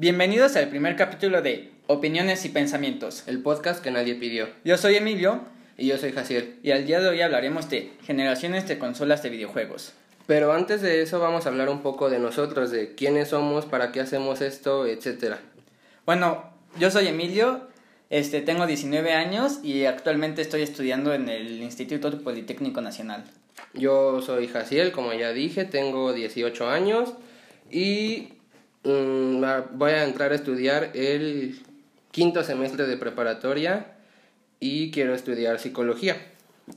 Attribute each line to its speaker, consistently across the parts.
Speaker 1: Bienvenidos al primer capítulo de Opiniones y Pensamientos.
Speaker 2: El podcast que nadie pidió.
Speaker 1: Yo soy Emilio
Speaker 2: Y yo soy Jaciel.
Speaker 1: y al día de hoy hablaremos de generaciones de consolas de videojuegos.
Speaker 2: Pero antes de eso vamos a hablar un poco de nosotros, de quiénes somos, para qué hacemos esto, etcétera.
Speaker 1: Bueno, yo soy Emilio, este, tengo 19 años y actualmente estoy estudiando en el Instituto Politécnico Nacional.
Speaker 2: Yo soy Jaciel, como ya dije, tengo 18 años y mm, voy a entrar a estudiar el quinto semestre de preparatoria y quiero estudiar psicología.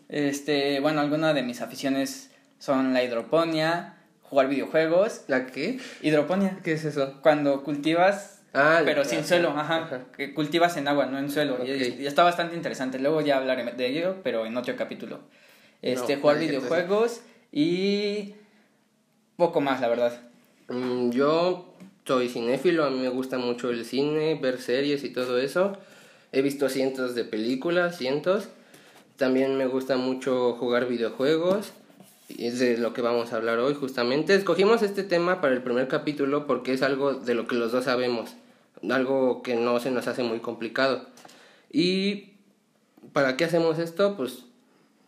Speaker 1: Este, bueno, algunas de mis aficiones son la hidroponía, jugar videojuegos.
Speaker 2: ¿La qué?
Speaker 1: Hidroponía,
Speaker 2: ¿Qué es eso?
Speaker 1: cuando cultivas
Speaker 2: Ah,
Speaker 1: pero sin suelo, ajá,
Speaker 2: ajá.
Speaker 1: que cultivas en agua, no en suelo. Y-
Speaker 2: Ok.
Speaker 1: Y, está bastante interesante. Luego ya hablaré de ello, pero en otro capítulo. Este,
Speaker 2: No,
Speaker 1: jugar videojuegos y poco más, la verdad.
Speaker 2: Mm, Yo soy cinéfilo, a mí me gusta mucho el cine, ver series y todo eso. He visto cientos de películas, cientos. También me gusta mucho jugar videojuegos. Y es de lo que vamos a hablar hoy justamente. Escogimos este tema para el primer capítulo porque es algo de lo que los dos sabemos. Algo que no se nos hace muy complicado. ¿Y para qué hacemos esto? Pues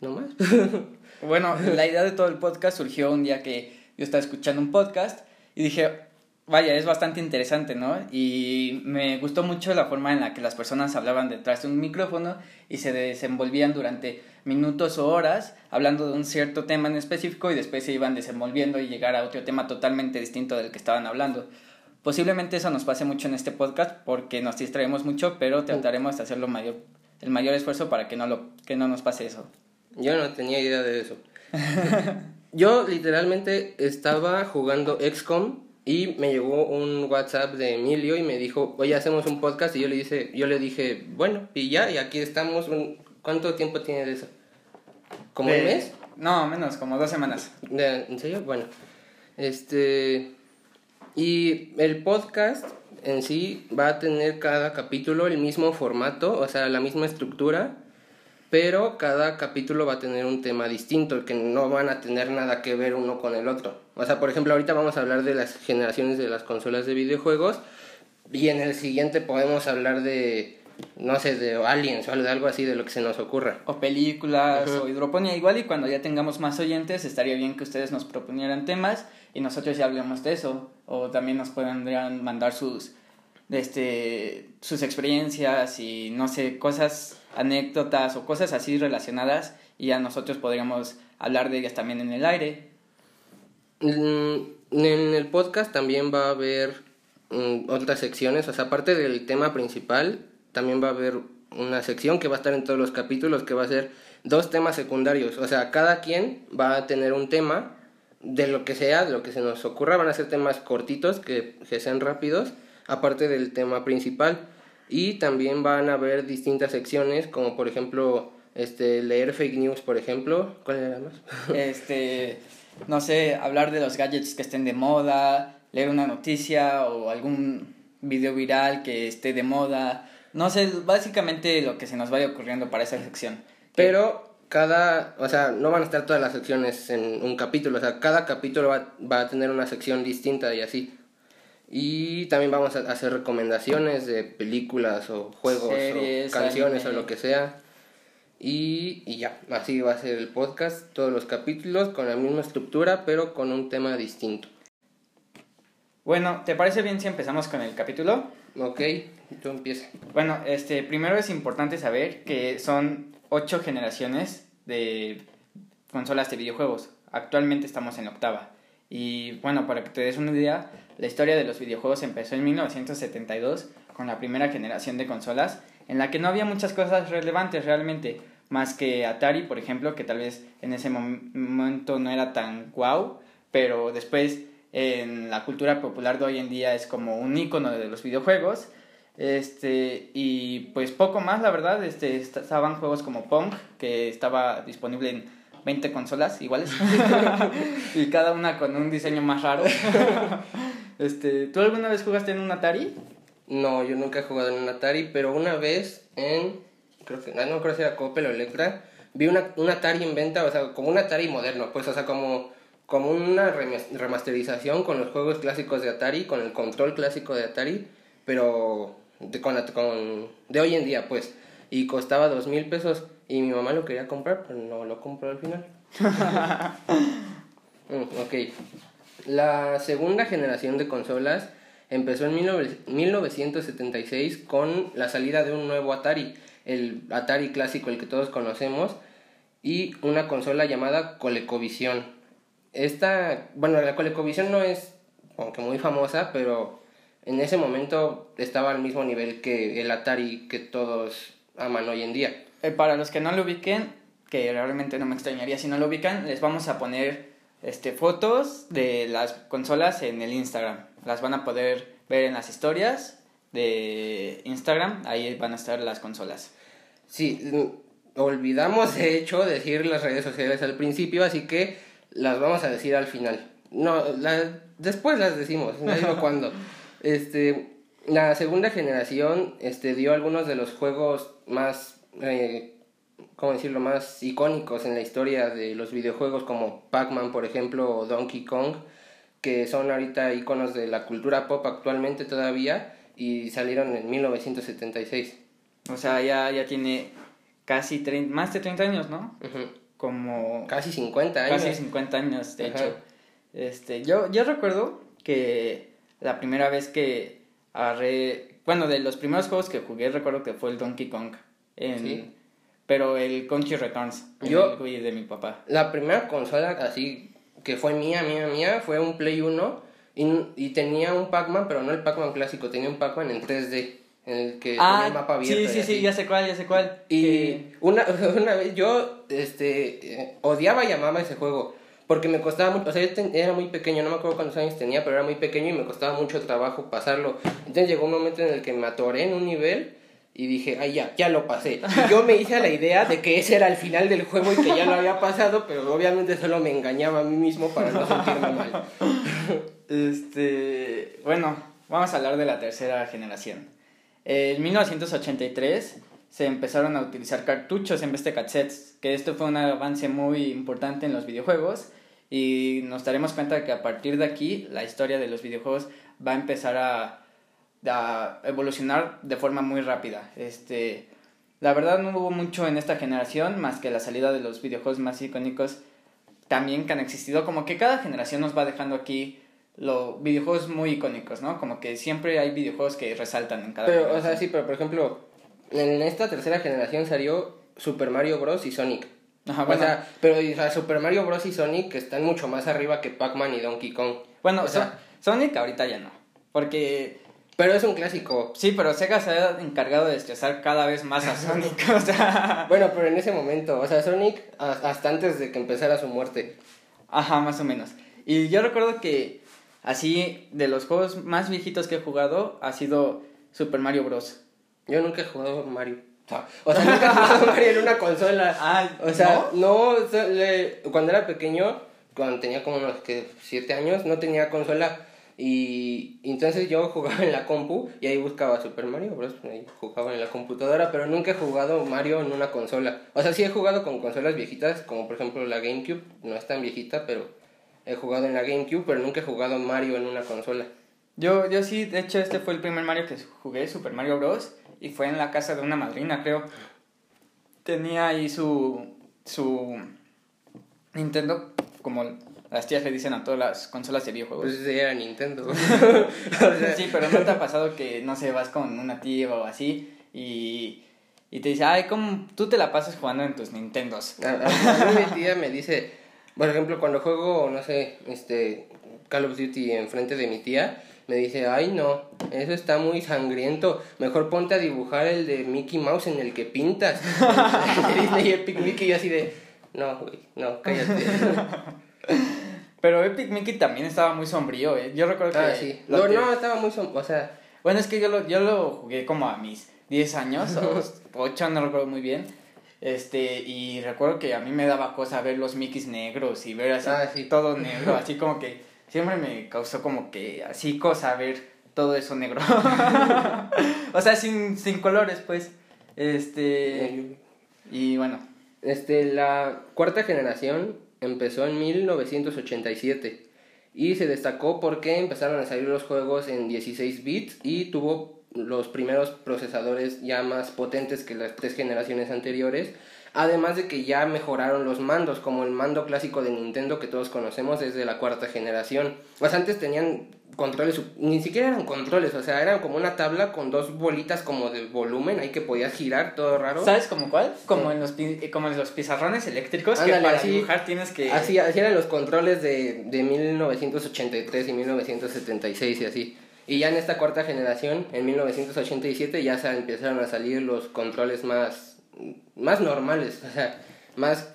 Speaker 2: no más.
Speaker 1: Bueno, la idea de todo el podcast surgió un día que yo estaba escuchando un podcast y dije, vaya, es bastante interesante, ¿no? Y me gustó mucho la forma en la que las personas hablaban detrás de un micrófono y se desenvolvían durante minutos o horas hablando de un cierto tema en específico y después se iban desenvolviendo y llegar a otro tema totalmente distinto del que estaban hablando. Posiblemente eso nos pase mucho en este podcast porque nos distraemos mucho, pero trataremos de hacer lo mayor, el mayor esfuerzo para que no, lo, que no nos pase eso.
Speaker 2: Yo no tenía idea de eso. Yo literalmente estaba jugando XCOM y me llegó un WhatsApp de Emilio y me dijo, oye, hacemos un podcast y yo le dije, yo le dije, bueno, y ya, y aquí estamos. Un- ¿Cuánto tiempo tiene de eso? ¿Como un mes?
Speaker 1: No, menos, como dos semanas.
Speaker 2: De- ¿En serio? Bueno. Este. Y el podcast en sí va a tener cada capítulo el mismo formato, o sea, la misma estructura, pero cada capítulo va a tener un tema distinto, que no van a tener nada que ver uno con el otro. O sea, por ejemplo, ahorita vamos a hablar de las generaciones de las consolas de videojuegos, y en el siguiente podemos hablar de, no sé, de aliens o algo- de algo así, de lo que se nos ocurra.
Speaker 1: O películas,
Speaker 2: Ajá.
Speaker 1: o hidroponía. Igual y cuando ya tengamos más oyentes, estaría bien que ustedes nos proponieran temas y nosotros ya hablemos de eso. O también nos podrían mandar sus, este, sus experiencias y no sé, cosas, anécdotas o cosas así relacionadas y ya nosotros podríamos hablar de ellas también en el aire.
Speaker 2: Mm, En el podcast también va a haber mm, otras secciones, o sea, aparte del tema principal, también va a haber una sección que va a estar en todos los capítulos, que va a ser dos temas secundarios, o sea, cada quien va a tener un tema de lo que sea, de lo que se nos ocurra, van a ser temas cortitos, que, que sean rápidos, aparte del tema principal, y también van a haber distintas secciones, como por ejemplo, este, leer fake news, por ejemplo, ¿cuál era más?
Speaker 1: este, no sé, hablar de los gadgets que estén de moda, leer una noticia o algún video viral que esté de moda. No sé, básicamente lo que se nos vaya ocurriendo para esa sección.
Speaker 2: Pero cada, o sea, no van a estar todas las secciones en un capítulo, o sea, cada capítulo va, va a tener una sección distinta y así. Y también vamos a hacer recomendaciones de películas o juegos
Speaker 1: Series,
Speaker 2: o canciones
Speaker 1: anime.
Speaker 2: o lo que sea. Y, y ya, así va a ser el podcast, todos los capítulos con la misma estructura, pero con un tema distinto.
Speaker 1: Bueno, ¿te parece bien si empezamos con el capítulo?
Speaker 2: Ok, tú empieza.
Speaker 1: Bueno, este, primero es importante saber que son ocho generaciones de consolas de videojuegos. Actualmente estamos en la octava. Y bueno, para que te des una idea, la historia de los videojuegos empezó en 1972 con la primera generación de consolas, en la que no había muchas cosas relevantes realmente, más que Atari, por ejemplo, que tal vez en ese mom- momento no era tan guau, pero después en la cultura popular de hoy en día es como un icono de los videojuegos. Este, y pues poco más, la verdad, este, est- estaban juegos como Pong, que estaba disponible en 20 consolas iguales, y cada una con un diseño más raro. este, ¿Tú alguna vez jugaste en un Atari?
Speaker 2: No, yo nunca he jugado en un Atari, pero una vez en, creo que, no creo si era Coppel o Electra, vi una, un Atari en venta, o sea, como un Atari moderno, pues, o sea, como, como una remas- remasterización con los juegos clásicos de Atari, con el control clásico de Atari, pero de, con, con, de hoy en día, pues. Y costaba dos mil pesos y mi mamá lo quería comprar, pero no lo compró al final. Mm, ok. La segunda generación de consolas empezó en 1976 con la salida de un nuevo Atari, el Atari clásico, el que todos conocemos, y una consola llamada ColecoVision. Esta, bueno, la ColecoVision no es aunque muy famosa, pero en ese momento estaba al mismo nivel que el Atari que todos aman hoy en día.
Speaker 1: Eh, para los que no lo ubiquen, que realmente no me extrañaría si no lo ubican, les vamos a poner este, fotos de las consolas en el Instagram. Las van a poder ver en las historias de Instagram, ahí van a estar las consolas.
Speaker 2: Sí, olvidamos de hecho decir las redes sociales al principio, así que las vamos a decir al final. No, después las decimos, no digo cuándo. Este, la segunda generación este, dio algunos de los juegos más eh, ¿cómo decirlo?, más icónicos en la historia de los videojuegos como Pac-Man, por ejemplo, o Donkey Kong, que son ahorita iconos de la cultura pop actualmente todavía y salieron en 1976.
Speaker 1: O sea, ya, ya tiene casi más de 30 años, ¿no? Como...
Speaker 2: Casi 50 años.
Speaker 1: Casi 50 años, de hecho. Este, yo, yo recuerdo que la primera vez que agarré... Bueno, de los primeros juegos que jugué recuerdo que fue el Donkey Kong. En, pero el Country Returns, yo, el de mi papá.
Speaker 2: La primera consola así que fue mía, mía, mía, fue un Play 1 y, y tenía un Pac-Man, pero no el Pac-Man clásico, tenía un Pac-Man en 3D. En el que
Speaker 1: ah, tenía el mapa abierto. Sí, sí, sí, ya sé cuál, ya sé cuál.
Speaker 2: Y una, una vez yo este, eh, odiaba y amaba ese juego. Porque me costaba mucho, o sea, yo era muy pequeño, no me acuerdo cuántos años tenía, pero era muy pequeño y me costaba mucho trabajo pasarlo. Entonces llegó un momento en el que me atoré en un nivel y dije, ay, ya, ya lo pasé. Y yo me hice la idea de que ese era el final del juego y que ya lo había pasado, pero obviamente solo me engañaba a mí mismo para no sentirme mal.
Speaker 1: Este, bueno, vamos a hablar de la tercera generación. En 1983 se empezaron a utilizar cartuchos en vez de cassettes, que esto fue un avance muy importante en los videojuegos y nos daremos cuenta que a partir de aquí la historia de los videojuegos va a empezar a a evolucionar de forma muy rápida. Este, la verdad no hubo mucho en esta generación más que la salida de los videojuegos más icónicos también que han existido. Como que cada generación nos va dejando aquí los videojuegos muy icónicos, ¿no? Como que siempre hay videojuegos que resaltan en cada
Speaker 2: Pero, o sea, sí, pero por ejemplo, en esta tercera generación salió Super Mario Bros. y Sonic. Ajá, bueno. O sea, pero Super Mario Bros. y Sonic están mucho más arriba que Pac-Man y Donkey Kong.
Speaker 1: Bueno, o sea, Sonic ahorita ya no. Porque
Speaker 2: pero es un clásico.
Speaker 1: Sí, pero Sega se ha encargado de destrozar cada vez más a Sonic. o sea...
Speaker 2: Bueno, pero en ese momento, o sea, Sonic hasta antes de que empezara su muerte.
Speaker 1: Ajá, más o menos. Y yo recuerdo que así, de los juegos más viejitos que he jugado, ha sido Super Mario Bros.
Speaker 2: Yo nunca he jugado Mario. O sea, nunca he jugado Mario en una consola. Ah, o sea, no, cuando era pequeño, cuando tenía como unos que siete años, no tenía consola y, entonces yo jugaba en la compu y ahí buscaba Super Mario Bros. Ahí jugaba en la computadora, pero nunca he jugado Mario en una consola. O sea, sí he jugado con consolas viejitas, como por ejemplo la GameCube, no es tan viejita, pero he jugado en la GameCube, pero nunca he jugado Mario en una consola.
Speaker 1: Yo, yo sí, de hecho este fue el primer Mario que jugué, Super Mario Bros. Y fue en la casa de una madrina, creo. Tenía ahí su, su Nintendo como las tías le dicen a todas las consolas de videojuegos.
Speaker 2: Pues era Nintendo.
Speaker 1: sí, pero ¿no te ha pasado que, no sé, vas con una tía o así y, y te dice, ay, ¿cómo tú te la pasas jugando en tus Nintendos?
Speaker 2: A, a, mí mi tía me dice, por ejemplo, cuando juego, no sé, este, Call of Duty enfrente de mi tía, me dice, ay no, eso está muy sangriento, mejor ponte a dibujar el de Mickey Mouse en el que pintas. Disney Epic Mickey y así de, no, güey, no, cállate.
Speaker 1: Pero Epic Mickey también estaba muy sombrío, ¿eh? Yo recuerdo
Speaker 2: ah, que... sí. No, no, estaba muy sombrío, o sea...
Speaker 1: Bueno, es que yo lo, yo lo jugué como a mis 10 años, o 8, no recuerdo muy bien. Este, y recuerdo que a mí me daba cosa ver los Mickeys negros y ver así ah, todo negro, así como que siempre me causó como que así cosa ver todo eso negro. o sea, sin, sin colores, pues. Este. Y bueno.
Speaker 2: Este, la cuarta generación empezó en 1987 y se destacó porque empezaron a salir los juegos en 16 bits y tuvo los primeros procesadores ya más potentes que las tres generaciones anteriores. Además de que ya mejoraron los mandos, como el mando clásico de Nintendo que todos conocemos es de la cuarta generación. Pues antes tenían controles, ni siquiera eran controles, o sea, eran como una tabla con dos bolitas como de volumen, ahí que podías girar, todo raro.
Speaker 1: ¿Sabes como cuál? Como, en, los, como en los pizarrones eléctricos que para dibujar tienes que...
Speaker 2: Así, así eran los controles de, de 1983 y 1976 y así. Y ya en esta cuarta generación, en 1987, ya se empezaron a salir los controles más más normales, o sea, más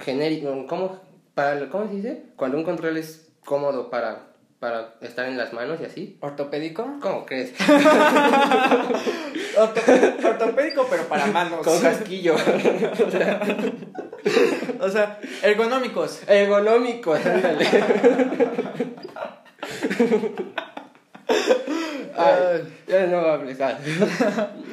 Speaker 2: genéricos, ¿cómo, para, ¿cómo se dice? Cuando un control es cómodo para, para estar en las manos y así.
Speaker 1: ¿Ortopédico?
Speaker 2: ¿Cómo crees?
Speaker 1: ortopédico, pero para manos.
Speaker 2: Con casquillo.
Speaker 1: o sea, ergonómicos.
Speaker 2: Ergonómicos, ándale. ya no hables.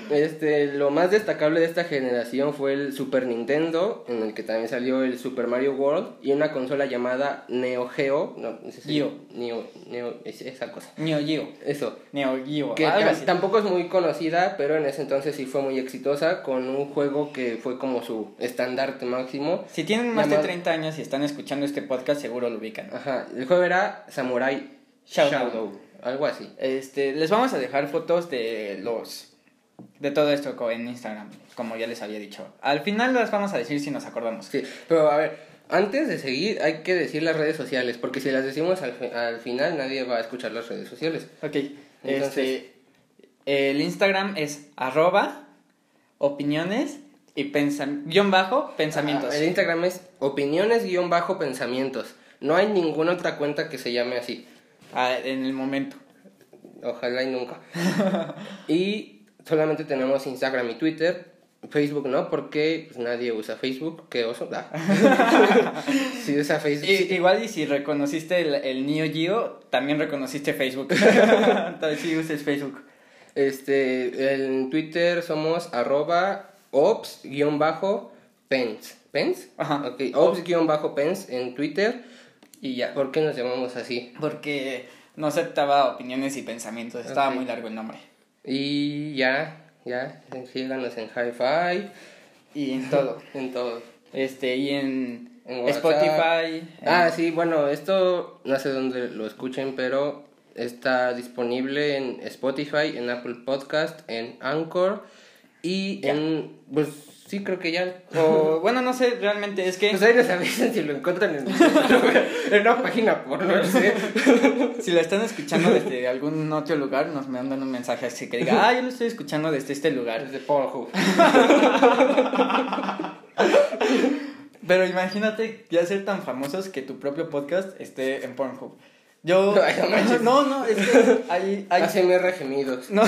Speaker 2: Este, lo más destacable de esta generación fue el Super Nintendo, en el que también salió el Super Mario World, y una consola llamada Neo Geo. No,
Speaker 1: Geo.
Speaker 2: Neo, Neo, esa cosa.
Speaker 1: Neo Geo.
Speaker 2: Eso.
Speaker 1: Neo Geo.
Speaker 2: Que tampoco es muy conocida, pero en ese entonces sí fue muy exitosa, con un juego que fue como su estandarte máximo.
Speaker 1: Si tienen más de 30 años y están escuchando este podcast, seguro lo ubican.
Speaker 2: Ajá, el juego era Samurai Shadow algo así.
Speaker 1: Este, les vamos a dejar fotos de los de todo esto en Instagram, como ya les había dicho. Al final las vamos a decir si nos acordamos.
Speaker 2: Sí, pero a ver, antes de seguir hay que decir las redes sociales, porque si las decimos al, al final nadie va a escuchar las redes sociales.
Speaker 1: Ok, este, el Instagram es arroba opiniones y guion bajo pensamientos.
Speaker 2: el Instagram es opiniones guion bajo pensamientos. No hay ninguna otra cuenta que se llame así.
Speaker 1: Ah, en el momento.
Speaker 2: Ojalá y nunca. y solamente tenemos Instagram y Twitter. Facebook no, porque pues, nadie usa Facebook. ¿Qué oso? Da. si usa Facebook.
Speaker 1: Igual y si reconociste el, el Neo Geo, también reconociste Facebook. Entonces sí uses Facebook.
Speaker 2: Este, en Twitter somos arroba ops-pens. ¿Pens?
Speaker 1: Ajá.
Speaker 2: Ok, ops-pens en Twitter.
Speaker 1: Y ya.
Speaker 2: ¿Por qué nos llamamos así?
Speaker 1: Porque no aceptaba opiniones y pensamientos. Estaba muy largo el nombre.
Speaker 2: Y ya, ya, síganos en Hi-Fi.
Speaker 1: Y en todo.
Speaker 2: en todo.
Speaker 1: Este, y en, Spotify.
Speaker 2: Ah, sí, bueno, esto no sé dónde lo escuchen, pero está disponible en Spotify, en Apple Podcast, en Anchor y en pues Sí, creo que ya.
Speaker 1: O, bueno, no sé, realmente es que.
Speaker 2: Pues ahí les avisan si lo encuentran en, en una página porno, no sé.
Speaker 1: Si lo están escuchando desde algún otro lugar, nos mandan un mensaje así que diga, ah, yo lo estoy escuchando desde este lugar.
Speaker 2: Desde Pornhub.
Speaker 1: Pero imagínate ya ser tan famosos que tu propio podcast esté en Pornhub. Yo. no, no, es que hay.
Speaker 2: gemidos.
Speaker 1: No,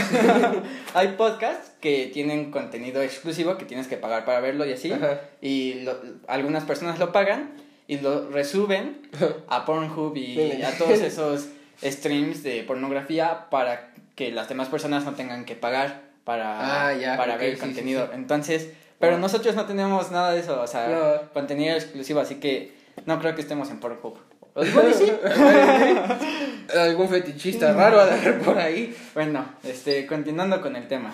Speaker 1: hay podcasts que tienen contenido exclusivo que tienes que pagar para verlo y así. Y algunas personas lo pagan y lo resuben a Pornhub y a todos esos streams de pornografía para que las demás personas no tengan que pagar para,
Speaker 2: ah,
Speaker 1: para ver el contenido. Entonces, pero nosotros no tenemos nada de eso, o sea, contenido exclusivo, así que no creo que estemos en Pornhub.
Speaker 2: Algún fetichista raro a dar por ahí.
Speaker 1: Bueno, este, continuando con el tema.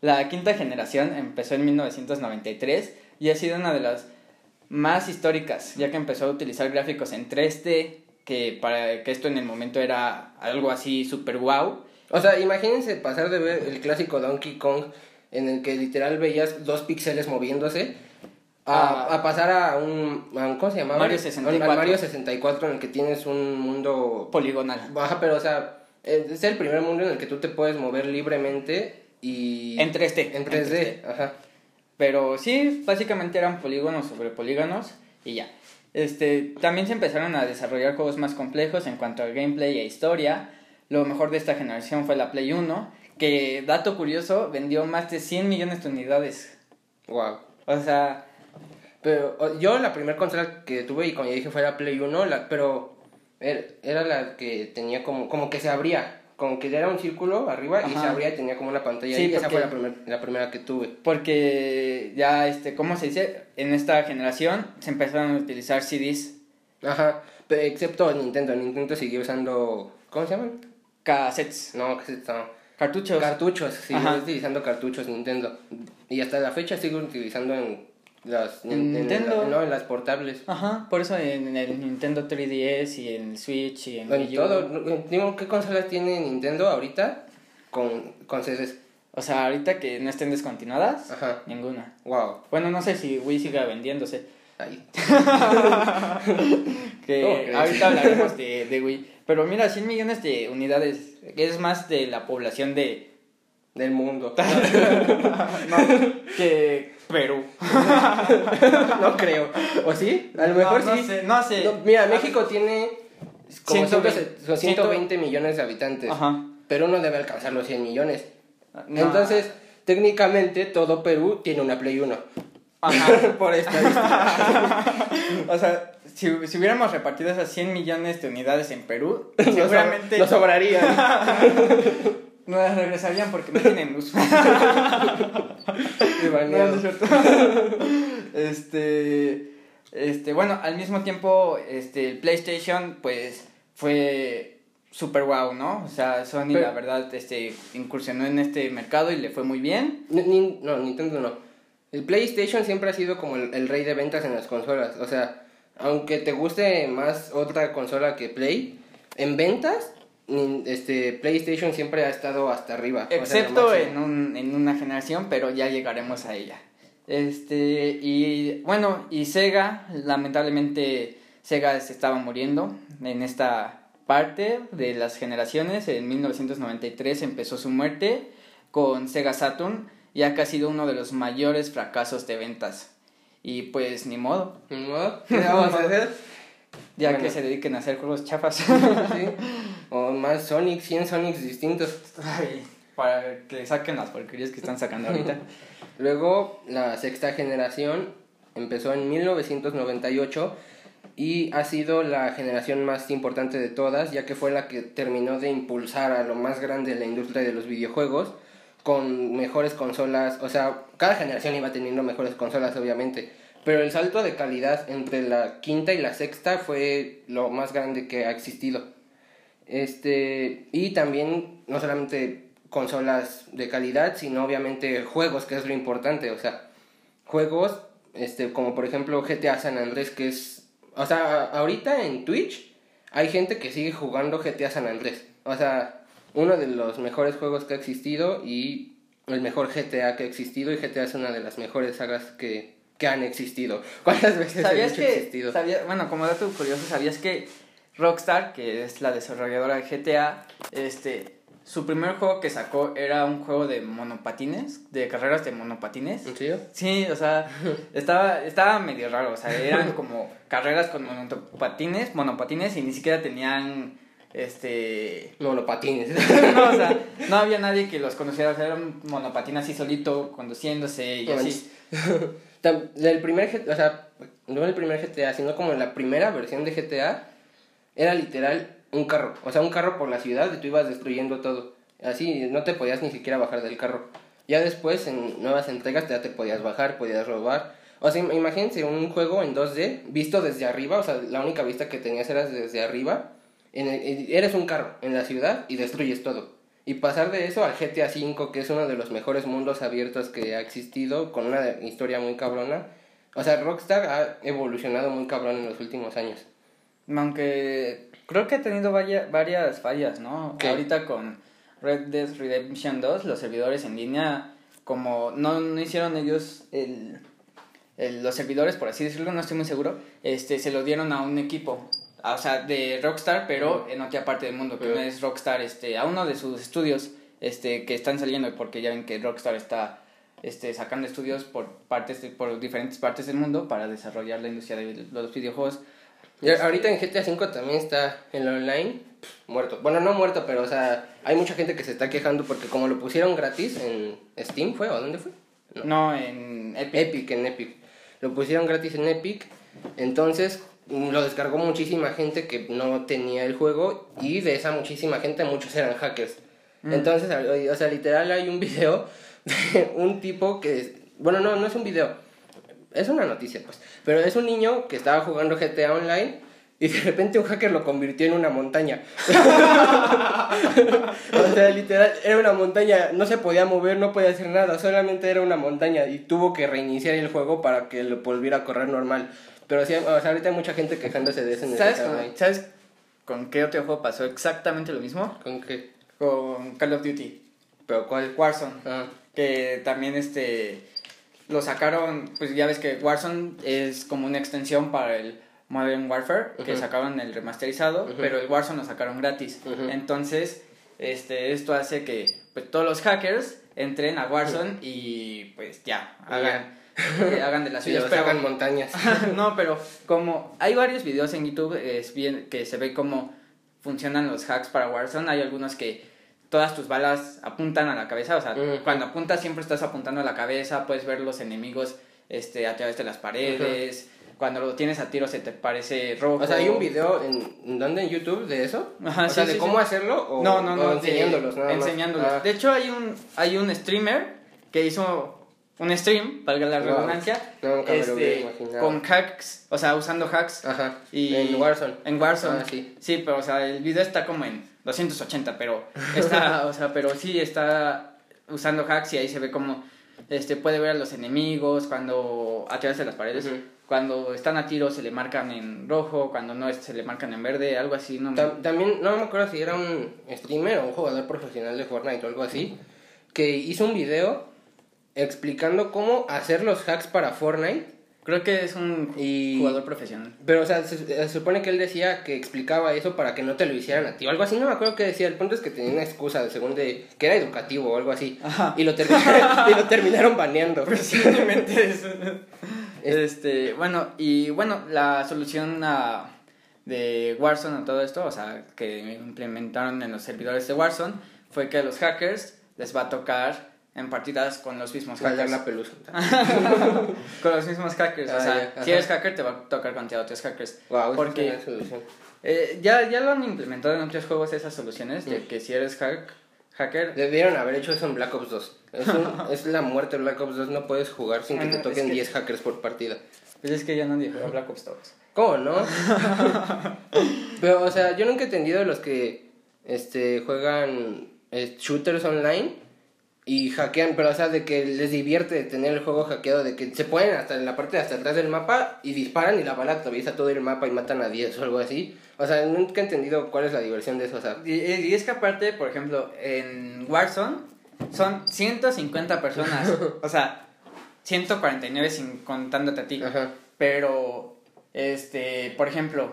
Speaker 1: La quinta generación empezó en 1993 y ha sido una de las más históricas, ya que empezó a utilizar gráficos en 3D, que para que esto en el momento era algo así super wow.
Speaker 2: O sea, imagínense pasar de ver el clásico Donkey Kong en el que literal veías dos píxeles moviéndose a, a, pasar a un. ¿Cómo se llamaba?
Speaker 1: Mario 64.
Speaker 2: Mario 64, en el que tienes un mundo.
Speaker 1: Poligonal.
Speaker 2: Baja, pero o sea, es el primer mundo en el que tú te puedes mover libremente y.
Speaker 1: En 3D.
Speaker 2: En 3D, ajá.
Speaker 1: Pero sí, básicamente eran polígonos sobre polígonos y ya. Este, también se empezaron a desarrollar juegos más complejos en cuanto a gameplay e historia. Lo mejor de esta generación fue la Play 1, que, dato curioso, vendió más de 100 millones de unidades.
Speaker 2: Wow.
Speaker 1: O sea,
Speaker 2: pero yo la primera consola que tuve y como ya dije fue la Play 1, la, pero era, la que tenía como, como que se abría. Como que era un círculo arriba y se abría y tenía como una pantalla. y esa fue la, la primera que tuve.
Speaker 1: Porque ya, este, ¿cómo se dice? En esta generación se empezaron a utilizar CDs
Speaker 2: Ajá, pero excepto Nintendo. Nintendo siguió usando. ¿Cómo se llaman?
Speaker 1: Cassettes.
Speaker 2: No, cassettes no.
Speaker 1: Cartuchos.
Speaker 2: Cartuchos,
Speaker 1: Ajá.
Speaker 2: utilizando cartuchos Nintendo. Y hasta la fecha sigue utilizando en las, en- en
Speaker 1: Nintendo.
Speaker 2: la- no, en las portables.
Speaker 1: Ajá, por eso en el Nintendo 3DS y en el Switch y en
Speaker 2: En
Speaker 1: Wii U.
Speaker 2: todo. Digo, ¿qué consolas tiene Nintendo ahorita con, con CDs?
Speaker 1: O sea, ahorita que no estén descontinuadas,
Speaker 2: Ajá.
Speaker 1: ninguna.
Speaker 2: Wow.
Speaker 1: Bueno, no sé si Wii siga vendiéndose.
Speaker 2: Ahí.
Speaker 1: Que ahorita hablaremos de, de Wii. Pero mira, 100 millones de unidades es más de la población de...
Speaker 2: Del mundo.
Speaker 1: no, que Perú.
Speaker 2: no creo. ¿O sí? A lo
Speaker 1: No,
Speaker 2: mejor
Speaker 1: no
Speaker 2: sí.
Speaker 1: sé, no sé.
Speaker 2: No, mira, México tiene como
Speaker 1: 120,
Speaker 2: 120, 120 millones de habitantes.
Speaker 1: Ajá.
Speaker 2: Pero no debe alcanzar los 100 millones.
Speaker 1: No.
Speaker 2: Entonces, técnicamente, todo Perú tiene una Play 1.
Speaker 1: Ajá.
Speaker 2: Por estadística.
Speaker 1: O sea, si, si hubiéramos repartido esas 100 millones de unidades en Perú, seguramente
Speaker 2: Nos sobraría.
Speaker 1: Nos regresarían porque no tienen No, no cierto. este, este, bueno, al mismo tiempo, este, el PlayStation, pues, fue super wow, ¿no? O sea, Sony,
Speaker 2: Pero-
Speaker 1: la verdad, este, incursionó en este mercado y le fue muy bien.
Speaker 2: Ni- no, Nintendo no. El PlayStation siempre ha sido como el, el rey de ventas en las consolas. O sea, aunque te guste más otra consola que Play, en ventas, este PlayStation siempre ha estado hasta arriba.
Speaker 1: Excepto en, un, en una generación, pero ya llegaremos a ella. Este, y bueno, y Sega, lamentablemente Sega se estaba muriendo en esta parte de las generaciones. En 1993 empezó su muerte con Sega Saturn, ya que ha sido uno de los mayores fracasos de ventas. Y pues ni modo,
Speaker 2: Ni modo, ¿Qué vamos a hacer?
Speaker 1: ya
Speaker 2: Bueno.
Speaker 1: que se dediquen a hacer juegos chafas.
Speaker 2: Sí. O más Sonic, 100 Sonics distintos.
Speaker 1: Ay, para que saquen las porquerías que están sacando ahorita.
Speaker 2: Luego, la sexta generación empezó en 1998 y ha sido la generación más importante de todas, ya que fue la que terminó de impulsar a lo más grande de la industria de los videojuegos con mejores consolas, o sea, cada generación iba teniendo mejores consolas obviamente, pero el salto de calidad entre la quinta y la sexta fue lo más grande que ha existido. Este, y también no solamente consolas de calidad, sino obviamente juegos, que es lo importante, o sea, juegos este como por ejemplo GTA San Andrés que es, o sea, ahorita en Twitch hay gente que sigue jugando GTA San Andrés. O sea, uno de los mejores juegos que ha existido y el mejor GTA que ha existido y GTA es una de las mejores sagas que, que han existido. ¿Cuántas veces he
Speaker 1: ¿Sabías
Speaker 2: dicho
Speaker 1: que,
Speaker 2: existido?
Speaker 1: sabía- bueno, como dato curioso, ¿sabías que Rockstar, que es la desarrolladora de GTA, este, su primer juego que sacó era un juego de monopatines, de carreras de monopatines?
Speaker 2: ¿En serio?
Speaker 1: Sí, o sea, estaba, estaba medio raro, o sea, eran como carreras con monopatines, monopatines y ni siquiera tenían, este...
Speaker 2: Monopatines.
Speaker 1: No, o sea, no había nadie que los conociera, o sea, era un monopatín así solito, conduciéndose y así.
Speaker 2: Tam- El primer o sea, no el primer GTA, sino como la primera versión de GTA, era literal un carro. O sea, un carro por la ciudad y tú ibas destruyendo todo. Así, no te podías ni siquiera bajar del carro. Ya después, en nuevas entregas, ya te podías bajar, podías robar. O sea, im- imagínense un juego en 2D, visto desde arriba, o sea, la única vista que tenías era desde arriba. En el- eres un carro en la ciudad y destruyes todo. Y pasar de eso al GTA V, que es uno de los mejores mundos abiertos que ha existido, con una historia muy cabrona. O sea, Rockstar ha evolucionado muy cabrón en los últimos años.
Speaker 1: Aunque creo que ha tenido vaya- varias fallas, ¿no?
Speaker 2: ¿Qué?
Speaker 1: Ahorita con Red Dead Redemption 2, los servidores en línea, como no, no hicieron ellos el, el- los servidores, por así decirlo, no estoy muy seguro, este, se lo dieron a un equipo, o sea, de Rockstar, pero en otra parte del mundo, que no es Rockstar, este, a uno de sus estudios este, que están saliendo, porque ya ven que Rockstar está este, sacando estudios por, partes de- por diferentes partes del mundo para desarrollar la industria de los videojuegos.
Speaker 2: Y ahorita en GTA V también está el online pff, muerto. Bueno, no muerto, pero o sea, hay mucha gente que se está quejando porque como lo pusieron gratis en Steam, ¿fue? ¿O dónde fue? No.
Speaker 1: No, en Epic.
Speaker 2: Epic, en Epic. Lo pusieron gratis en Epic. Entonces lo descargó muchísima gente que no tenía el juego. Y de esa muchísima gente, muchos eran hackers.
Speaker 1: Mm.
Speaker 2: Entonces, o sea, literal hay un video de un tipo que. Bueno, no, no es un video. Es una noticia, pues. Pero es un niño que estaba jugando GTA Online. y de repente un hacker lo convirtió en una montaña. o sea, literal, era una montaña, no se podía mover, no podía hacer nada, solamente era una montaña y tuvo que reiniciar el juego para que lo volviera a correr normal. Pero sí, o sea, ahorita hay mucha gente quejándose de el
Speaker 1: ¿Sabes con. ¿Sabes con qué otro juego pasó exactamente lo mismo?
Speaker 2: ¿Con qué?
Speaker 1: Con Call of Duty.
Speaker 2: ¿Pero cuál?
Speaker 1: Warzone.
Speaker 2: Ah,
Speaker 1: Que también este lo sacaron, pues ya ves que Warzone es como una extensión para el Modern Warfare, que sacaron el remasterizado, pero el Warzone lo sacaron gratis. Entonces, este, esto hace que pues, todos los hackers entren a Warzone y pues ya, hagan, eh, hagan de las
Speaker 2: sí,
Speaker 1: suyas. pero-
Speaker 2: hagan montañas.
Speaker 1: no, pero como hay varios videos en YouTube es bien que se ve cómo funcionan los hacks para Warzone, hay algunos que todas tus balas apuntan a la cabeza, o sea, cuando apuntas siempre estás apuntando a la cabeza, puedes ver los enemigos este a través de las paredes, cuando lo tienes a tiro se te parece rojo.
Speaker 2: O sea, hay un video en ¿dónde? en YouTube de eso.
Speaker 1: Ajá,
Speaker 2: o
Speaker 1: sí,
Speaker 2: sea,
Speaker 1: sí,
Speaker 2: de
Speaker 1: sí.
Speaker 2: cómo hacerlo o,
Speaker 1: No, no,
Speaker 2: o
Speaker 1: no, de-
Speaker 2: enseñándolos, nada más?
Speaker 1: enseñándolos.
Speaker 2: Ah,
Speaker 1: De hecho, hay un hay un streamer que hizo un stream, valga la redundancia,
Speaker 2: Nunca me lo hubiera
Speaker 1: este, con hacks, o sea, usando hacks
Speaker 2: Ajá.
Speaker 1: Y
Speaker 2: En Warzone.
Speaker 1: En Warzone.
Speaker 2: Ah, sí.
Speaker 1: Sí, pero o sea, el video está como en 280, pero está, o sea, pero sí está usando hacks y ahí se ve como este puede ver a los enemigos cuando a través de las paredes.
Speaker 2: Ujú.
Speaker 1: Cuando están a tiro se le marcan en rojo, cuando no se le marcan en verde, algo así, no me-
Speaker 2: Tam- También, no me acuerdo si era un streamer o un jugador profesional de Fortnite o algo así, que hizo un video explicando cómo hacer los hacks para Fortnite.
Speaker 1: Creo que es un
Speaker 2: Y-
Speaker 1: jugador profesional.
Speaker 2: Pero, o sea, se, se supone que él decía que explicaba eso para que no te lo hicieran a ti o algo así. No me acuerdo qué decía. El punto es que tenía una excusa, según de que era educativo o algo así.
Speaker 1: Ajá.
Speaker 2: Y lo, terminaron, y lo terminaron baneando.
Speaker 1: Posiblemente es- Este, bueno, y bueno, la solución a- de Warzone a todo esto, o sea, que implementaron en los servidores de Warzone, fue que a los hackers les va a tocar en partidas con los mismos hackers.
Speaker 2: la pelusa.
Speaker 1: Con los mismos hackers, o
Speaker 2: Ah,
Speaker 1: sea,
Speaker 2: ya,
Speaker 1: si eres hacker te va a tocar contra otros hackers.
Speaker 2: Wow,
Speaker 1: Porque-. Eh, ya, ya lo han implementado en otros juegos esas soluciones, de
Speaker 2: Mm.
Speaker 1: que si eres hack, hacker,
Speaker 2: Debieron haber hecho eso en Black Ops 2. Es, un- es la muerte de Black Ops 2. No puedes jugar sin que te
Speaker 1: es
Speaker 2: toquen
Speaker 1: que-
Speaker 2: 10 hackers por partida.
Speaker 1: pues es que ya nadie juega Black Ops 2.
Speaker 2: ¿Cómo no? Pero, o sea, yo nunca he entendido los que este, juegan eh, shooters online y hackean, pero o sea, de que les divierte tener el juego hackeado, de que se ponen hasta en la parte de hasta atrás del mapa y disparan y la bala atraviesa todo el mapa y matan a 10 o algo así. O sea, nunca he entendido cuál es la diversión de eso, o sea.
Speaker 1: Y, y es que aparte, por ejemplo, en Warzone son 150 personas. o sea, 149 sin contándote a ti.
Speaker 2: Ajá.
Speaker 1: Pero, este, por ejemplo,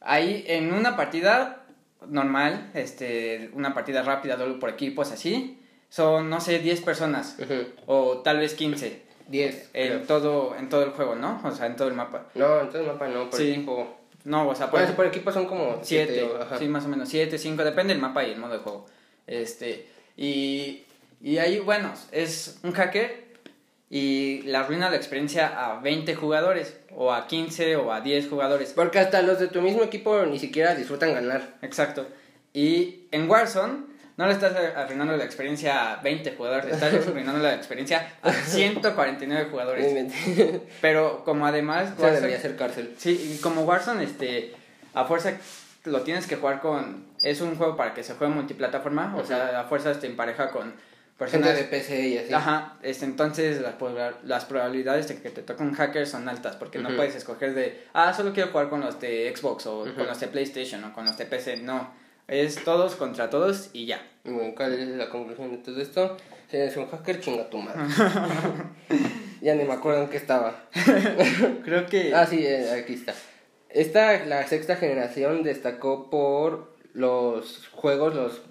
Speaker 1: ahí en una partida normal, este, una partida rápida, solo por equipos así, son, no sé, 10 personas.
Speaker 2: Ujú.
Speaker 1: O tal vez 15
Speaker 2: 10.
Speaker 1: en
Speaker 2: creo.
Speaker 1: todo, en todo el juego, ¿no? O sea, en todo el mapa.
Speaker 2: No, entonces mapa no, por
Speaker 1: Sí.
Speaker 2: equipo.
Speaker 1: No, o sea, por
Speaker 2: Bueno, por equipo son como 7.
Speaker 1: 7, sí, más o menos 7, 5, depende del mapa y el modo de juego. Este, y, y ahí, bueno, es un hacker y le arruina la experiencia a 20 jugadores, o a 15, o a 10 jugadores.
Speaker 2: Porque hasta los de tu mismo equipo ni siquiera disfrutan ganar.
Speaker 1: Exacto. Y en Warzone no le estás arruinando la experiencia a 20 jugadores, le estás arruinando la experiencia a 149 jugadores. Pero como además...
Speaker 2: Eso debería ser cárcel.
Speaker 1: Sí, como Warzone, este, a fuerza lo tienes que jugar con... Es un juego para que se juegue multiplataforma, o sea, a fuerzas te empareja con
Speaker 2: Gente
Speaker 1: personas...
Speaker 2: de PC y así.
Speaker 1: Ajá, este, entonces las, las probabilidades de que te toque un hacker son altas, porque no puedes escoger de, ah, solo quiero jugar con los de Xbox, o con los de PlayStation, o con los de PC, no. Es todos contra todos y ya.
Speaker 2: Bueno, ¿cuál es la conclusión de todo esto? Si eres un hacker, chinga tu madre. ya ni me acuerdo en qué estaba.
Speaker 1: Creo que...
Speaker 2: Ah, sí, eh, aquí está. Esta, la sexta generación, destacó por los juegos, los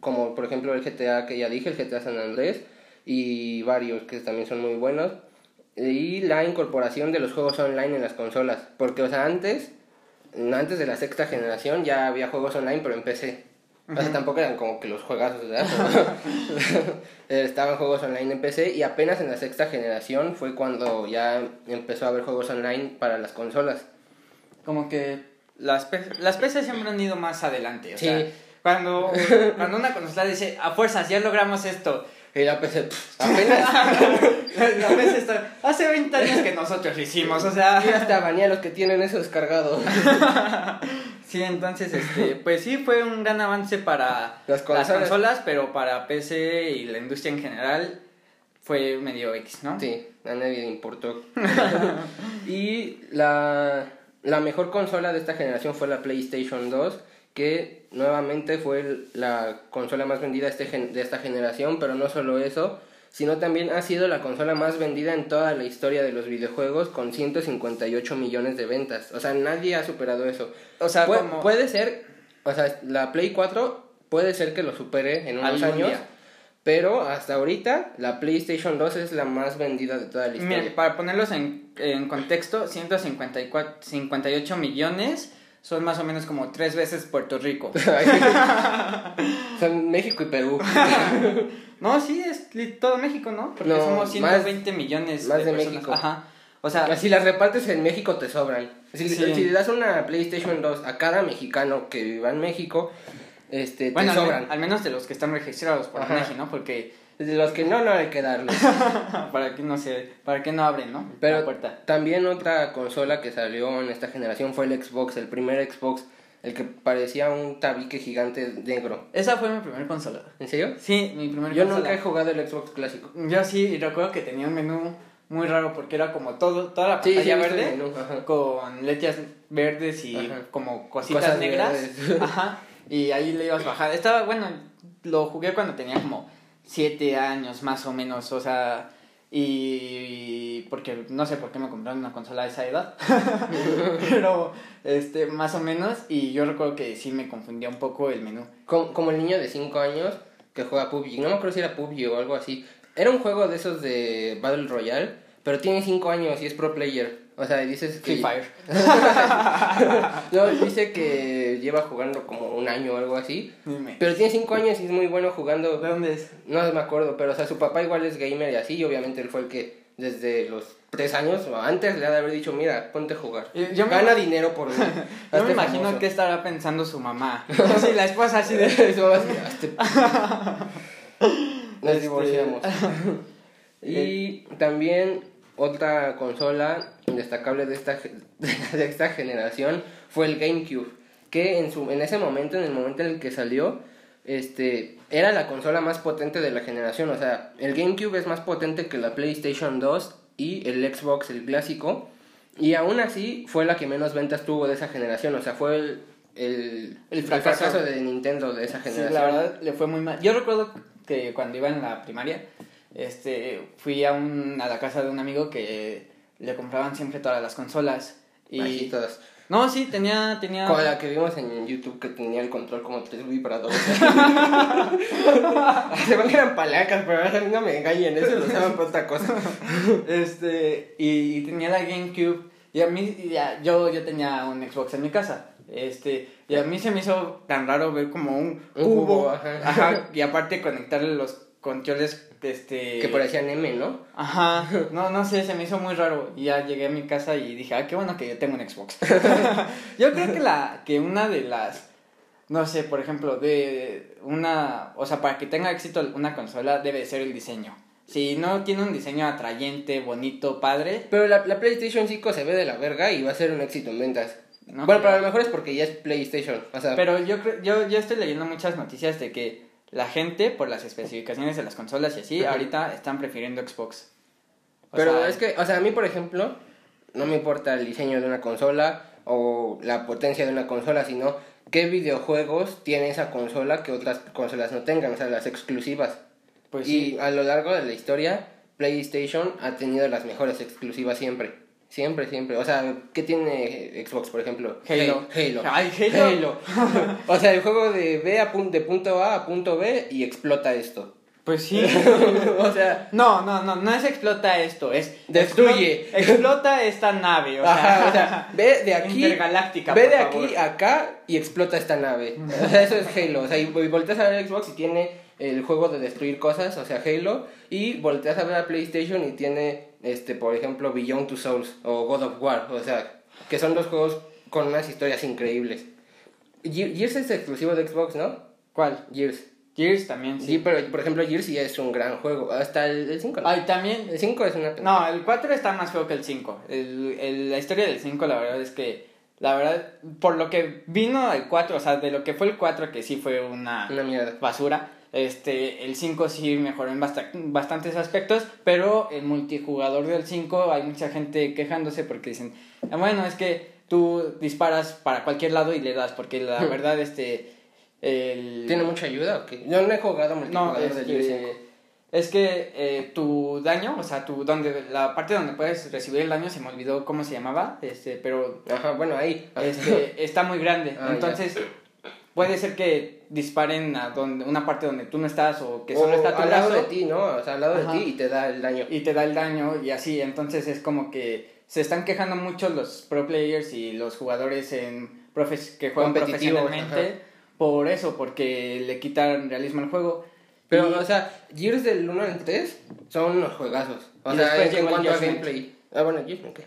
Speaker 2: como por ejemplo el GTA que ya dije, el GTA San Andrés, y varios que también son muy buenos. Y la incorporación de los juegos online en las consolas. Porque, o sea, antes, antes de la sexta generación ya había juegos online, pero en PC. O sea, tampoco eran como que los juegazos, ¿verdad? Pero estaban juegos online en PC y apenas en la sexta generación fue cuando ya empezó a haber juegos online para las consolas.
Speaker 1: como que las, las PC siempre han ido más adelante. O
Speaker 2: Sí.
Speaker 1: sea, cuando, cuando una consola dice, a fuerzas, ya logramos esto,
Speaker 2: Y la PC, pff, apenas.
Speaker 1: La PC está... Hace 20 años que nosotros lo hicimos, o sea...
Speaker 2: ya hasta banía a los que tienen eso descargado.
Speaker 1: Sí, entonces, este, pues sí, fue un gran avance para
Speaker 2: Las consolas.
Speaker 1: consolas, pero para PC y la industria en general fue medio X, ¿no?
Speaker 2: Sí, a nadie le importó. y la, la mejor consola de esta generación fue la PlayStation 2, que nuevamente fue la consola más vendida de, este gen- de esta generación, pero no solo eso, sino también ha sido la consola más vendida en toda la historia de los videojuegos con 158 millones de ventas. O sea, nadie ha superado eso.
Speaker 1: O sea,
Speaker 2: Pu-
Speaker 1: como...
Speaker 2: Puede ser, o sea, la Play 4 puede ser que lo supere en unos años.
Speaker 1: día.
Speaker 2: Pero hasta ahorita la PlayStation 2 es la más vendida de toda la historia.
Speaker 1: Mira, para ponerlos en, en contexto, 154 58 millones son más o menos como tres veces Puerto Rico.
Speaker 2: Son México y Perú.
Speaker 1: No, sí, es todo México, ¿no? Porque
Speaker 2: No,
Speaker 1: somos
Speaker 2: más-
Speaker 1: 120 millones
Speaker 2: más de
Speaker 1: personas.
Speaker 2: México.
Speaker 1: Ajá. O sea,
Speaker 2: Si las repartes en México te sobran. Si,
Speaker 1: Sí.
Speaker 2: si le das una PlayStation 2 a cada mexicano que viva en México, este,
Speaker 1: bueno,
Speaker 2: te
Speaker 1: al,
Speaker 2: sobran.
Speaker 1: men- al menos de los que están registrados por. México, ¿no? Porque
Speaker 2: De los que no, no hay que darles.
Speaker 1: para que no se, para que no abren, ¿no?
Speaker 2: Pero
Speaker 1: la puerta.
Speaker 2: también otra consola que salió en esta generación fue el Xbox, el primer Xbox, el que parecía un tabique gigante negro.
Speaker 1: Esa fue mi primer consola.
Speaker 2: ¿En serio?
Speaker 1: Sí, mi primer
Speaker 2: Yo
Speaker 1: consola.
Speaker 2: nunca he jugado el Xbox clásico.
Speaker 1: Yo sí, y recuerdo que tenía un menú muy raro porque era como todo, toda la
Speaker 2: Sí, sí,
Speaker 1: pantalla
Speaker 2: he visto
Speaker 1: verde
Speaker 2: menú,
Speaker 1: con letras verdes y
Speaker 2: Ajá.
Speaker 1: como cositas
Speaker 2: Cosas
Speaker 1: negras.
Speaker 2: verdes.
Speaker 1: Ajá. Y ahí le ibas bajando. Estaba, bueno, lo jugué cuando tenía como siete años más o menos, o sea, y porque no sé por qué me compraron una consola a esa edad, pero este, más o menos, y yo recuerdo que sí me confundía un poco el menú.
Speaker 2: Como, como el niño de 5 años que juega PUBG. No me acuerdo si era PUBG o algo así. Era un juego de esos de Battle Royale, pero tiene 5 años y es pro player. O sea, dices que...
Speaker 1: Free Fire.
Speaker 2: no, dice que lleva jugando como un año o algo así.
Speaker 1: Dime.
Speaker 2: Pero tiene 5 años y es muy bueno jugando.
Speaker 1: ¿De dónde es?
Speaker 2: No me acuerdo, pero o sea, su papá igual es gamer y así. Y obviamente él fue el que desde los 3 años o antes le ha de haber dicho, mira, ponte a jugar.
Speaker 1: Yo- me-
Speaker 2: Gana dinero por mí.
Speaker 1: Yo me imagino
Speaker 2: famoso".
Speaker 1: que estará pensando su mamá. Sí, la esposa así de...
Speaker 2: Su mamá así, "Hazte Nos
Speaker 1: Este-
Speaker 2: divorciamos. y también otra consola destacable de esta, de esta generación fue el GameCube, que en, su, en ese momento, en el momento en el que salió, este, era la consola más potente de la generación. O sea, el GameCube es más potente que la PlayStation 2 y el Xbox, el clásico. Y aún así fue la que menos ventas tuvo de esa generación. O sea, fue el, el,
Speaker 1: El
Speaker 2: el
Speaker 1: fracaso.
Speaker 2: fracaso de Nintendo de esa
Speaker 1: Sí,
Speaker 2: generación.
Speaker 1: la verdad le fue muy mal. Yo recuerdo que cuando iba en la primaria, este, fui a, un, a la casa de un amigo que le compraban siempre todas las consolas. Y...
Speaker 2: Así todas.
Speaker 1: No, sí, tenía... tenía...
Speaker 2: Como la que vimos en YouTube que tenía el control como tres vibradores. Se ven que eran palancas, pero a mí no me engañen, eso lo usaban para otra cosa.
Speaker 1: Este, y, y tenía la GameCube. Y a mí, ya, yo, yo tenía un Xbox en mi casa. Este, y a mí se me hizo tan raro ver como un,
Speaker 2: Un
Speaker 1: cubo,
Speaker 2: ajá.
Speaker 1: ajá, Y aparte conectarle los controles, este...
Speaker 2: Que parecían M, ¿no?
Speaker 1: Ajá, no, no sé, se me hizo muy raro. Y ya llegué a mi casa y dije, ah, qué bueno que yo tengo un Xbox. yo creo que la, que una de las, no sé, por ejemplo, de una, o sea, para que tenga éxito una consola debe ser el diseño. Si no tiene un diseño atrayente, bonito, padre,
Speaker 2: Pero la, la PlayStation 5 se ve de la verga y va a ser un éxito en ventas.
Speaker 1: No
Speaker 2: bueno, pero a lo mejor es porque ya es PlayStation. O sea,
Speaker 1: pero yo creo, yo, yo estoy leyendo muchas noticias de que la gente, por las especificaciones de las consolas y así, ahorita están prefiriendo Xbox. O
Speaker 2: pero
Speaker 1: sea,
Speaker 2: es que, o sea, a mí, por ejemplo, no me importa el diseño de una consola o la potencia de una consola, sino qué videojuegos tiene esa consola que otras consolas no tengan, o sea, las exclusivas.
Speaker 1: pues
Speaker 2: y
Speaker 1: sí.
Speaker 2: a lo largo de la historia, PlayStation ha tenido las mejores exclusivas siempre. Siempre, siempre. O sea, ¿qué tiene Xbox, por ejemplo?
Speaker 1: Halo.
Speaker 2: Halo.
Speaker 1: Ay, Halo.
Speaker 2: o sea, el juego de B a pun- de punto A a punto B y explota esto.
Speaker 1: Pues sí.
Speaker 2: o sea,
Speaker 1: No, no, no, no es explota esto, es
Speaker 2: Destruye.
Speaker 1: explo- Explota esta nave, o sea,
Speaker 2: ajá, o sea, ve de aquí.
Speaker 1: intergaláctica.
Speaker 2: Ve
Speaker 1: por
Speaker 2: de
Speaker 1: favor.
Speaker 2: aquí a acá y explota esta nave. O sea, eso es Halo. O sea, y volteas a ver Xbox y tiene el juego de destruir cosas, o sea, Halo. Y volteas a ver a PlayStation y tiene, este, por ejemplo, Beyond Two Souls o God of War. O sea, que son dos juegos con unas historias increíbles. Ge- Gears es exclusivo de Xbox, ¿no?
Speaker 1: ¿Cuál?
Speaker 2: Gears.
Speaker 1: Gears también, sí.
Speaker 2: Sí, pero por ejemplo Gears sí es un gran juego. Hasta el 5.
Speaker 1: Ay, también.
Speaker 2: El 5 es una
Speaker 1: No, el 4 está más feo que el 5. El, el- la historia del 5, la verdad es que. La verdad, por lo que vino el 4, o sea, de lo que fue el 4, que sí fue una,
Speaker 2: Una mierda.
Speaker 1: basura. Este, el 5 sí mejoró en basta- bastantes aspectos, pero el multijugador del 5 hay mucha gente quejándose porque dicen, "Ah, bueno, es que tú disparas para cualquier lado y le das, porque la
Speaker 2: Hmm.
Speaker 1: verdad, este, el...
Speaker 2: ¿Tiene mucha ayuda o qué? Yo no he jugado
Speaker 1: No,
Speaker 2: multijugador de Gears 5.
Speaker 1: este, es que eh, tu daño, o sea, tu, donde, la parte donde puedes recibir el daño, se me olvidó cómo se llamaba, este, pero
Speaker 2: Ajá, bueno, ahí.
Speaker 1: este, está muy grande.
Speaker 2: Ah, ya.
Speaker 1: Entonces, puede ser que disparen a donde, una parte donde tú no estás o que solo
Speaker 2: o
Speaker 1: está tu
Speaker 2: al lado
Speaker 1: brazo
Speaker 2: de ti, ¿no? O sea, al lado
Speaker 1: Ajá.
Speaker 2: de ti y te da el daño.
Speaker 1: y te da el daño y así. Entonces es como que se están quejando mucho los pro players y los jugadores en profes que juegan profesionalmente
Speaker 2: ajá.
Speaker 1: por eso, porque le quitan realismo al juego.
Speaker 2: Pero,
Speaker 1: Y-
Speaker 2: o sea, Gears del 1 al 3 son unos juegazos. O sea,
Speaker 1: después
Speaker 2: en, cuanto a gameplay. Ah, bueno, Judgment qué.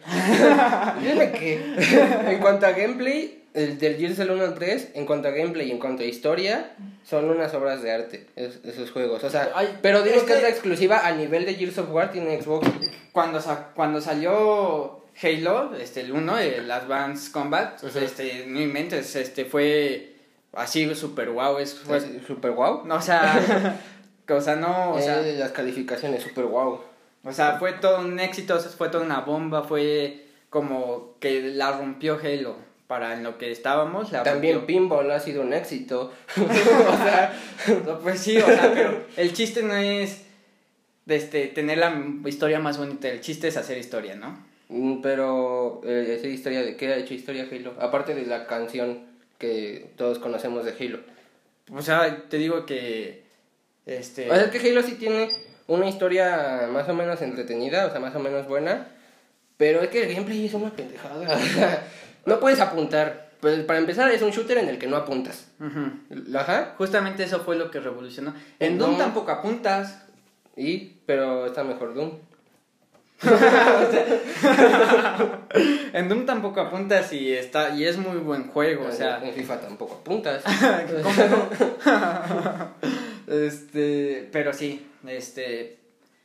Speaker 2: Qué. en cuanto a gameplay, el del Gears del 1 al 3, en cuanto a gameplay y en cuanto a historia, son unas obras de arte es- esos juegos. O sea,
Speaker 1: Ay,
Speaker 2: pero digo
Speaker 1: es
Speaker 2: que es la exclusiva a nivel de Gears of War tiene Xbox.
Speaker 1: cuando, sa- cuando salió Halo, este, el 1, el Advanced Combat,
Speaker 2: Ujú.
Speaker 1: este, no inventes, este, fue así super guau, es, fue,
Speaker 2: super wow.
Speaker 1: no, o sea, o sea, no, o sea,
Speaker 2: las calificaciones, super wow.
Speaker 1: o sea, fue todo un éxito, fue toda una bomba, fue como que la rompió Halo para en lo que estábamos, la
Speaker 2: También
Speaker 1: rompió.
Speaker 2: Pinball ha sido un éxito. o sea,
Speaker 1: No, Pues sí, o sea, pero el chiste no es de este, tener la historia más bonita, el chiste es hacer historia, ¿no?
Speaker 2: Mm, Pero, eh, esa historia de qué ha hecho historia Halo, aparte de la canción que todos conocemos de Halo.
Speaker 1: O sea, te digo que, este...
Speaker 2: O sea, es que Halo sí tiene una historia más o menos entretenida, o sea, más o menos buena, pero es que el gameplay es una pendejada. no puedes apuntar. Pues, para empezar, es un shooter en el que no apuntas. Ajá.
Speaker 1: Justamente eso fue lo que revolucionó. En. Doom tampoco apuntas.
Speaker 2: Y, pero está mejor Doom.
Speaker 1: En Doom tampoco apuntas y está y es muy buen juego, o sea,
Speaker 2: en FIFA tampoco apuntas.
Speaker 1: este, pero sí, este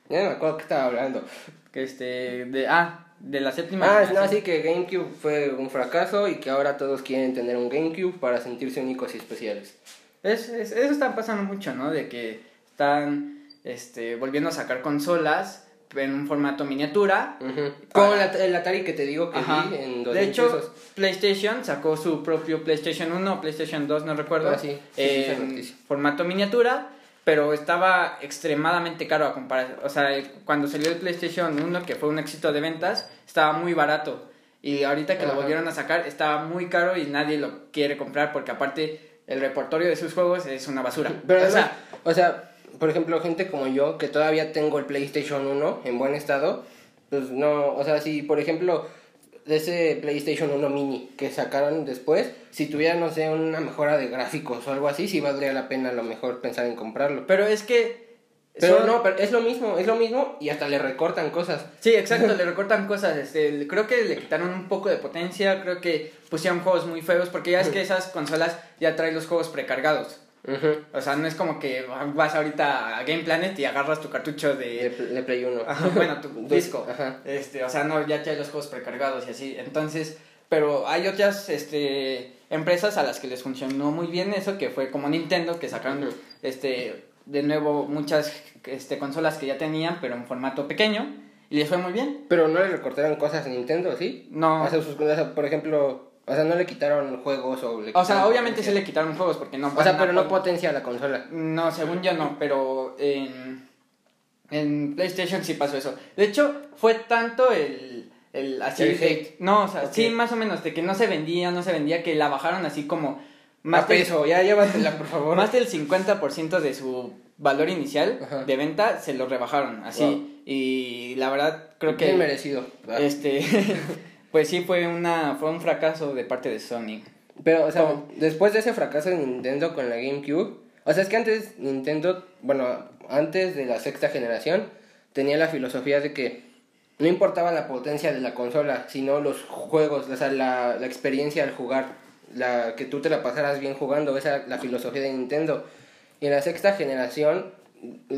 Speaker 2: ya no me acuerdo qué estaba hablando.
Speaker 1: que este de ah, de la séptima
Speaker 2: Ah, no,
Speaker 1: generación.
Speaker 2: así que GameCube fue un fracaso y que ahora todos quieren tener un GameCube para sentirse únicos y especiales.
Speaker 1: Es, es- eso está pasando mucho, ¿no? De que están este volviendo a sacar consolas en un formato miniatura.
Speaker 2: Como el, At- el Atari que te digo que
Speaker 1: Ajá.
Speaker 2: vi en 2000
Speaker 1: De hecho,
Speaker 2: pesos.
Speaker 1: PlayStation sacó su propio PlayStation 1 o PlayStation 2, no recuerdo,
Speaker 2: Ah, sí, sí, sí,
Speaker 1: en formato miniatura, pero estaba extremadamente caro a comparar. O sea, cuando salió el PlayStation 1, que fue un éxito de ventas, estaba muy barato. Y ahorita que lo volvieron a sacar, estaba muy caro y nadie lo quiere comprar porque aparte el repertorio de sus juegos es una basura.
Speaker 2: Pero
Speaker 1: o sea,
Speaker 2: o sea, por ejemplo, gente como yo, que todavía tengo el PlayStation 1 en buen estado, pues no, o sea, si por ejemplo, de ese PlayStation 1 mini que sacaron después, si tuviera, no sé, una mejora de gráficos o algo así, sí valdría la pena a lo mejor pensar en comprarlo.
Speaker 1: pero es que...
Speaker 2: Pero
Speaker 1: son-
Speaker 2: no, pero es lo mismo, es lo mismo y hasta le recortan cosas.
Speaker 1: Sí, exacto, le recortan cosas. Este, creo que le quitaron un poco de potencia, creo que pusieron juegos muy feos, porque ya es que esas consolas ya traen los juegos precargados.
Speaker 2: Ujú.
Speaker 1: O sea, no es como que vas ahorita a Game Planet y agarras tu cartucho
Speaker 2: de,
Speaker 1: de...
Speaker 2: de Play 1.
Speaker 1: Ajá, bueno, tu disco.
Speaker 2: Ajá.
Speaker 1: Este, o sea, no, ya trae los juegos precargados y así. Entonces, pero hay otras este, empresas a las que les funcionó muy bien eso, que fue como Nintendo, que sacaron este, de nuevo muchas este, consolas que ya tenían, pero en formato pequeño, y les fue muy bien.
Speaker 2: Pero no le recortaron cosas a Nintendo, ¿sí?
Speaker 1: No.
Speaker 2: O sea, sus- o sea, por ejemplo, o sea, no le quitaron juegos o le
Speaker 1: O sea, obviamente sí le quitaron juegos porque no
Speaker 2: O sea,
Speaker 1: a
Speaker 2: pero no potencia la consola.
Speaker 1: No, según yo no, pero en, en PlayStation sí pasó eso. De hecho, fue tanto el, el así
Speaker 2: El
Speaker 1: de-
Speaker 2: hate.
Speaker 1: No, o sea, sí, más o menos, de que no se vendía, no se vendía, que la bajaron así como
Speaker 2: Más
Speaker 1: del,
Speaker 2: peso, ya llévatela, por favor.
Speaker 1: más del 50% de su valor inicial
Speaker 2: Ajá.
Speaker 1: de venta se lo rebajaron, así.
Speaker 2: Wow.
Speaker 1: Y la verdad, creo que
Speaker 2: Bien merecido. ¿verdad?
Speaker 1: este pues sí fue una fue un fracaso de parte de Sony.
Speaker 2: Pero, o sea,
Speaker 1: ¿Cómo?
Speaker 2: después de ese fracaso de Nintendo con la GameCube, o sea, es que antes Nintendo, bueno, antes de la sexta generación, tenía la filosofía de que no importaba la potencia de la consola, sino los juegos, o sea, la, la experiencia al jugar, la que tú te la pasaras bien jugando, esa era la filosofía de Nintendo. Y en la sexta generación,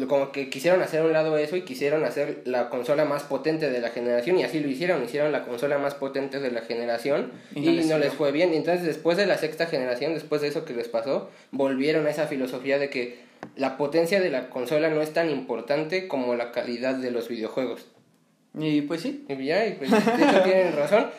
Speaker 2: como que quisieron hacer a un lado eso y quisieron hacer la consola más potente de la generación y así lo hicieron, hicieron la consola más potente de la generación y,
Speaker 1: Y no les
Speaker 2: no les fue bien. Entonces después de la sexta generación, después de eso que les pasó, volvieron a esa filosofía de que la potencia de la consola no es tan importante como la calidad de los videojuegos.
Speaker 1: Y pues sí.
Speaker 2: Y ya, y pues de hecho tienen razón.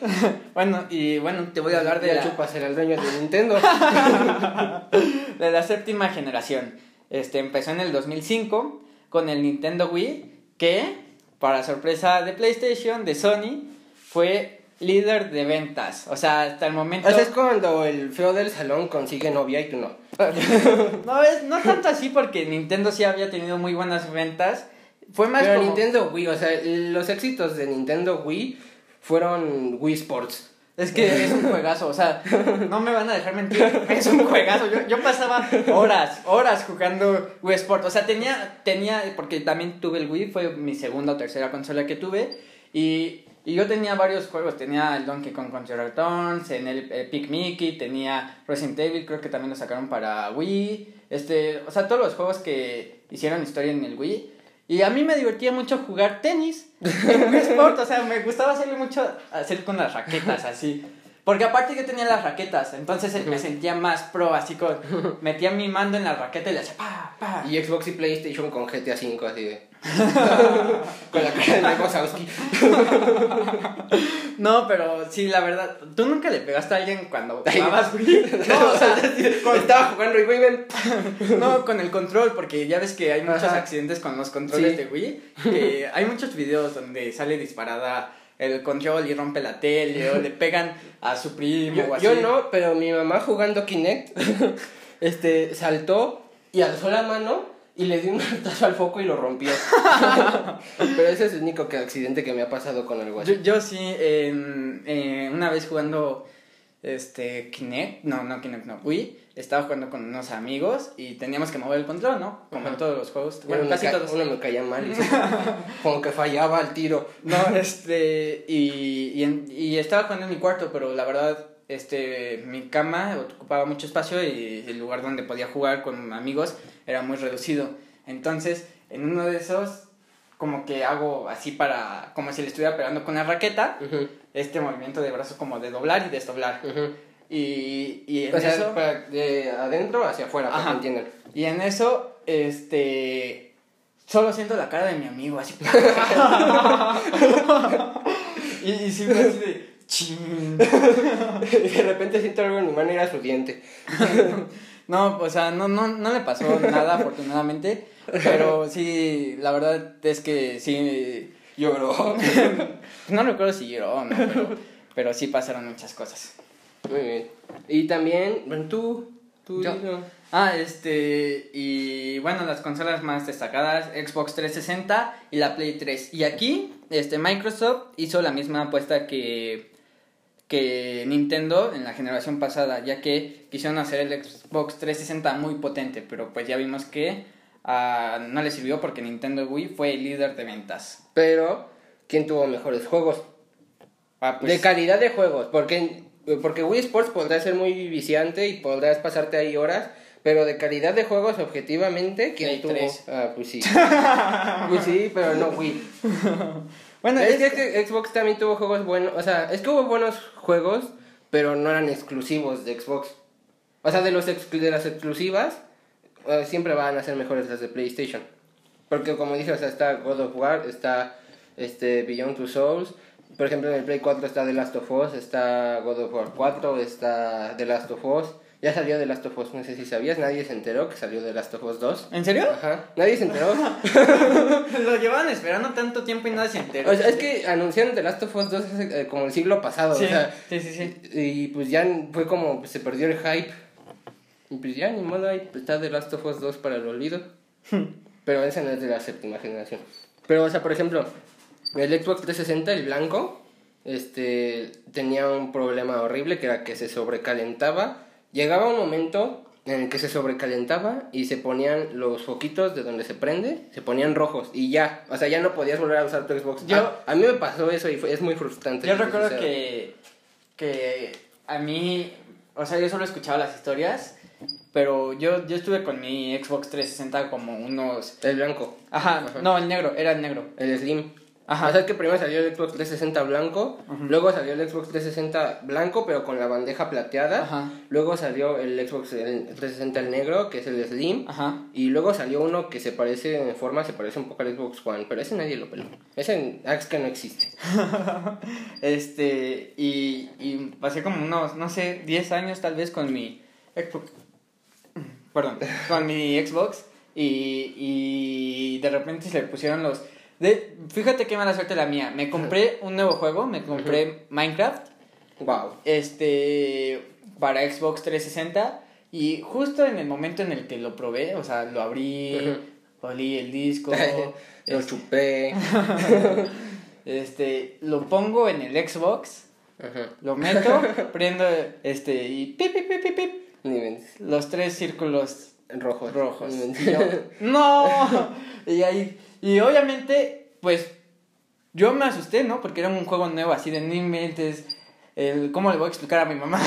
Speaker 1: Bueno, y bueno, te voy a hablar de
Speaker 2: Ya
Speaker 1: la,
Speaker 2: chupas el dueño de Nintendo.
Speaker 1: de la séptima generación. Este empezó en el 2005 con el Nintendo Wii, que, para sorpresa de PlayStation, de Sony, fue líder de ventas. O sea, hasta el momento.
Speaker 2: O sea, es cuando el feo del salón consigue novia y tú no.
Speaker 1: No, es, no tanto así porque Nintendo sí había tenido muy buenas ventas. Fue más
Speaker 2: Pero
Speaker 1: como...
Speaker 2: Nintendo Wii, o sea, los éxitos de Nintendo Wii fueron Wii Sports.
Speaker 1: Es que es un juegazo, o sea, no me van a dejar mentir, es un juegazo. Yo, yo pasaba horas, horas jugando Wii Sport. O sea, tenía, tenía, porque también tuve el Wii, fue mi segunda o tercera consola que tuve. Y, y yo tenía varios juegos, tenía el Donkey Kong Country Returns, en el Epic Mickey, tenía Resident Evil, creo que también lo sacaron para Wii. Este, o sea, todos los juegos que hicieron historia en el Wii. Y a mí me divertía mucho jugar tenis en Wii Sport, o sea, me gustaba hacerle mucho, hacer con las raquetas, así. Porque aparte yo tenía las raquetas, entonces me sentía más pro, así con, metía mi mando en la raqueta y le hacía pa, pa.
Speaker 2: Y Xbox y PlayStation con GTA V, así de. con la cara de Mike Wazowski.
Speaker 1: No, pero sí, la verdad, ¿tú nunca le pegaste a alguien cuando jugabas Wii? No, o sea, con-
Speaker 2: Estaba jugando y Wii,
Speaker 1: no, con el control, porque ya ves que hay muchos
Speaker 2: Ajá.
Speaker 1: accidentes con los controles
Speaker 2: Sí.
Speaker 1: de Wii. que hay muchos videos donde sale disparada el control y rompe la tele, o le pegan a su primo o
Speaker 2: Yo,
Speaker 1: así.
Speaker 2: yo no, pero mi mamá jugando Kinect, este, saltó y alzó la mano y le dio un hartazo al foco y lo rompió. pero ese es el único que, accidente que me ha pasado con el
Speaker 1: Yo,
Speaker 2: Wii.
Speaker 1: yo sí, en, eh, una vez jugando este Kinect, no, no Kinect, no, Wii, estaba jugando con unos amigos y teníamos que mover el control, ¿no? Como en todos los juegos,
Speaker 2: Uno
Speaker 1: bueno,
Speaker 2: me
Speaker 1: casi
Speaker 2: ca-
Speaker 1: todos.
Speaker 2: Uno me caía mal, y como que fallaba al tiro.
Speaker 1: No, este, y, y, en- y estaba jugando en mi cuarto, pero la verdad, este, mi cama ocupaba mucho espacio y el lugar donde podía jugar con amigos era muy reducido. Entonces, en uno de esos, como que hago así para, como si le estuviera pegando con la raqueta, este movimiento de brazo como de doblar y desdoblar. Y, y en
Speaker 2: O sea,
Speaker 1: eso,
Speaker 2: para- de adentro hacia afuera, para entiendan.
Speaker 1: y en eso, este, solo siento la cara de mi amigo así. y, y sí, fue así de.
Speaker 2: Y de repente siento algo en mi mano y era su diente.
Speaker 1: No, o sea, no, no, no le pasó nada afortunadamente, pero sí, la verdad es que sí,
Speaker 2: Lloró.
Speaker 1: no recuerdo si lloró o no, pero, pero sí pasaron muchas cosas.
Speaker 2: Muy bien. Y también, bueno, tú, tú,
Speaker 1: Yo. Ah, este, y bueno, las consolas más destacadas, Xbox 360 y la Play 3. Y aquí, este, Microsoft hizo la misma apuesta que, que Nintendo en la generación pasada, ya que quisieron hacer el Xbox 360 muy potente, pero pues ya vimos que ah, no le sirvió porque Nintendo Wii fue el líder de ventas.
Speaker 2: Pero, ¿quién tuvo mejores juegos?
Speaker 1: Ah, pues,
Speaker 2: de calidad de juegos, porque, porque Wii Sports podrá ser muy viciante y podrás pasarte ahí horas, pero de calidad de juegos, objetivamente, ¿quién
Speaker 1: Play
Speaker 2: tuvo?
Speaker 1: 3.
Speaker 2: Ah, pues sí. pues sí, pero no Wii.
Speaker 1: bueno,
Speaker 2: es,
Speaker 1: es
Speaker 2: que, es que Xbox también tuvo juegos buenos, o sea, es que hubo buenos juegos, pero no eran exclusivos de Xbox. O sea, de, los las exclusivas, eh, siempre van a ser mejores las de PlayStation. Porque como dije, o sea, está God of War, está este Beyond Two Souls. Por ejemplo, en el Play 4 está The Last of Us, está God of War 4, está The Last of Us. Ya salió The Last of Us, no sé si sabías, nadie se enteró que salió The Last of Us 2.
Speaker 1: ¿En serio?
Speaker 2: Ajá, nadie se enteró.
Speaker 1: Lo llevaban esperando tanto tiempo y nadie se enteró.
Speaker 2: O sea, es que anunciaron The Last of Us 2 hace, eh, como el siglo pasado,
Speaker 1: sí,
Speaker 2: o sea,
Speaker 1: sí, sí, sí.
Speaker 2: y pues ya fue como pues, se perdió el hype. Y pues ya ni modo, ahí está The Last of Us 2 para el olvido. Pero esa no es de la séptima generación. Pero, o sea, por ejemplo, el Xbox 360, el blanco, este, tenía un problema horrible que era que se sobrecalentaba. Llegaba un momento en el que se sobrecalentaba y se ponían los foquitos de donde se prende, se ponían rojos y ya, o sea, ya no podías volver a usar tu Xbox.
Speaker 1: Yo-
Speaker 2: a, a mí me pasó eso y fue, es muy frustrante.
Speaker 1: Yo recuerdo que, que a mí, o sea, yo solo escuchaba las historias pero yo, yo estuve con mi Xbox 360 como unos...
Speaker 2: El blanco.
Speaker 1: Ajá,
Speaker 2: Ajá.
Speaker 1: no, el negro, era el negro.
Speaker 2: El Slim.
Speaker 1: Ajá.
Speaker 2: O sea que primero salió el Xbox 360 blanco, luego salió el Xbox 360 blanco pero con la bandeja plateada,
Speaker 1: Ajá.
Speaker 2: luego salió el Xbox el 360 el negro, que es el Slim,
Speaker 1: Ajá.
Speaker 2: y luego salió uno que se parece en forma, se parece un poco al Xbox One, pero ese nadie lo peló. Ese ah, es que no existe.
Speaker 1: Este, y, y pasé como unos, no sé, 10 años tal vez con mi Xbox. Perdón, con mi Xbox. Y, y de repente se le pusieron los. De, fíjate qué mala suerte la mía. Me compré un nuevo juego, me compré Minecraft.
Speaker 2: Wow.
Speaker 1: Este. Para Xbox 360. Y justo en el momento en el que lo probé, o sea, lo abrí, olí el disco.
Speaker 2: lo
Speaker 1: este,
Speaker 2: chupé.
Speaker 1: este, lo pongo en el Xbox.
Speaker 2: Ajá.
Speaker 1: Lo meto, prendo este y pip, pip, pip, pip, los tres círculos
Speaker 2: Rojos.
Speaker 1: rojos. Y yo, no. Y ahí y obviamente pues yo me asusté, ¿no? Porque era un juego nuevo así de no inventes el cómo le voy a explicar a mi mamá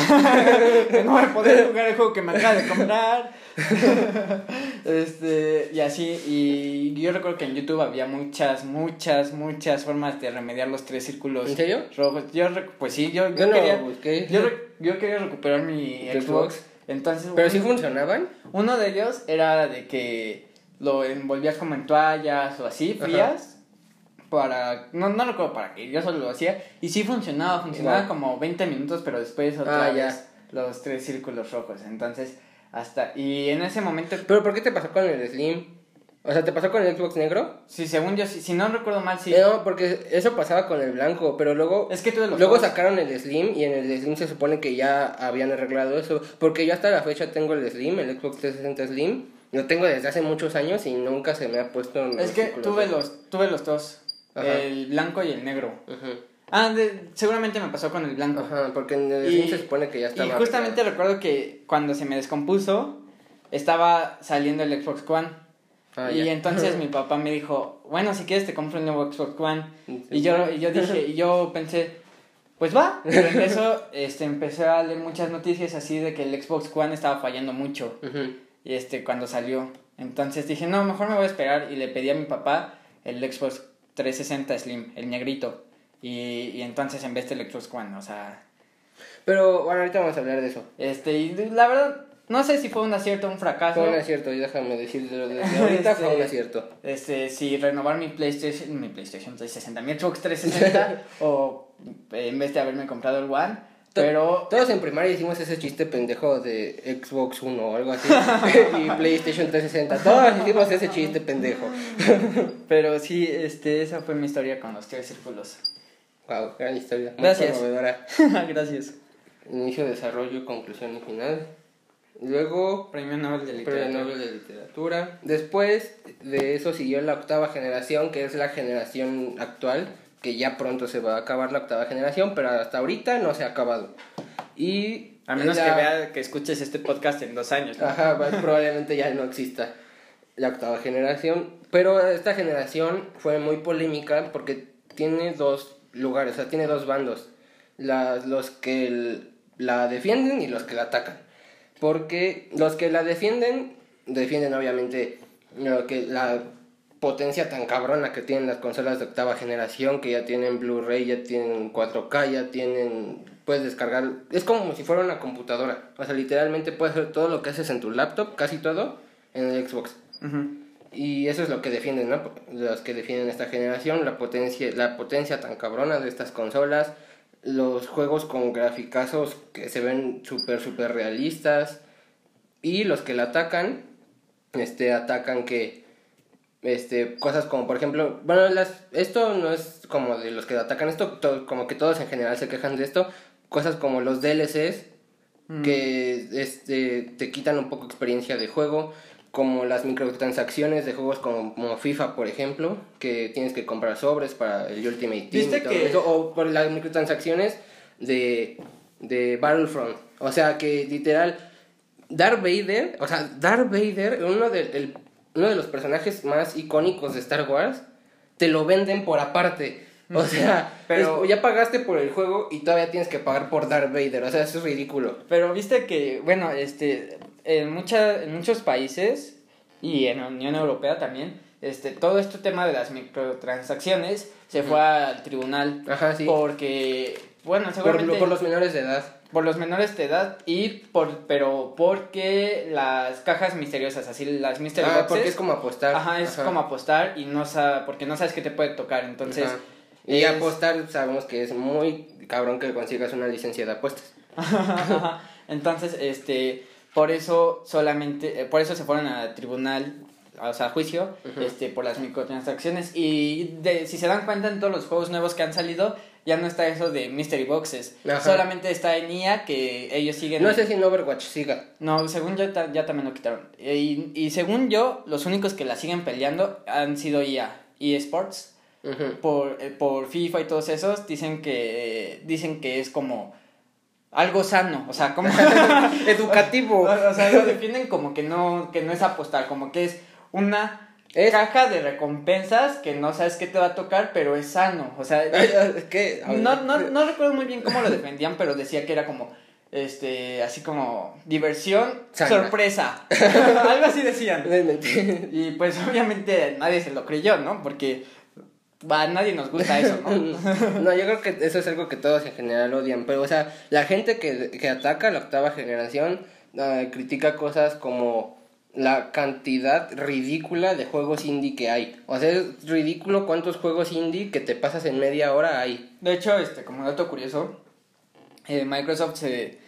Speaker 1: que no voy a poder jugar el juego que me acaba de comprar. este, y así y yo recuerdo que en YouTube había muchas muchas muchas formas de remediar los tres círculos
Speaker 2: ¿En serio?
Speaker 1: rojos. Yo pues sí, yo, yo
Speaker 2: Yo no
Speaker 1: quería
Speaker 2: busqué.
Speaker 1: yo, yo quería recuperar mi
Speaker 2: ¿Tu
Speaker 1: Xbox.
Speaker 2: Xbox?
Speaker 1: Entonces,
Speaker 2: Pero sí
Speaker 1: un-
Speaker 2: funcionaban.
Speaker 1: uno de ellos era de que lo envolvías como en toallas o así,
Speaker 2: Ajá.
Speaker 1: frías. Para. No, no recuerdo para qué, yo solo lo hacía. Y sí funcionaba, funcionaba como 20 minutos, pero después otra
Speaker 2: Ah, ya.
Speaker 1: vez los tres círculos rojos. Entonces, hasta. Y en ese momento.
Speaker 2: Pero ¿por qué te pasó con el Slim? O sea, ¿te pasó con el Xbox negro?
Speaker 1: Sí, según yo, si, si no recuerdo mal, sí.
Speaker 2: No, porque eso pasaba con el blanco, pero luego
Speaker 1: Es que
Speaker 2: luego
Speaker 1: juegos-
Speaker 2: sacaron el Slim y en el Slim se supone que ya habían arreglado eso, porque yo hasta la fecha tengo el Slim, el Xbox 360 Slim, lo tengo desde hace muchos años y nunca se me ha puesto en
Speaker 1: Es que tuve los, tuve los dos.
Speaker 2: Ajá.
Speaker 1: El blanco y el negro.
Speaker 2: Ujú.
Speaker 1: Ah, de- seguramente me pasó con el blanco.
Speaker 2: Ajá, porque en el
Speaker 1: Y-
Speaker 2: se supone que ya estaba
Speaker 1: Y justamente recuerdo que cuando se me descompuso, estaba saliendo el Xbox One.
Speaker 2: Ah,
Speaker 1: y
Speaker 2: ya.
Speaker 1: entonces mi papá me dijo, bueno, si quieres te compro un nuevo Xbox One.
Speaker 2: Sí.
Speaker 1: Y yo, y yo dije, y yo pensé, pues va. Pero en eso este, empecé a leer muchas noticias así de que el Xbox One estaba fallando mucho.
Speaker 2: Ujú.
Speaker 1: Y este, cuando salió. Entonces dije, no, mejor me voy a esperar. Y le pedí a mi papá el Xbox 360 Slim, el negrito. Y, y entonces en vez del Xbox One, o sea,
Speaker 2: Pero bueno, ahorita vamos a hablar de eso.
Speaker 1: este, y la verdad, no sé si fue un acierto o un fracaso.
Speaker 2: Fue un acierto, déjame decirlo desde ahorita fue un
Speaker 1: Este,
Speaker 2: acierto.
Speaker 1: Este, si renovar mi PlayStation, mi PlayStation 360, mi Xbox 360, o eh, en vez de haberme comprado el One, pero
Speaker 2: Todos en primaria hicimos ese chiste pendejo de Xbox One o algo así. y PlayStation 360. Todos hicimos ese chiste pendejo.
Speaker 1: pero sí, este, esa fue mi historia con los tres círculos.
Speaker 2: Wow, gran historia. Muy
Speaker 1: Gracias.
Speaker 2: conmovedora.
Speaker 1: Gracias.
Speaker 2: Inicio, desarrollo, conclusión y final. Luego,
Speaker 1: Premio Nobel de
Speaker 2: Premio
Speaker 1: Literatura.
Speaker 2: Nobel de Literatura. Después de eso siguió la octava generación, que es la generación actual, que ya pronto se va a acabar la octava generación, pero hasta ahorita no se ha acabado. Y
Speaker 1: A menos
Speaker 2: la-
Speaker 1: que vea que escuches este podcast en dos años. ¿no?
Speaker 2: Ajá, probablemente ya no exista la octava generación. Pero esta generación fue muy polémica porque tiene dos lugares, o sea, tiene dos bandos. Las- los que el- la defienden y los que la atacan. Porque los que la defienden, defienden obviamente lo que la potencia tan cabrona que tienen las consolas de octava generación, que ya tienen Blu-ray, ya tienen 4K, ya tienen... Puedes descargar... Es como si fuera una computadora. O sea, literalmente puedes hacer todo lo que haces en tu laptop, casi todo, en el Xbox. Y eso es lo que defienden, ¿no? Los que defienden esta generación, la potencia, la potencia tan cabrona de estas consolas, los juegos con graficazos que se ven súper, súper realistas. Y los que la atacan, este, atacan que, este, cosas como, por ejemplo, bueno, las, esto no es como de los que atacan, esto to- como que todos en general se quejan de esto, cosas como los DLCs, que este, te quitan un poco experiencia de juego, como las microtransacciones de juegos como, como FIFA, por ejemplo, que tienes que comprar sobres para el Ultimate Team.
Speaker 1: ¿Viste
Speaker 2: y todo
Speaker 1: que-
Speaker 2: eso, o por las microtransacciones de, de Battlefront. O sea, que literal, Darth Vader, o sea, Darth Vader, uno de, el- uno de los personajes más icónicos de Star Wars, te lo venden por aparte. O sea,
Speaker 1: Pero-
Speaker 2: es- ya pagaste por el juego y todavía tienes que pagar por Darth Vader. O sea, eso es ridículo.
Speaker 1: Pero viste que, bueno, este, en, mucha, en muchos países y en la Unión Europea también, este, todo este tema de las microtransacciones se fue al tribunal.
Speaker 2: Ajá, sí.
Speaker 1: Porque, bueno,
Speaker 2: Por,
Speaker 1: seguramente...
Speaker 2: por los menores de edad.
Speaker 1: Por los menores de edad y por pero porque las cajas misteriosas así las mystery
Speaker 2: Ah,
Speaker 1: boxes
Speaker 2: porque es como apostar.
Speaker 1: ajá es como apostar y no sa porque no sabes qué te puede tocar entonces
Speaker 2: Ajá. Y
Speaker 1: es-
Speaker 2: apostar sabemos que es muy cabrón que consigas una licencia de apuestas.
Speaker 1: entonces este por eso solamente eh, por eso se fueron al tribunal o sea a juicio este por las microtransacciones y de, si se dan cuenta en todos los juegos nuevos que han salido ya no está eso de mystery boxes
Speaker 2: Ajá.
Speaker 1: solamente está en IA que ellos siguen
Speaker 2: No sé si en Overwatch siga.
Speaker 1: No, según yo ta- ya también lo quitaron. Eh, Y, y según yo, los únicos que la siguen peleando han sido EA, eSports.
Speaker 2: Ujú.
Speaker 1: Por, eh, por FIFA y todos esos, dicen que, dicen que es como algo sano. O sea, como...
Speaker 2: Educativo.
Speaker 1: o, o sea, lo definen como que no, que no es apostar, como que es una
Speaker 2: Es-
Speaker 1: caja de recompensas que no sabes qué te va a tocar, pero es sano. O sea,
Speaker 2: ¿Qué?
Speaker 1: No, no, no recuerdo muy bien cómo lo defendían, pero decía que era como, este, así como, diversión, sorpresa. Algo así decían. Y pues obviamente nadie se lo creyó, ¿no? Porque a nadie nos gusta eso, ¿no?
Speaker 2: No, yo creo que eso es algo que todos en general odian. Pero, o sea, la gente que, que ataca a la octava generación eh, critica cosas como la cantidad ridícula de juegos indie que hay. O sea, es ridículo cuántos juegos indie que te pasas en media hora hay.
Speaker 1: De hecho, este, como dato curioso, eh, Microsoft se-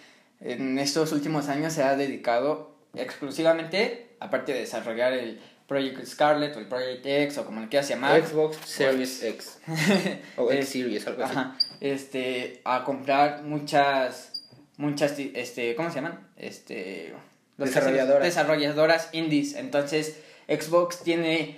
Speaker 1: en estos últimos años se ha dedicado exclusivamente, aparte de desarrollar el Project Scarlet o el Project X o como le quieras llamar,
Speaker 2: Xbox Series X. O X
Speaker 1: Es-
Speaker 2: Series, algo así.
Speaker 1: Ajá, este, a comprar muchas, muchas, este, ¿cómo se llaman? Este,
Speaker 2: Desarrolladoras.
Speaker 1: Desarrolladoras indies. Entonces, Xbox tiene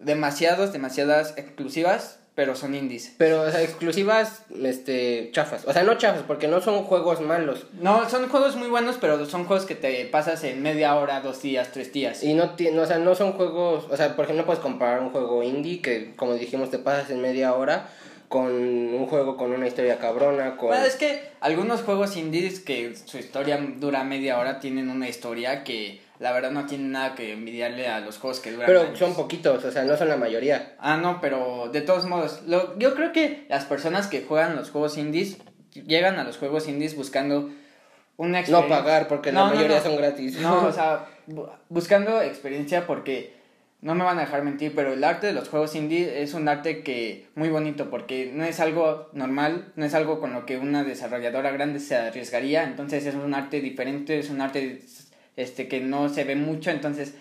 Speaker 1: demasiados, demasiadas exclusivas, pero son indies.
Speaker 2: Pero, o sea, exclusivas, este, chafas. O sea, no chafas, porque no son juegos malos.
Speaker 1: No, son juegos muy buenos, pero son juegos que te pasas en media hora, dos días, tres días.
Speaker 2: Y no, no, o sea, no son juegos, o sea, por ejemplo, no puedes comparar un juego indie que, como dijimos, te pasas en media hora con un juego con una historia cabrona, con...
Speaker 1: Bueno, es que algunos juegos indies que su historia dura media hora tienen una historia que la verdad no tiene nada que envidiarle a los juegos que duran
Speaker 2: Pero
Speaker 1: años.
Speaker 2: son poquitos, o sea, no son la mayoría.
Speaker 1: Ah, no, pero de todos modos, lo, yo creo que las personas que juegan los juegos indies llegan a los juegos indies buscando una
Speaker 2: No
Speaker 1: experiencia.
Speaker 2: pagar, porque la
Speaker 1: No, no,
Speaker 2: mayoría
Speaker 1: no.
Speaker 2: son gratis.
Speaker 1: No, o sea, bu- buscando experiencia porque no me van a dejar mentir, pero el arte de los juegos indie es un arte que muy bonito porque no es algo normal, no es algo con lo que una desarrolladora grande se arriesgaría, entonces es un arte diferente, es un arte este que no se ve mucho, entonces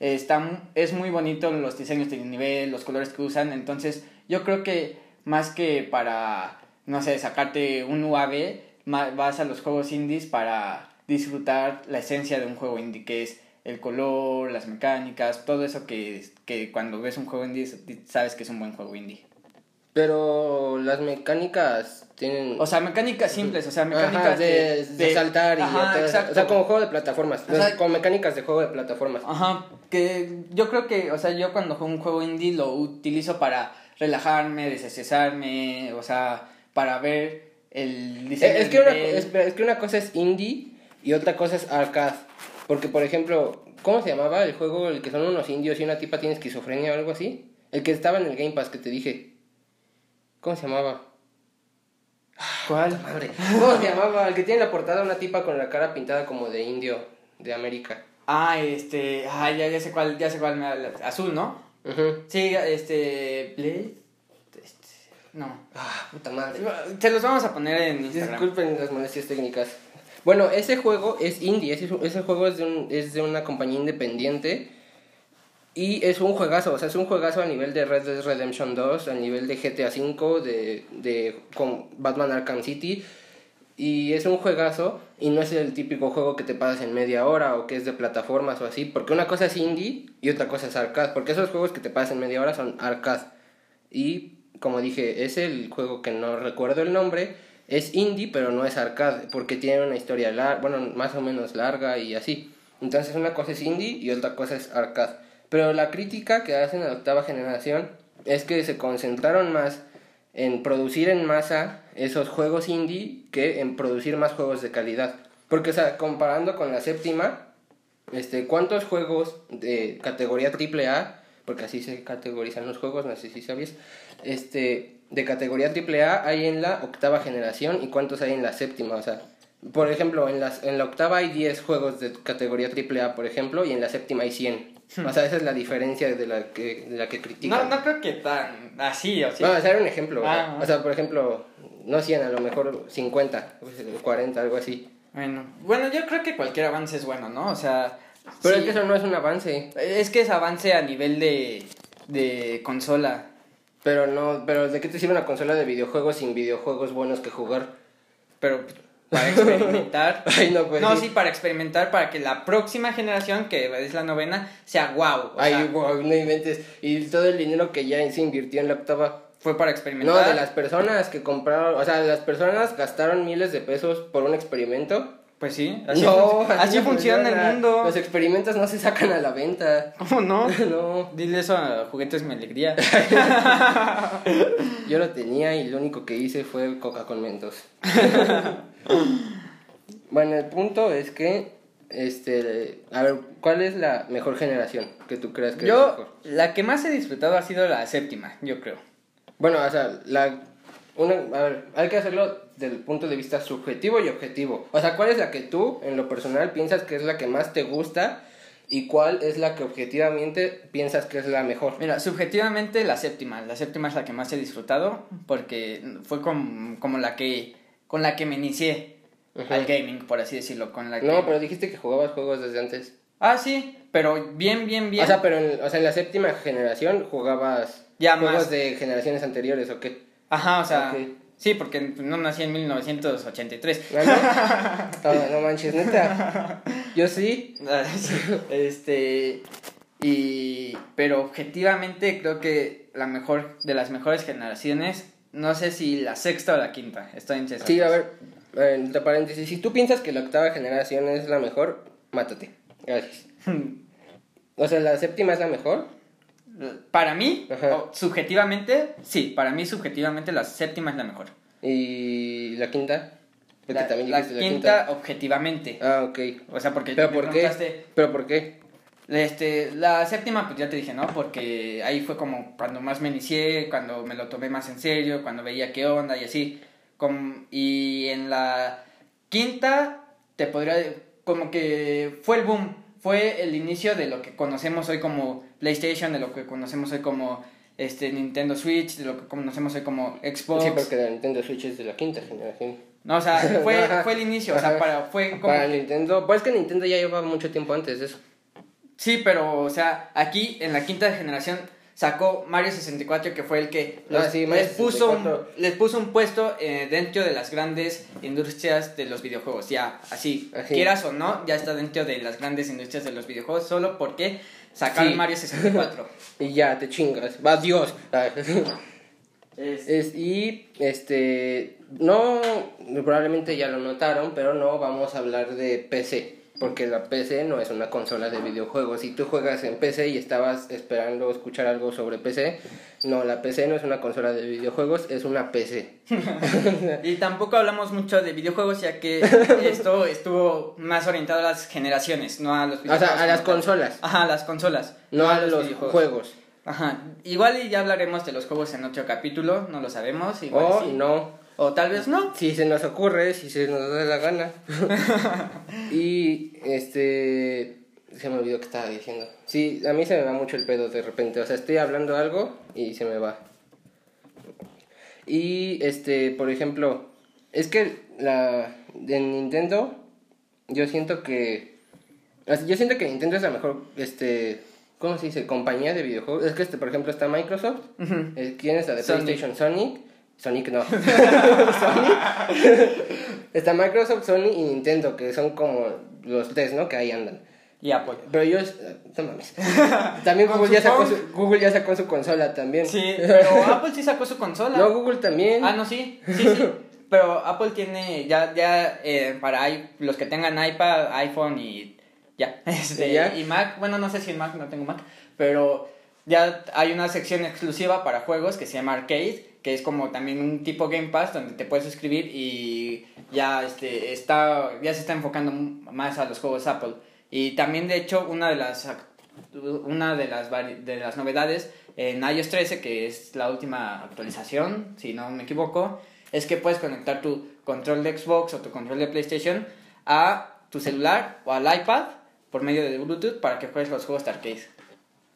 Speaker 1: está es muy bonito los diseños de nivel, los colores que usan, entonces yo creo que más que para no sé, sacarte un UAV, vas a los juegos indies para disfrutar la esencia de un juego indie, que es el color, las mecánicas, todo eso que, que cuando ves un juego indie sabes que es un buen juego indie.
Speaker 2: Pero las mecánicas tienen...
Speaker 1: O sea, mecánicas simples, o sea, mecánicas
Speaker 2: Ajá, de, de saltar y
Speaker 1: Ajá,
Speaker 2: todo eso.
Speaker 1: exacto.
Speaker 2: O sea, como juego de plataformas.
Speaker 1: O sea-
Speaker 2: con mecánicas de juego de plataformas.
Speaker 1: Ajá, que yo creo que, o sea, yo cuando juego un juego indie lo utilizo para relajarme, desestresarme, o sea, para ver el diseño
Speaker 2: Eh, Es,
Speaker 1: del
Speaker 2: que una, espera, es que una cosa es indie y otra cosa es arcade. Porque, por ejemplo, ¿cómo se llamaba el juego el que son unos indios y una tipa tiene esquizofrenia o algo así? El que estaba en el Game Pass que te dije. ¿Cómo se llamaba?
Speaker 1: ¿Cuál?
Speaker 2: Madre. ¿Cómo se llamaba? El que tiene la portada una tipa con la cara pintada como de indio de América.
Speaker 1: Ah, este, ah, ya, ya sé cuál, ya sé cuál me. Azul, ¿no?
Speaker 2: Ujú.
Speaker 1: Sí, este, Blade, este, no.
Speaker 2: Ah, puta madre.
Speaker 1: Se los vamos a poner en Instagram.
Speaker 2: Disculpen las molestias técnicas. Bueno, ese juego es indie, ese, juego es de, un- es de una compañía independiente y es un juegazo, o sea, es un juegazo a nivel de Red Dead Redemption 2, a nivel de GTA V, de, de con Batman Arkham City y es un juegazo y no es el típico juego que te pasas en media hora o que es de plataformas o así, porque una cosa es indie y otra cosa es arcade, porque esos juegos que te pasas en media hora son arcade. Y como dije, es el juego que no recuerdo el nombre, es indie, pero no es arcade, porque tiene una historia larga, bueno, más o menos larga y así. Entonces una cosa es indie y otra cosa es arcade. Pero la crítica que hacen a la octava generación es que se concentraron más en producir en masa esos juegos indie que en producir más juegos de calidad. Porque, o sea, comparando con la séptima, este, ¿cuántos juegos de categoría AAA, porque así se categorizan los juegos, no sé si sabías, este, de categoría AAA hay en la octava generación y cuántos hay en la séptima? O sea, por ejemplo, en, las, en la octava hay 10 juegos de categoría AAA, por ejemplo, y en la séptima hay 100. O sea, esa es la diferencia de la que, de la que
Speaker 1: No,
Speaker 2: critican.
Speaker 1: no creo que tan así, o sí.
Speaker 2: Vamos a hacer un ejemplo. o sea,
Speaker 1: Ah, ah.
Speaker 2: O sea, por ejemplo, no 100, a lo mejor 50, 40, algo así.
Speaker 1: Bueno, bueno, yo creo que cualquier avance es bueno, ¿no? O sea,
Speaker 2: Pero
Speaker 1: sí,
Speaker 2: es que eso no es un avance.
Speaker 1: es que es avance a nivel de, de consola.
Speaker 2: Pero no, pero ¿de qué te sirve una consola de videojuegos sin videojuegos buenos que jugar?
Speaker 1: Pero para experimentar.
Speaker 2: Ay, no, pues
Speaker 1: no,
Speaker 2: sí.
Speaker 1: sí, para experimentar, para que la próxima generación, que es la novena, sea wow.
Speaker 2: Ay,
Speaker 1: sea,
Speaker 2: wow, no inventes. Y todo el dinero que ya se invirtió en la octava.
Speaker 1: fue para
Speaker 2: No,
Speaker 1: experimentar.
Speaker 2: de las personas que compraron, o sea, las personas gastaron miles de pesos por un experimento.
Speaker 1: Pues sí, así,
Speaker 2: no,
Speaker 1: fun- así funciona el mundo.
Speaker 2: Los experimentos no se sacan a la venta.
Speaker 1: ¿Cómo no?
Speaker 2: no,
Speaker 1: Dile eso a Juguetes Mi Alegría.
Speaker 2: yo lo tenía y lo único que hice fue coca con mentos. bueno, el punto es que, este, a ver, ¿cuál es la mejor generación que tú creas que es la
Speaker 1: Yo,
Speaker 2: mejor?
Speaker 1: la que más he disfrutado ha sido la séptima, yo creo.
Speaker 2: Bueno, o sea, la, una, a ver, hay que hacerlo desde el punto de vista subjetivo y objetivo. O sea, ¿cuál es la que tú, en lo personal, piensas que es la que más te gusta y cuál es la que objetivamente piensas que es la mejor?
Speaker 1: Mira, subjetivamente la séptima. La séptima es la que más he disfrutado porque fue con- como la que con la que me inicié al gaming, por así decirlo. Con la que...
Speaker 2: No, pero dijiste que jugabas juegos desde antes.
Speaker 1: Ah, sí, pero bien, bien, bien.
Speaker 2: O sea, pero en, o sea, en la séptima generación jugabas
Speaker 1: Ya
Speaker 2: juegos
Speaker 1: más.
Speaker 2: de generaciones anteriores o qué?
Speaker 1: Ajá, o sea, sí, porque no nací en 1983.
Speaker 2: ¿No, no? No manches, neta. Yo sí.
Speaker 1: Ah, sí, este y pero objetivamente creo que la mejor de las mejores generaciones no sé si la sexta o la quinta estoy esas
Speaker 2: Sí, a ver, eh, entre paréntesis, si tú piensas que la octava generación es la mejor, mátate. Gracias. O sea, la séptima es la mejor.
Speaker 1: Para mí
Speaker 2: Ajá.
Speaker 1: subjetivamente sí para mí subjetivamente la séptima es la mejor
Speaker 2: ¿Y la quinta? Porque
Speaker 1: la,
Speaker 2: también
Speaker 1: la
Speaker 2: dijiste
Speaker 1: quinta, objetivamente
Speaker 2: Ah, ok.
Speaker 1: o sea porque
Speaker 2: ¿Pero por qué? ¿Pero por qué?
Speaker 1: Este, la séptima, pues ya te dije, ¿no? Porque ahí fue como cuando más me inicié, cuando me lo tomé más en serio, cuando veía qué onda y así. Com- y en la quinta, te podría. Como que fue el boom, fue el inicio de lo que conocemos hoy como PlayStation, de lo que conocemos hoy como este Nintendo Switch, de lo que conocemos hoy como Xbox.
Speaker 2: Sí, porque la Nintendo Switch es de la quinta generación.
Speaker 1: No, o sea, fue, fue el inicio, o sea, para, fue como
Speaker 2: Para Nintendo, pues es que Nintendo ya llevaba mucho tiempo antes de eso.
Speaker 1: Sí, pero, o sea, aquí en la quinta generación sacó Mario 64, que fue el que
Speaker 2: Ah, sí, Mario
Speaker 1: les, puso un,
Speaker 2: 64.
Speaker 1: les puso un puesto eh, dentro de las grandes industrias de los videojuegos. Ya, así,
Speaker 2: Así.
Speaker 1: quieras o no, ya está dentro de las grandes industrias de los videojuegos, solo porque sacaron
Speaker 2: Sí.
Speaker 1: Mario 64.
Speaker 2: Y ya, te chingas. Va Dios.
Speaker 1: Es-
Speaker 2: Es- y este no probablemente ya lo notaron pero no vamos a hablar de PC porque la PC no es una consola de videojuegos si tú juegas en PC y estabas esperando escuchar algo sobre PC no la PC no es una consola de videojuegos es una PC
Speaker 1: y tampoco hablamos mucho de videojuegos, ya que esto estuvo más orientado a las generaciones, no a los
Speaker 2: o
Speaker 1: videojuegos.
Speaker 2: sea a las consolas
Speaker 1: Ajá, a las consolas.
Speaker 2: no a los juegos
Speaker 1: Ajá, igual y ya hablaremos de los juegos en otro capítulo, no lo sabemos. Igual
Speaker 2: o
Speaker 1: sí.
Speaker 2: no
Speaker 1: O tal vez no.
Speaker 2: si se nos ocurre si se nos da la gana y este se me olvidó que estaba diciendo sí a mí se me va mucho el pedo de repente o sea estoy hablando algo y se me va y este por ejemplo es que la de Nintendo yo siento que yo siento que Nintendo es la mejor este cómo se dice compañía de videojuegos es que este por ejemplo está Microsoft eh, ¿Quién es la de
Speaker 1: Sonic.
Speaker 2: PlayStation? Sonic. Sonic no. Sonic. Está Microsoft, Sony y Nintendo, que son como los tres, ¿no? Que ahí andan.
Speaker 1: Y Apple.
Speaker 2: Pero yo, no mames. También Google ya, sacó su, Google ya sacó su consola también.
Speaker 1: Sí, pero Apple sí sacó su consola.
Speaker 2: No, Google también.
Speaker 1: Ah, no, sí, sí, sí. Pero Apple tiene ya, ya eh, para los que tengan iPad, iPhone y ya. Este,
Speaker 2: ¿Y ya?
Speaker 1: y Mac, bueno, no sé si en Mac, no tengo Mac, pero ya hay una sección exclusiva para juegos que se llama Arcade, que es como también un tipo Game Pass donde te puedes suscribir y ya este está ya se está enfocando más a los juegos Apple. Y también, de hecho, una de las, una de las, de las novedades en iOS 13, que es la última actualización, si no me equivoco, es que puedes conectar tu control de Xbox o tu control de PlayStation a tu celular o al iPad por medio de Bluetooth para que juegues los juegos de arcade.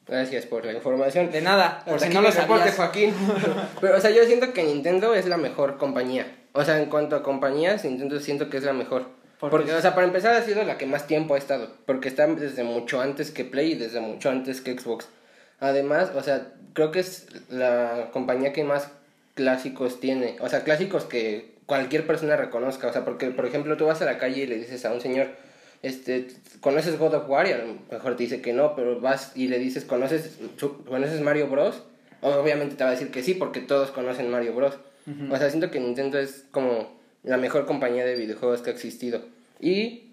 Speaker 2: Gracias por la información.
Speaker 1: De nada, por
Speaker 2: Hasta
Speaker 1: si no lo sabías.
Speaker 2: Joaquín. Pero, o sea, yo siento que Nintendo es la mejor compañía. O sea, en cuanto a compañías, Nintendo siento que es la mejor. Porque, o sea, para empezar ha sido la que más tiempo ha estado. Porque está desde mucho antes que Play y desde mucho antes que Xbox. Además, o sea, creo que es la compañía que más clásicos tiene. O sea, clásicos que cualquier persona reconozca. O sea, porque, por ejemplo, tú vas a la calle y le dices a un señor, este, ¿conoces God of War? Y a lo mejor te dice que no, pero vas y le dices, ¿conoces, ¿conoces Mario Bros? Obviamente te va a decir que sí, porque todos conocen Mario Bros. O sea, siento que Nintendo es como la mejor compañía de videojuegos que ha existido. Y,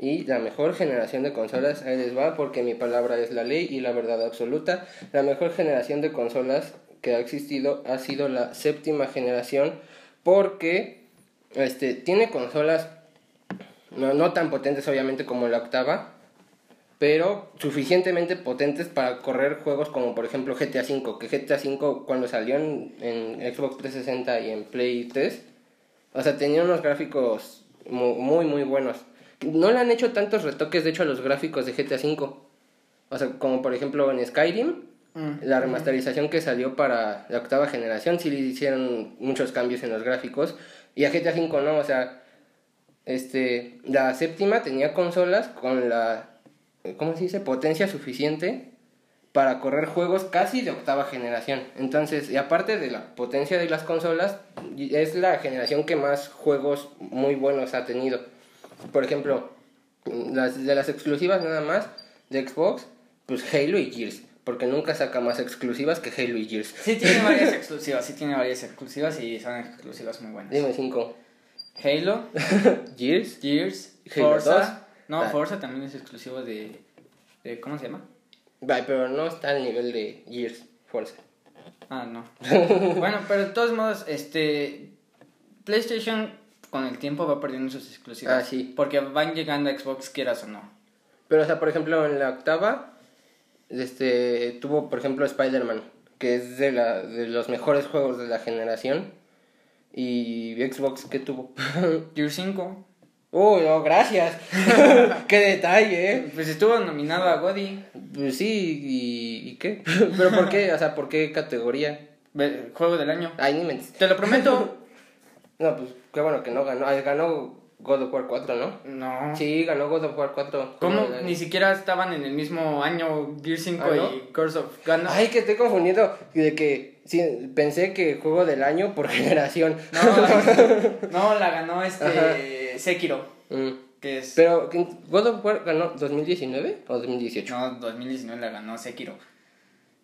Speaker 2: y la mejor generación de consolas, ahí les va, porque mi palabra es la ley y la verdad absoluta. La mejor generación de consolas que ha existido ha sido la séptima generación, porque este, tiene consolas no, no tan potentes obviamente como la octava, pero suficientemente potentes para correr juegos como por ejemplo GTA V, que GTA V cuando salió en, en Xbox 360 y en Play 3, o sea, tenía unos gráficos mu- muy muy buenos. No le han hecho tantos retoques de hecho a los gráficos de GTA V. O sea, como por ejemplo en Skyrim,
Speaker 1: Mm.
Speaker 2: la remasterización que salió para la octava generación, sí le hicieron muchos cambios en los gráficos. Y a GTA V no, o sea, este, la séptima tenía consolas con la, ¿cómo se dice? Potencia suficiente para correr juegos casi de octava generación. Entonces, y aparte de la potencia de las consolas, es la generación que más juegos muy buenos ha tenido. Por ejemplo, las, de las exclusivas nada más de Xbox, pues Halo y Gears. Porque nunca saca más exclusivas que Halo y Gears.
Speaker 1: Sí tiene varias exclusivas, sí tiene varias exclusivas y son exclusivas muy buenas.
Speaker 2: Dime cinco.
Speaker 1: Halo,
Speaker 2: Gears.
Speaker 1: Gears,
Speaker 2: Halo
Speaker 1: Forza.
Speaker 2: 2.
Speaker 1: No,
Speaker 2: Ah.
Speaker 1: Forza también es exclusivo de, de- ¿Cómo se llama?
Speaker 2: Vale, pero no está al nivel de Gears Forza.
Speaker 1: Ah, no. bueno, pero de todos modos, este. PlayStation con el tiempo va perdiendo sus exclusivas.
Speaker 2: Ah, sí.
Speaker 1: Porque van llegando a Xbox, quieras o no.
Speaker 2: Pero, o sea, por ejemplo, en la octava, este, tuvo, por ejemplo, Spider-Man, que es de, la, de los mejores juegos de la generación. Y Xbox, ¿qué tuvo?
Speaker 1: Gears 5.
Speaker 2: Uy, no, gracias. qué detalle, ¿eh?
Speaker 1: Pues estuvo nominado a Godi.
Speaker 2: Pues sí, ¿y, y qué? ¿Pero por qué? O sea, ¿por qué categoría?
Speaker 1: Juego del año.
Speaker 2: Ay, ni mentes.
Speaker 1: Te lo prometo.
Speaker 2: No, pues qué bueno que no ganó. Ay, ganó God of War 4, ¿no?
Speaker 1: No.
Speaker 2: Sí, ganó God of War 4.
Speaker 1: ¿Cómo? Ni siquiera estaban en el mismo año Gears 5
Speaker 2: ¿Ah, no?
Speaker 1: y Curse of.
Speaker 2: Ay, que estoy confundiendo. De que sí, pensé que juego del año por generación.
Speaker 1: No, no, la ganó este
Speaker 2: Ajá.
Speaker 1: Sekiro,
Speaker 2: Mm.
Speaker 1: que es
Speaker 2: Pero, ¿quién- ¿God of War ganó 2019 o 2018?
Speaker 1: no 2019 la ganó Sekiro.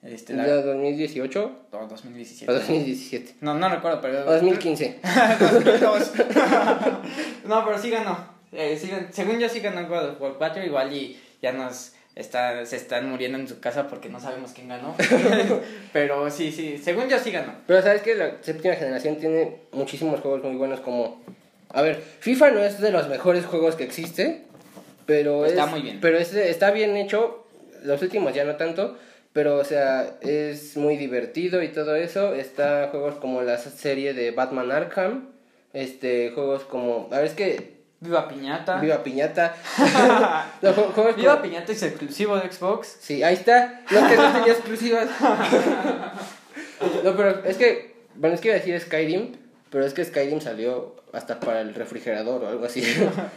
Speaker 1: Este
Speaker 2: ¿La
Speaker 1: la
Speaker 2: 2018
Speaker 1: no,
Speaker 2: o
Speaker 1: 2017.
Speaker 2: 2017?
Speaker 1: No, no recuerdo, pero
Speaker 2: O 2015.
Speaker 1: 2002. no, pero sí ganó. Eh, sí según yo sí ganó God of War 4 igual y ya nos está se están muriendo en su casa porque no sabemos quién ganó. pero sí, sí, según yo sí ganó.
Speaker 2: Pero sabes que la séptima generación tiene muchísimos juegos muy buenos como... A ver, FIFA no es de los mejores juegos que existe, pero
Speaker 1: Está
Speaker 2: es...
Speaker 1: muy bien.
Speaker 2: Pero es, está bien hecho, los últimos ya no tanto, pero o sea, es muy divertido y todo eso. Está juegos como la serie de Batman Arkham, este, juegos como... A ver, es que...
Speaker 1: Viva Piñata.
Speaker 2: Viva Piñata. Juegos
Speaker 1: Viva
Speaker 2: como-
Speaker 1: Piñata es exclusivo de Xbox.
Speaker 2: Sí, ahí está. No que no tenía exclusivas. No, pero es que, bueno, es que iba a decir Skyrim, pero es que Skyrim salió hasta para el refrigerador o algo así.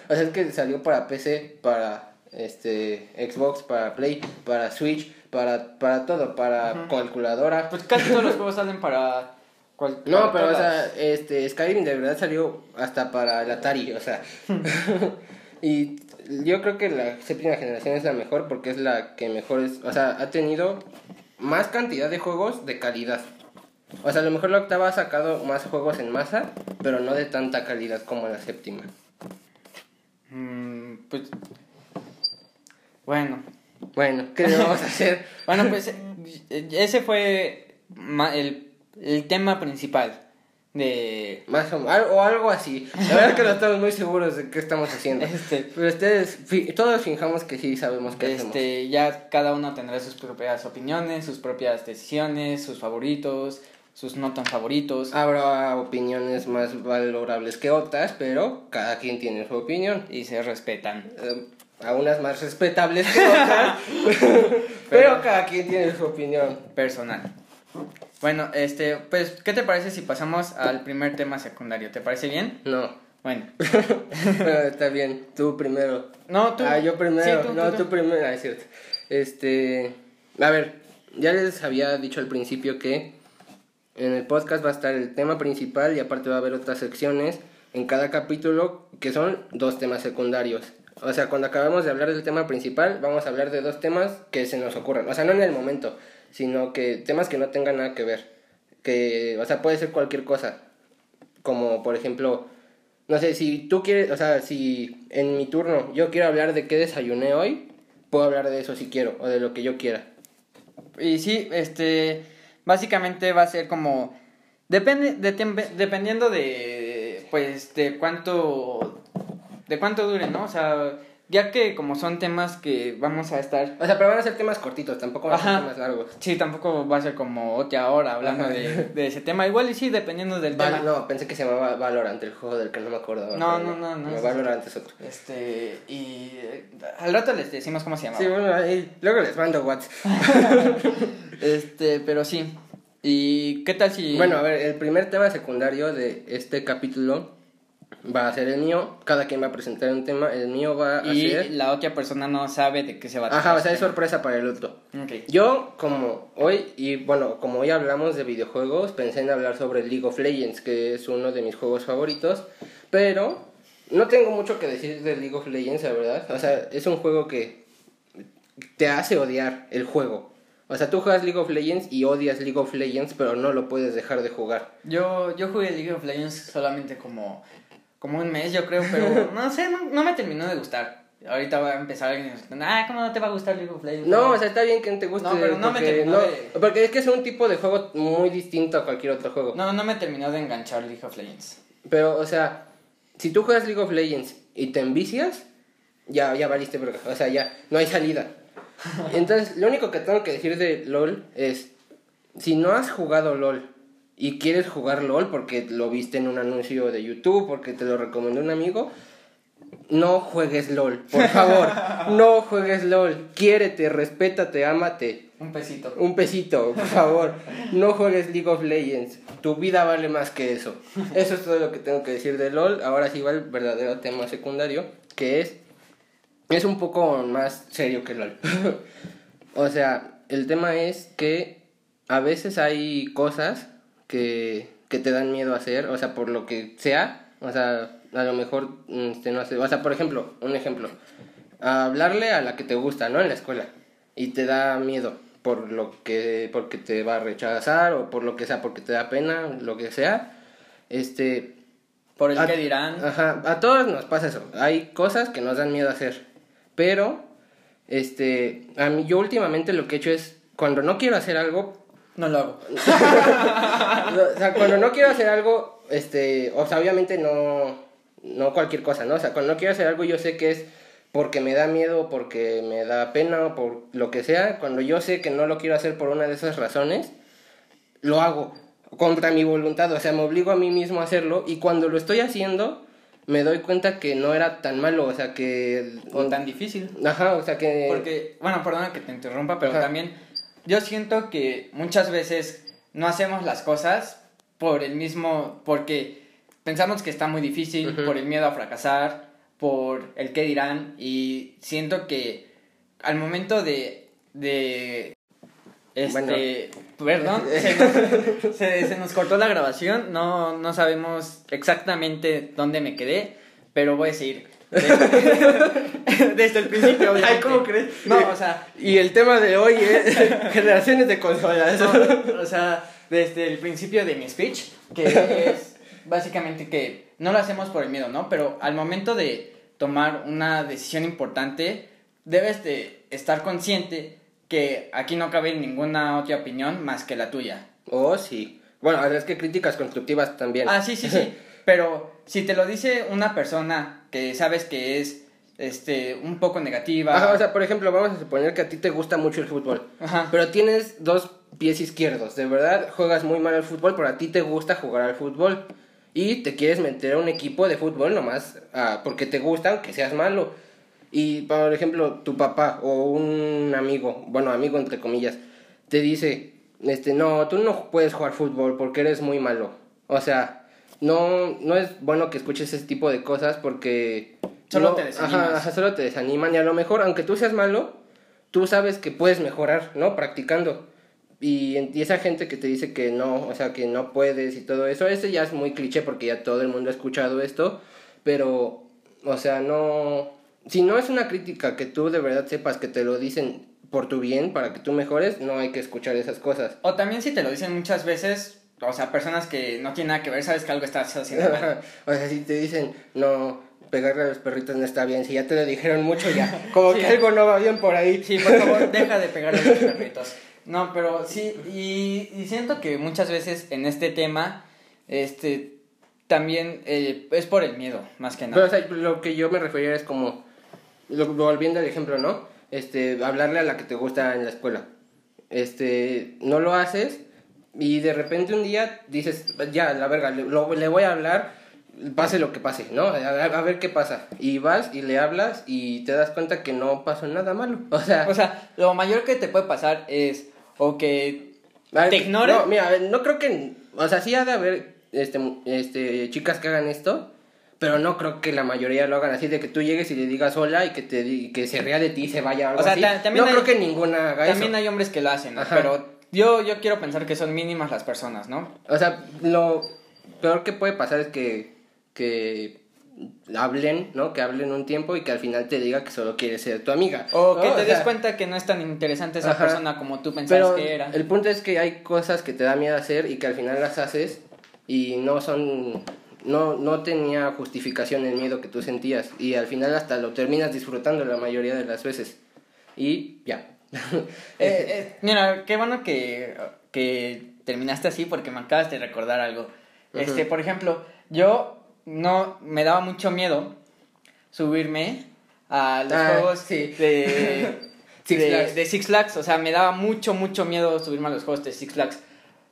Speaker 2: O sea, es que salió para PC, para este Xbox, para Play, para Switch, para, para todo, para calculadora.
Speaker 1: Pues casi todos los juegos salen para. Cual-
Speaker 2: No, pero o sea, este Skyrim de verdad salió hasta para el Atari, o sea. y yo creo que la séptima generación es la mejor porque es la que mejor es, o sea, ha tenido más cantidad de juegos de calidad. O sea, a lo mejor la octava ha sacado más juegos en masa, pero no de tanta calidad como la séptima.
Speaker 1: Mm, pues. Bueno.
Speaker 2: Bueno, ¿qué le vamos a hacer?
Speaker 1: Bueno, pues ese fue el, el tema principal de...
Speaker 2: Más o, o algo así. La verdad es que no estamos muy seguros de qué estamos haciendo.
Speaker 1: Este,
Speaker 2: Pero ustedes, fi- todos fijamos que sí sabemos qué hacemos.
Speaker 1: este, ya cada uno tendrá sus propias opiniones, sus propias decisiones, sus favoritos, sus no tan favoritos.
Speaker 2: Habrá opiniones más valorables que otras, pero cada quien tiene su opinión.
Speaker 1: Y se respetan.
Speaker 2: Eh, a unas más respetables que otras, pero cada quien tiene su opinión.
Speaker 1: Personal. Bueno, este, pues, ¿qué te parece si pasamos al primer tema secundario? ¿Te parece bien?
Speaker 2: No,
Speaker 1: Bueno.
Speaker 2: pero está bien, tú primero.
Speaker 1: No, tú.
Speaker 2: Ah, yo primero.
Speaker 1: Sí, tú,
Speaker 2: no,
Speaker 1: tú,
Speaker 2: tú,
Speaker 1: tú.
Speaker 2: primero. Ah, es cierto. Este. A ver, ya les había dicho al principio que en el podcast va a estar el tema principal y aparte va a haber otras secciones en cada capítulo que son dos temas secundarios. O sea, cuando acabamos de hablar del tema principal, vamos a hablar de dos temas que se nos ocurran. O sea, no en el momento, sino que temas que no tengan nada que ver. Que, o sea, puede ser cualquier cosa. Como, por ejemplo, no sé, si tú quieres, o sea, si en mi turno yo quiero hablar de qué desayuné hoy, puedo hablar de eso si quiero, o de lo que yo quiera.
Speaker 1: Y sí, este, básicamente va a ser como, depende, de dependiendo de, pues, de cuánto, de cuánto dure, ¿no? O sea, ya que como son temas que vamos a estar,
Speaker 2: O sea, pero van a ser temas cortitos, tampoco van a ser temas largos.
Speaker 1: sí, tampoco va a ser como otra hora hablando de, de ese tema, igual y sí, dependiendo del
Speaker 2: Val-
Speaker 1: tema.
Speaker 2: no, pensé que se llamaba Valorant, el juego del que no me acordaba.
Speaker 1: No, no, no, no,
Speaker 2: Valorant es otro.
Speaker 1: Este, y eh, al rato les decimos cómo se llama.
Speaker 2: Sí, bueno, ahí, luego les mando WhatsApp.
Speaker 1: Este, pero sí. ¿Y qué tal si...
Speaker 2: Bueno, a ver, el primer tema secundario de este capítulo va a ser el mío. Cada quien va a presentar un tema. El mío va a
Speaker 1: y
Speaker 2: ser...
Speaker 1: la otra persona no sabe de qué se va a
Speaker 2: Ajá, o sea, es sorpresa para el otro.
Speaker 1: Ok.
Speaker 2: Yo, como hoy, y bueno, como hoy hablamos de videojuegos, pensé en hablar sobre League of Legends, que es uno de mis juegos favoritos, pero no tengo mucho que decir de League of Legends, la verdad. O sea, es un juego que te hace odiar el juego. O sea, tú juegas League of Legends y odias League of Legends, pero no lo puedes dejar de jugar.
Speaker 1: Yo, yo jugué League of Legends solamente como, como un mes, yo creo, pero no sé, no, no me terminó de gustar. Ahorita va a empezar alguien ah, ¿cómo no te va a gustar League of Legends?
Speaker 2: No, o sea, está bien que no te guste.
Speaker 1: No, pero no me terminó
Speaker 2: no-
Speaker 1: de-
Speaker 2: porque es que es un tipo de juego muy distinto a cualquier otro juego.
Speaker 1: no, no me terminó de enganchar League of Legends.
Speaker 2: Pero, o sea, si tú juegas League of Legends y te envicias, ya, ya valiste. O sea, ya no hay salida. Entonces, lo único que tengo que decir de LOL es, si no has jugado LOL y quieres jugar LOL porque lo viste en un anuncio de YouTube, porque te lo recomendó un amigo, no juegues LOL, por favor. no juegues LOL. Quiérete, respétate, ámate.
Speaker 1: Un pesito.
Speaker 2: Un pesito, por favor. No juegues League of Legends. Tu vida vale más que eso. Eso es todo lo que tengo que decir de LOL. Ahora sí va el verdadero tema secundario, que es... Es un poco más serio que LOL. o sea, el tema es que a veces hay cosas que, que te dan miedo a hacer, o sea, por lo que sea. O sea, a lo mejor, este, no sé. O sea, por ejemplo, un ejemplo. hablarle a la que te gusta, ¿no? En la escuela. Y te da miedo por lo que porque te va a rechazar o por lo que sea, porque te da pena, lo que sea. Este,
Speaker 1: Por el
Speaker 2: a-
Speaker 1: que dirán.
Speaker 2: Ajá, a todos nos pasa eso. Hay cosas que nos dan miedo hacer. Pero este, a mí yo últimamente lo que he hecho es cuando no quiero hacer algo,
Speaker 1: No lo hago.
Speaker 2: o sea, cuando no quiero hacer algo, este, o sea, obviamente no, no cualquier cosa, ¿no? O sea, cuando no quiero hacer algo yo sé que es porque me da miedo, porque me da pena o por lo que sea. Cuando yo sé que no lo quiero hacer por una de esas razones, lo hago contra mi voluntad, o sea, me obligo a mí mismo a hacerlo y cuando lo estoy haciendo me doy cuenta que no era tan malo, o sea, que...
Speaker 1: O tan difícil.
Speaker 2: Ajá, o sea, que...
Speaker 1: Porque, bueno, perdona que te interrumpa, pero
Speaker 2: Ajá.
Speaker 1: también yo siento que muchas veces no hacemos las cosas por el mismo, porque pensamos que está muy difícil, por el miedo a fracasar, por el qué dirán, y siento que al momento de, de este, perdón, se nos, se- se nos cortó la grabación, no, no sabemos exactamente dónde me quedé, pero voy a seguir. Desde, el principio,
Speaker 2: Ay,
Speaker 1: obviamente.
Speaker 2: ¿cómo crees?
Speaker 1: No, o sea,
Speaker 2: Y el tema de hoy es generaciones de consolas.
Speaker 1: no, o sea, desde el principio de mi speech, que es básicamente que no lo hacemos por el miedo, ¿no? Pero al momento de tomar una decisión importante, debes de estar consciente que aquí no cabe ninguna otra opinión más que la tuya.
Speaker 2: Oh, sí. Bueno, es que críticas constructivas también.
Speaker 1: Ah, sí, sí, sí. Pero si te lo dice una persona que sabes que es este un poco negativa.
Speaker 2: Ajá, o sea, por ejemplo, vamos a suponer que a ti te gusta mucho el fútbol.
Speaker 1: Ajá.
Speaker 2: Pero tienes dos pies izquierdos. De verdad, juegas muy mal al fútbol, pero a ti te gusta jugar al fútbol. Y te quieres meter a un equipo de fútbol nomás ah, porque te gusta, aunque seas malo. Y, por ejemplo, tu papá o un amigo, bueno, amigo entre comillas, te dice, este, no, tú no puedes jugar fútbol porque eres muy malo. O sea, no, no es bueno que escuches ese tipo de cosas porque...
Speaker 1: Solo
Speaker 2: no-
Speaker 1: te desanimas.
Speaker 2: Ajá, ajá, solo te desaniman y a lo mejor, aunque tú seas malo, tú sabes que puedes mejorar, ¿no? Practicando. Y, y esa gente que te dice que no, o sea, que no puedes y todo eso, ese ya es muy cliché porque ya todo el mundo ha escuchado esto, pero, o sea, no... Si no es una crítica que tú de verdad sepas que te lo dicen por tu bien, para que tú mejores, no hay que escuchar esas cosas.
Speaker 1: O también si te lo dicen muchas veces, o sea, personas que no tienen nada que ver, sabes que algo estás haciendo mal.
Speaker 2: o sea, si te dicen, no, pegarle a los perritos no está bien, si ya te lo dijeron mucho ya, como
Speaker 1: Sí.
Speaker 2: que algo no va bien por ahí.
Speaker 1: Sí, por favor, deja de pegarle a los perritos. No, pero sí, y, y siento que muchas veces en este tema, este, también eh, es por el miedo, más que
Speaker 2: Pero,
Speaker 1: nada.
Speaker 2: o sea, lo que yo me refería es como, lo- volviendo al ejemplo, ¿no? Este, hablarle a la que te gusta en la escuela. Este, no lo haces y de repente un día dices, ya, la verga, le, lo- le voy a hablar, pase lo que pase, ¿no? A, ver qué pasa. Y vas y le hablas y te das cuenta que no pasó nada malo. O sea,
Speaker 1: O sea, lo mayor que te puede pasar es o que te ignore.
Speaker 2: No, mira, no creo que. O sea, sí ha de haber este, este, chicas que hagan esto, pero no creo que la mayoría lo hagan así, de que tú llegues y le digas hola y que, te, di- que se ría de ti y se vaya o algo
Speaker 1: O sea,
Speaker 2: así.
Speaker 1: también
Speaker 2: no
Speaker 1: hay-
Speaker 2: creo que ninguna haga
Speaker 1: también
Speaker 2: eso.
Speaker 1: hay hombres que lo hacen, ¿no? Pero yo, yo quiero pensar que son mínimas las personas, ¿no?
Speaker 2: O sea, lo peor que puede pasar es que, que hablen, ¿no? Que hablen un tiempo y que al final te diga que solo quiere ser tu amiga.
Speaker 1: O que te
Speaker 2: O
Speaker 1: des
Speaker 2: sea,
Speaker 1: cuenta que no es tan interesante esa
Speaker 2: Ajá.
Speaker 1: persona como tú pensabas
Speaker 2: Pero
Speaker 1: que era.
Speaker 2: el punto es que hay cosas que te da miedo hacer y que al final las haces y no son no no tenía justificación el miedo que tú sentías y al final hasta lo terminas disfrutando la mayoría de las veces y ya
Speaker 1: Eh, eh, mira, qué bueno que, que terminaste así porque me acabas de recordar algo. Este, por ejemplo, yo no me daba mucho miedo subirme a los
Speaker 2: Ah,
Speaker 1: juegos
Speaker 2: sí.
Speaker 1: de,
Speaker 2: Six
Speaker 1: de, Six Flags. O sea, me daba mucho, mucho miedo subirme a los juegos de Six Flags.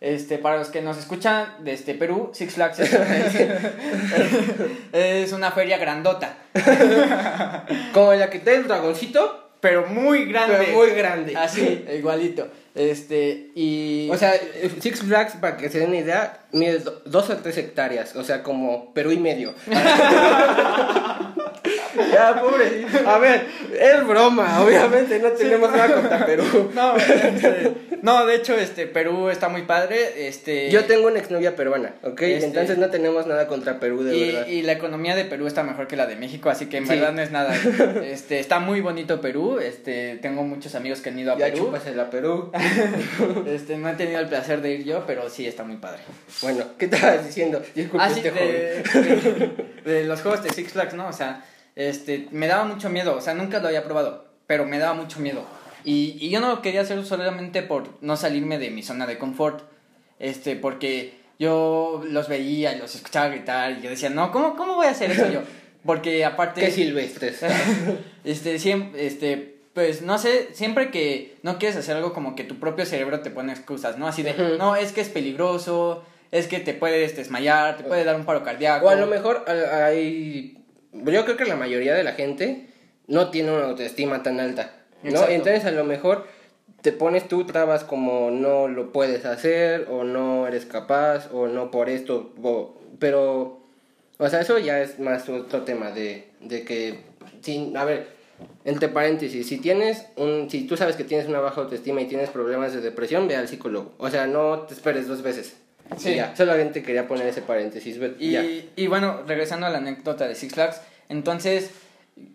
Speaker 1: Este, para los que nos escuchan desde Perú, Six Flags es, es una feria grandota,
Speaker 2: como la que te el dragoncito
Speaker 1: pero muy grande.
Speaker 2: pero muy grande
Speaker 1: Así, igualito. Este, y.
Speaker 2: o sea Six Flags para que se den una idea mide do- dos o tres hectáreas o sea como Perú y medio ya pobre a ver es broma obviamente no tenemos nada contra Perú
Speaker 1: No, este, no, de hecho, este, Perú está muy padre, este...
Speaker 2: Yo tengo una exnovia peruana, ¿ok?
Speaker 1: Este-
Speaker 2: Entonces no tenemos nada contra Perú, de
Speaker 1: y,
Speaker 2: verdad.
Speaker 1: y la economía de Perú está mejor que la de México, así que en
Speaker 2: Sí.
Speaker 1: verdad no es nada. Este, está muy bonito Perú, este, tengo muchos amigos que han ido a
Speaker 2: Ya
Speaker 1: Perú.
Speaker 2: chúpasela, Perú.
Speaker 1: Este, no he tenido el placer de ir yo, pero sí está muy padre.
Speaker 2: bueno, ¿qué estabas diciendo? Disculpe,
Speaker 1: Ah, sí,
Speaker 2: este
Speaker 1: de- de los juegos de Six Flags, ¿no? O sea, este, me daba mucho miedo, o sea, nunca lo había probado, pero me daba mucho miedo. Y, y yo no lo quería hacer solamente por no salirme de mi zona de confort, este, porque yo los veía y los escuchaba gritar y yo decía, no, ¿cómo, cómo voy a hacer eso yo? Porque aparte...
Speaker 2: Qué silvestres.
Speaker 1: este, siempre, este, pues no sé, siempre que no quieres hacer algo como que tu propio cerebro te pone excusas, ¿no? Así de,
Speaker 2: Ujú.
Speaker 1: no, es que es peligroso, es que te puedes desmayar, te puede dar un paro cardíaco.
Speaker 2: o a lo mejor hay... Yo creo que la mayoría de la gente no tiene una autoestima tan alta, ¿no?
Speaker 1: Exacto.
Speaker 2: Entonces a lo mejor te pones tú trabas como no lo puedes hacer o no eres capaz o no por esto, o- pero... O sea, eso ya es más otro tema de, de que... Sin, a ver, entre paréntesis, si tienes un... Si tú sabes que tienes una baja autoestima y tienes problemas de depresión, ve al psicólogo. O sea, no te esperes dos veces.
Speaker 1: Sí.
Speaker 2: Ya, solamente quería poner ese paréntesis.
Speaker 1: Y,
Speaker 2: ya.
Speaker 1: y bueno, regresando a la anécdota de Six Flags, entonces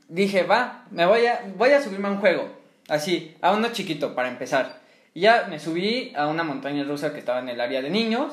Speaker 1: dije, va, me voy a, voy a subirme a un juego, así, a uno chiquito para empezar. Y ya me subí a una montaña rusa que estaba en el área de niños.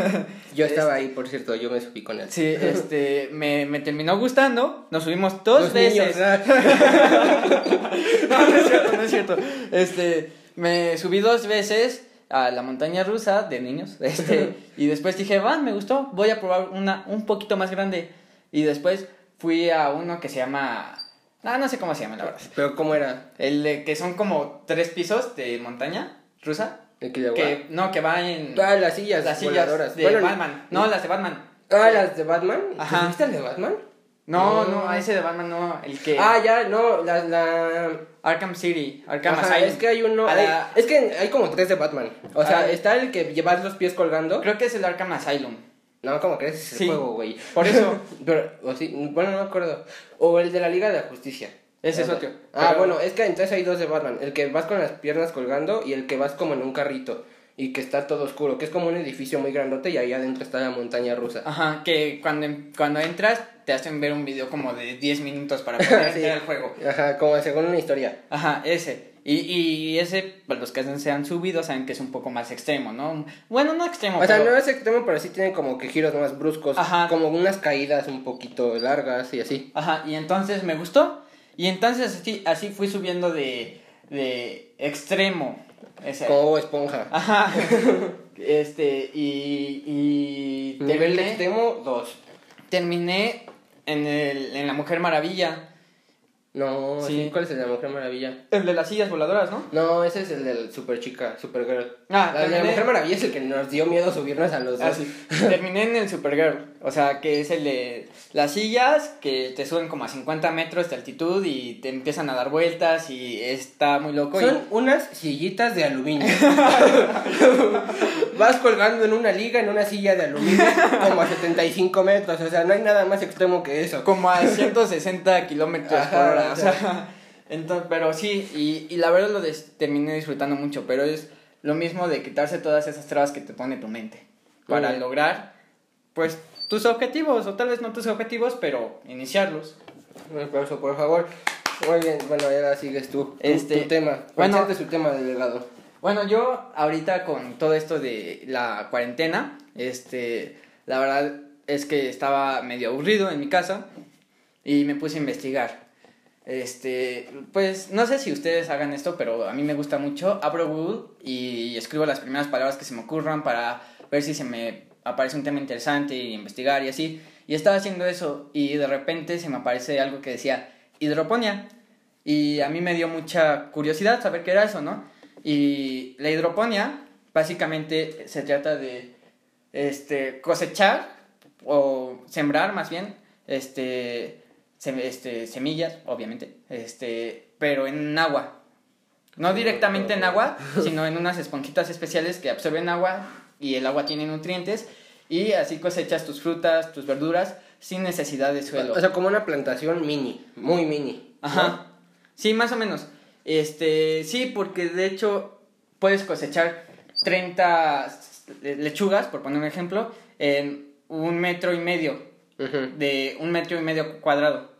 Speaker 2: Yo estaba ahí, por cierto, yo me subí con él.
Speaker 1: Sí, este, me, me terminó gustando, nos subimos dos
Speaker 2: Los
Speaker 1: veces.
Speaker 2: niños, ¿verdad?
Speaker 1: no, no es cierto, no es cierto. Este, me subí dos veces a la montaña rusa de niños, este, y después dije, va, me gustó, voy a probar una un poquito más grande. Y después fui a uno que se llama... Ah, no sé cómo se llama, la verdad.
Speaker 2: Pero ¿cómo era?
Speaker 1: El de que son como tres pisos de montaña rusa.
Speaker 2: ¿El que de?
Speaker 1: Que, no, que va en...
Speaker 2: Ah, las sillas
Speaker 1: las sillas
Speaker 2: voladoras.
Speaker 1: de
Speaker 2: Bueno,
Speaker 1: Batman. No, las de Batman.
Speaker 2: Ah, las de Batman.
Speaker 1: Ajá.
Speaker 2: ¿Te ¿Viste el de Batman?
Speaker 1: No,
Speaker 2: No.
Speaker 1: a ese de Batman no, el que...
Speaker 2: Ah, ya, no, la... la...
Speaker 1: Arkham City, Arkham
Speaker 2: Ajá,
Speaker 1: Asylum.
Speaker 2: es que hay uno...
Speaker 1: A
Speaker 2: hay-
Speaker 1: la-
Speaker 2: Es que hay como tres de Batman. O sea, está el que llevas los pies colgando.
Speaker 1: Creo que es el Arkham Asylum.
Speaker 2: No, ¿cómo crees? Es el
Speaker 1: Sí.
Speaker 2: juego, güey.
Speaker 1: Por eso.
Speaker 2: Pero, o sí, bueno, no me acuerdo. O el de la Liga de la Justicia.
Speaker 1: Ese es otro.
Speaker 2: Ah,
Speaker 1: Pero-
Speaker 2: bueno, es que entonces hay dos de Batman. El que vas con las piernas colgando y el que vas como en un carrito. Y que está todo oscuro, que es como un edificio muy grandote y ahí adentro está la montaña rusa.
Speaker 1: Ajá, que cuando, cuando entras te hacen ver un video como de 10 minutos para poder
Speaker 2: Sí.
Speaker 1: entrar al juego.
Speaker 2: Ajá, como según una historia.
Speaker 1: Ajá, ese. Y, y ese, pues los que se han subido saben que es un poco más extremo, ¿no? Bueno, no extremo,
Speaker 2: O sea, no es extremo, pero sí tiene como que giros más bruscos.
Speaker 1: Ajá.
Speaker 2: Como unas caídas un poquito largas y así.
Speaker 1: Ajá, y entonces me gustó. Y entonces así, así fui subiendo de, de extremo. Ese.
Speaker 2: Como esponja.
Speaker 1: Ajá. este, y... y
Speaker 2: Nivel
Speaker 1: terminé-
Speaker 2: extremo, dos.
Speaker 1: Terminé en, el, en La Mujer Maravilla.
Speaker 2: No,
Speaker 1: Sí.
Speaker 2: ¿cuál es el de la Mujer Maravilla?
Speaker 1: El de las sillas voladoras, ¿no?
Speaker 2: No, ese es el del Super Chica, Super Girl.
Speaker 1: Ah,
Speaker 2: la de la
Speaker 1: terminé-
Speaker 2: Mujer Maravilla es el que nos dio miedo subirnos a los dos.
Speaker 1: Ah, sí. Terminé en el Supergirl. O sea, que es el de las sillas que te suben como a 50 metros de altitud y te empiezan a dar vueltas y está muy loco. y-
Speaker 2: Son unas sillitas de aluminio. Vas colgando en una liga, en una silla de aluminio, como a 75 metros. O sea, no hay nada más extremo que eso.
Speaker 1: como a 160 kilómetros por hora.
Speaker 2: o
Speaker 1: sea, entonces, pero sí, y, y la verdad lo des- terminé disfrutando mucho, pero es lo mismo de quitarse todas esas trabas que te pone tu mente para lograr, pues, tus objetivos, o tal vez no tus objetivos, pero iniciarlos.
Speaker 2: Un aplauso, por favor. Muy bien, bueno, ahora sigues tú. Tu-
Speaker 1: Este,
Speaker 2: tu tema.
Speaker 1: bueno.
Speaker 2: Presente su tema, delegado.
Speaker 1: Bueno, yo ahorita con todo esto de la cuarentena, este, la verdad es que estaba medio aburrido en mi casa y me puse a investigar. Este, pues no sé si ustedes hagan esto, pero a mí me gusta mucho. Abro Google y escribo las primeras palabras que se me ocurran para ver si se me aparece un tema interesante y investigar y así. Y estaba haciendo eso y de repente se me aparece algo que decía hidroponía. Y a mí me dio mucha curiosidad saber qué era eso, ¿no? Y la hidroponía básicamente se trata de este, cosechar o sembrar más bien este, sem- este, semillas, obviamente, este, pero en agua. No directamente en agua, sino en unas esponjitas especiales que absorben agua y el agua tiene nutrientes y así cosechas tus frutas, tus verduras sin necesidad de suelo.
Speaker 2: O sea, como una plantación mini, muy mini. ¿no?
Speaker 1: Ajá. Sí, más o menos. Este, sí, porque de hecho puedes cosechar 30 lechugas, por poner un ejemplo, en un metro y medio, de un metro y medio cuadrado.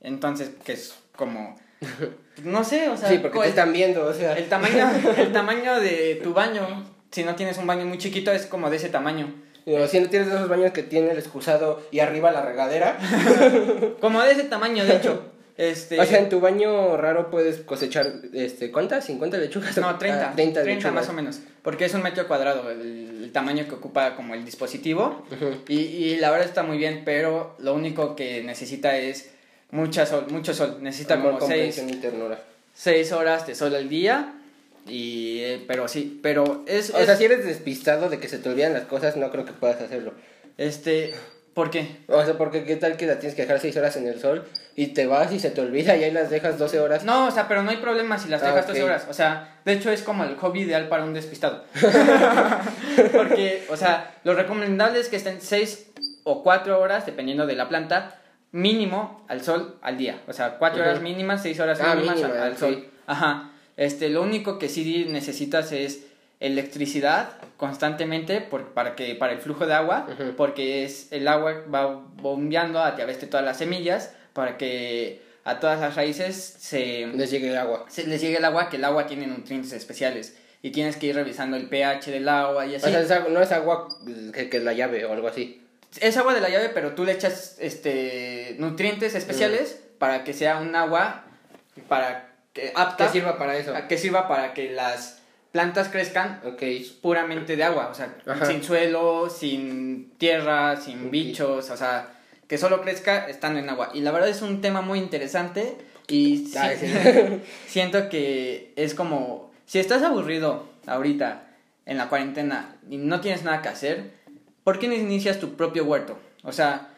Speaker 1: Entonces, que es como, no sé, o sea,
Speaker 2: Sí, porque te están viendo, o sea.
Speaker 1: el tamaño, el tamaño de tu baño, si no tienes un baño muy chiquito, es como de ese tamaño.
Speaker 2: Digo, si no tienes esos baños que tiene el excusado y arriba la regadera.
Speaker 1: Como de ese tamaño, de hecho. Este,
Speaker 2: O sea, en tu baño raro puedes cosechar, este, ¿cuántas? ¿50 lechugas?
Speaker 1: No, 30.
Speaker 2: Ah, 30
Speaker 1: 30,
Speaker 2: lechugas.
Speaker 1: más o menos. Porque es un metro cuadrado el, el tamaño que ocupa como el dispositivo.
Speaker 2: Ujú.
Speaker 1: y, y la verdad está muy bien, pero lo único que necesita es mucha sol, mucho sol. Necesita
Speaker 2: Amor,
Speaker 1: como 6
Speaker 2: comprensión y ternura.
Speaker 1: horas de sol al día. Y, eh, pero sí, pero es...
Speaker 2: O
Speaker 1: es-
Speaker 2: sea, si eres despistado de que se te olvidan las cosas, no creo que puedas hacerlo.
Speaker 1: Este, ¿por qué?
Speaker 2: O sea, porque qué tal que la tienes que dejar 6 horas en el sol y te vas y se te olvida y ahí las dejas 12 horas.
Speaker 1: No, o sea, pero no hay problema si las
Speaker 2: Ah,
Speaker 1: dejas
Speaker 2: ok.
Speaker 1: 12 horas. O sea, de hecho es como el hobby ideal para un despistado. Porque, o sea, lo recomendable es que estén 6 o 4 horas, dependiendo de la planta, mínimo al sol al día. O sea, 4
Speaker 2: Ujú.
Speaker 1: horas mínimas, 6 horas
Speaker 2: Ah,
Speaker 1: mínimas
Speaker 2: mínima,
Speaker 1: al, al
Speaker 2: sí.
Speaker 1: sol. Ajá. Este, lo único que sí necesitas es electricidad constantemente por, para que para el flujo de agua porque es el agua va bombeando a través de todas las semillas para que a todas las raíces se,
Speaker 2: Les llegue el agua.
Speaker 1: se les llegue el agua, que el agua tiene nutrientes especiales y tienes que ir revisando el pH del agua y así.
Speaker 2: O sea, es agua- no es agua que, que es la llave o algo así.
Speaker 1: es agua de la llave, pero tú le echas este nutrientes especiales
Speaker 2: Mm.
Speaker 1: para que sea un agua para que apta
Speaker 2: Que sirva para eso.
Speaker 1: que sirva para que las plantas crezcan
Speaker 2: Ok.
Speaker 1: puramente de agua, o sea,
Speaker 2: Ajá.
Speaker 1: sin suelo, sin tierra, sin bichos, o sea, que solo crezca estando en agua. Y la verdad es un tema muy interesante y siento que es como, si estás aburrido ahorita en la cuarentena y no tienes nada que hacer, ¿por qué no inicias tu propio huerto? O sea,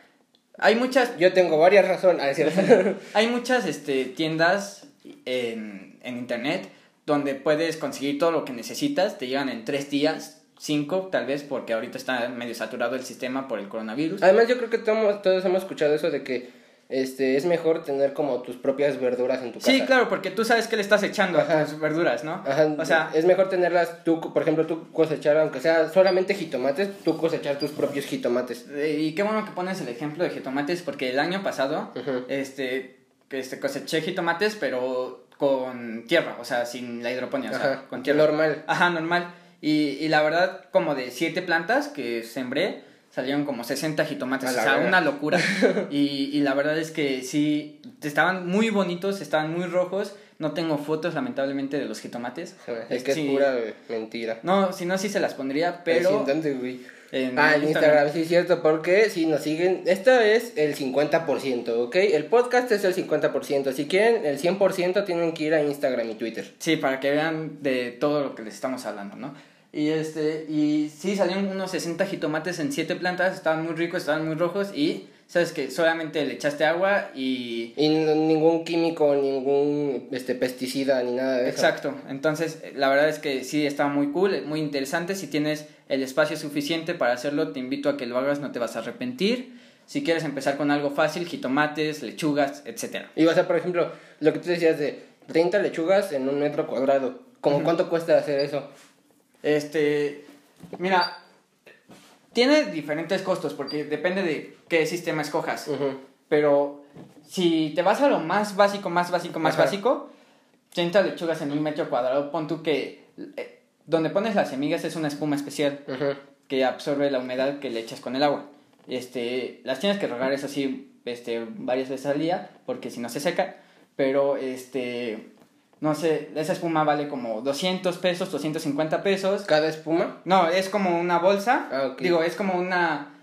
Speaker 1: hay muchas
Speaker 2: Yo tengo varias razones. Ah,
Speaker 1: hay muchas este, tiendas en, en internet donde puedes conseguir todo lo que necesitas, te llegan en tres días, cinco tal vez, porque ahorita está medio saturado el sistema por el coronavirus.
Speaker 2: Además, yo creo que todos, todos hemos escuchado eso de que este es mejor tener como tus propias verduras en tu casa.
Speaker 1: Sí, claro, porque tú sabes que le estás echando
Speaker 2: Ajá.
Speaker 1: a tus verduras, ¿no?
Speaker 2: Ajá,
Speaker 1: O sea,
Speaker 2: es mejor tenerlas tú, por ejemplo, tú cosechar, aunque sea solamente jitomates, tú cosechar tus propios jitomates.
Speaker 1: eh, y qué bueno que pones el ejemplo de jitomates, porque el año pasado, este, que este, coseché jitomates, pero con tierra, o sea, sin la hidroponía, o sea, con tierra.
Speaker 2: normal.
Speaker 1: Ajá, normal. Y, y la verdad, como de siete plantas que sembré, salieron como 60 jitomates. O sea, una locura. y, y la verdad es que sí, estaban muy bonitos, estaban muy rojos. No tengo fotos, lamentablemente, de los jitomates.
Speaker 2: Es que
Speaker 1: Sí.
Speaker 2: es pura mentira.
Speaker 1: No, si no, sí se las pondría, pero...
Speaker 2: sí, ¿dónde, güey?
Speaker 1: en
Speaker 2: Ah, en
Speaker 1: Instagram.
Speaker 2: Instagram, sí, cierto, porque si nos siguen, esta es el 50%, ¿ok? El podcast es el 50%, si quieren el 100% tienen que ir a Instagram y Twitter.
Speaker 1: Sí, para que vean de todo lo que les estamos hablando, ¿no? Y este, y sí, salieron unos 60 jitomates en 7 plantas, estaban muy ricos, estaban muy rojos y, ¿sabes que Solamente le echaste agua y...
Speaker 2: Y ningún químico, ningún este pesticida ni nada de eso.
Speaker 1: Exacto, entonces la verdad es que sí está muy cool, muy interesante, si tienes el espacio suficiente para hacerlo, te invito a que lo hagas, no te vas a arrepentir. Si quieres empezar con algo fácil, jitomates, lechugas, etcétera.
Speaker 2: Y o sea, por ejemplo, lo que tú decías de 30 lechugas en un metro cuadrado, ¿cómo cuánto cuesta hacer eso?
Speaker 1: Este, mira, tiene diferentes costos porque depende de qué sistema escojas.
Speaker 2: Ujú.
Speaker 1: Pero si te vas a lo más básico, más básico, más
Speaker 2: Ajá.
Speaker 1: básico, 30 lechugas en un metro cuadrado, pon tú que eh, donde pones las semillas es una espuma especial que absorbe la humedad que le echas con el agua. Este, las tienes que regar eso sí, este, varias veces al día porque si no se seca, pero este, no sé, esa espuma vale como 200 pesos, 250 pesos.
Speaker 2: ¿Cada espuma?
Speaker 1: No, es como una bolsa.
Speaker 2: Ah.
Speaker 1: Digo, es como una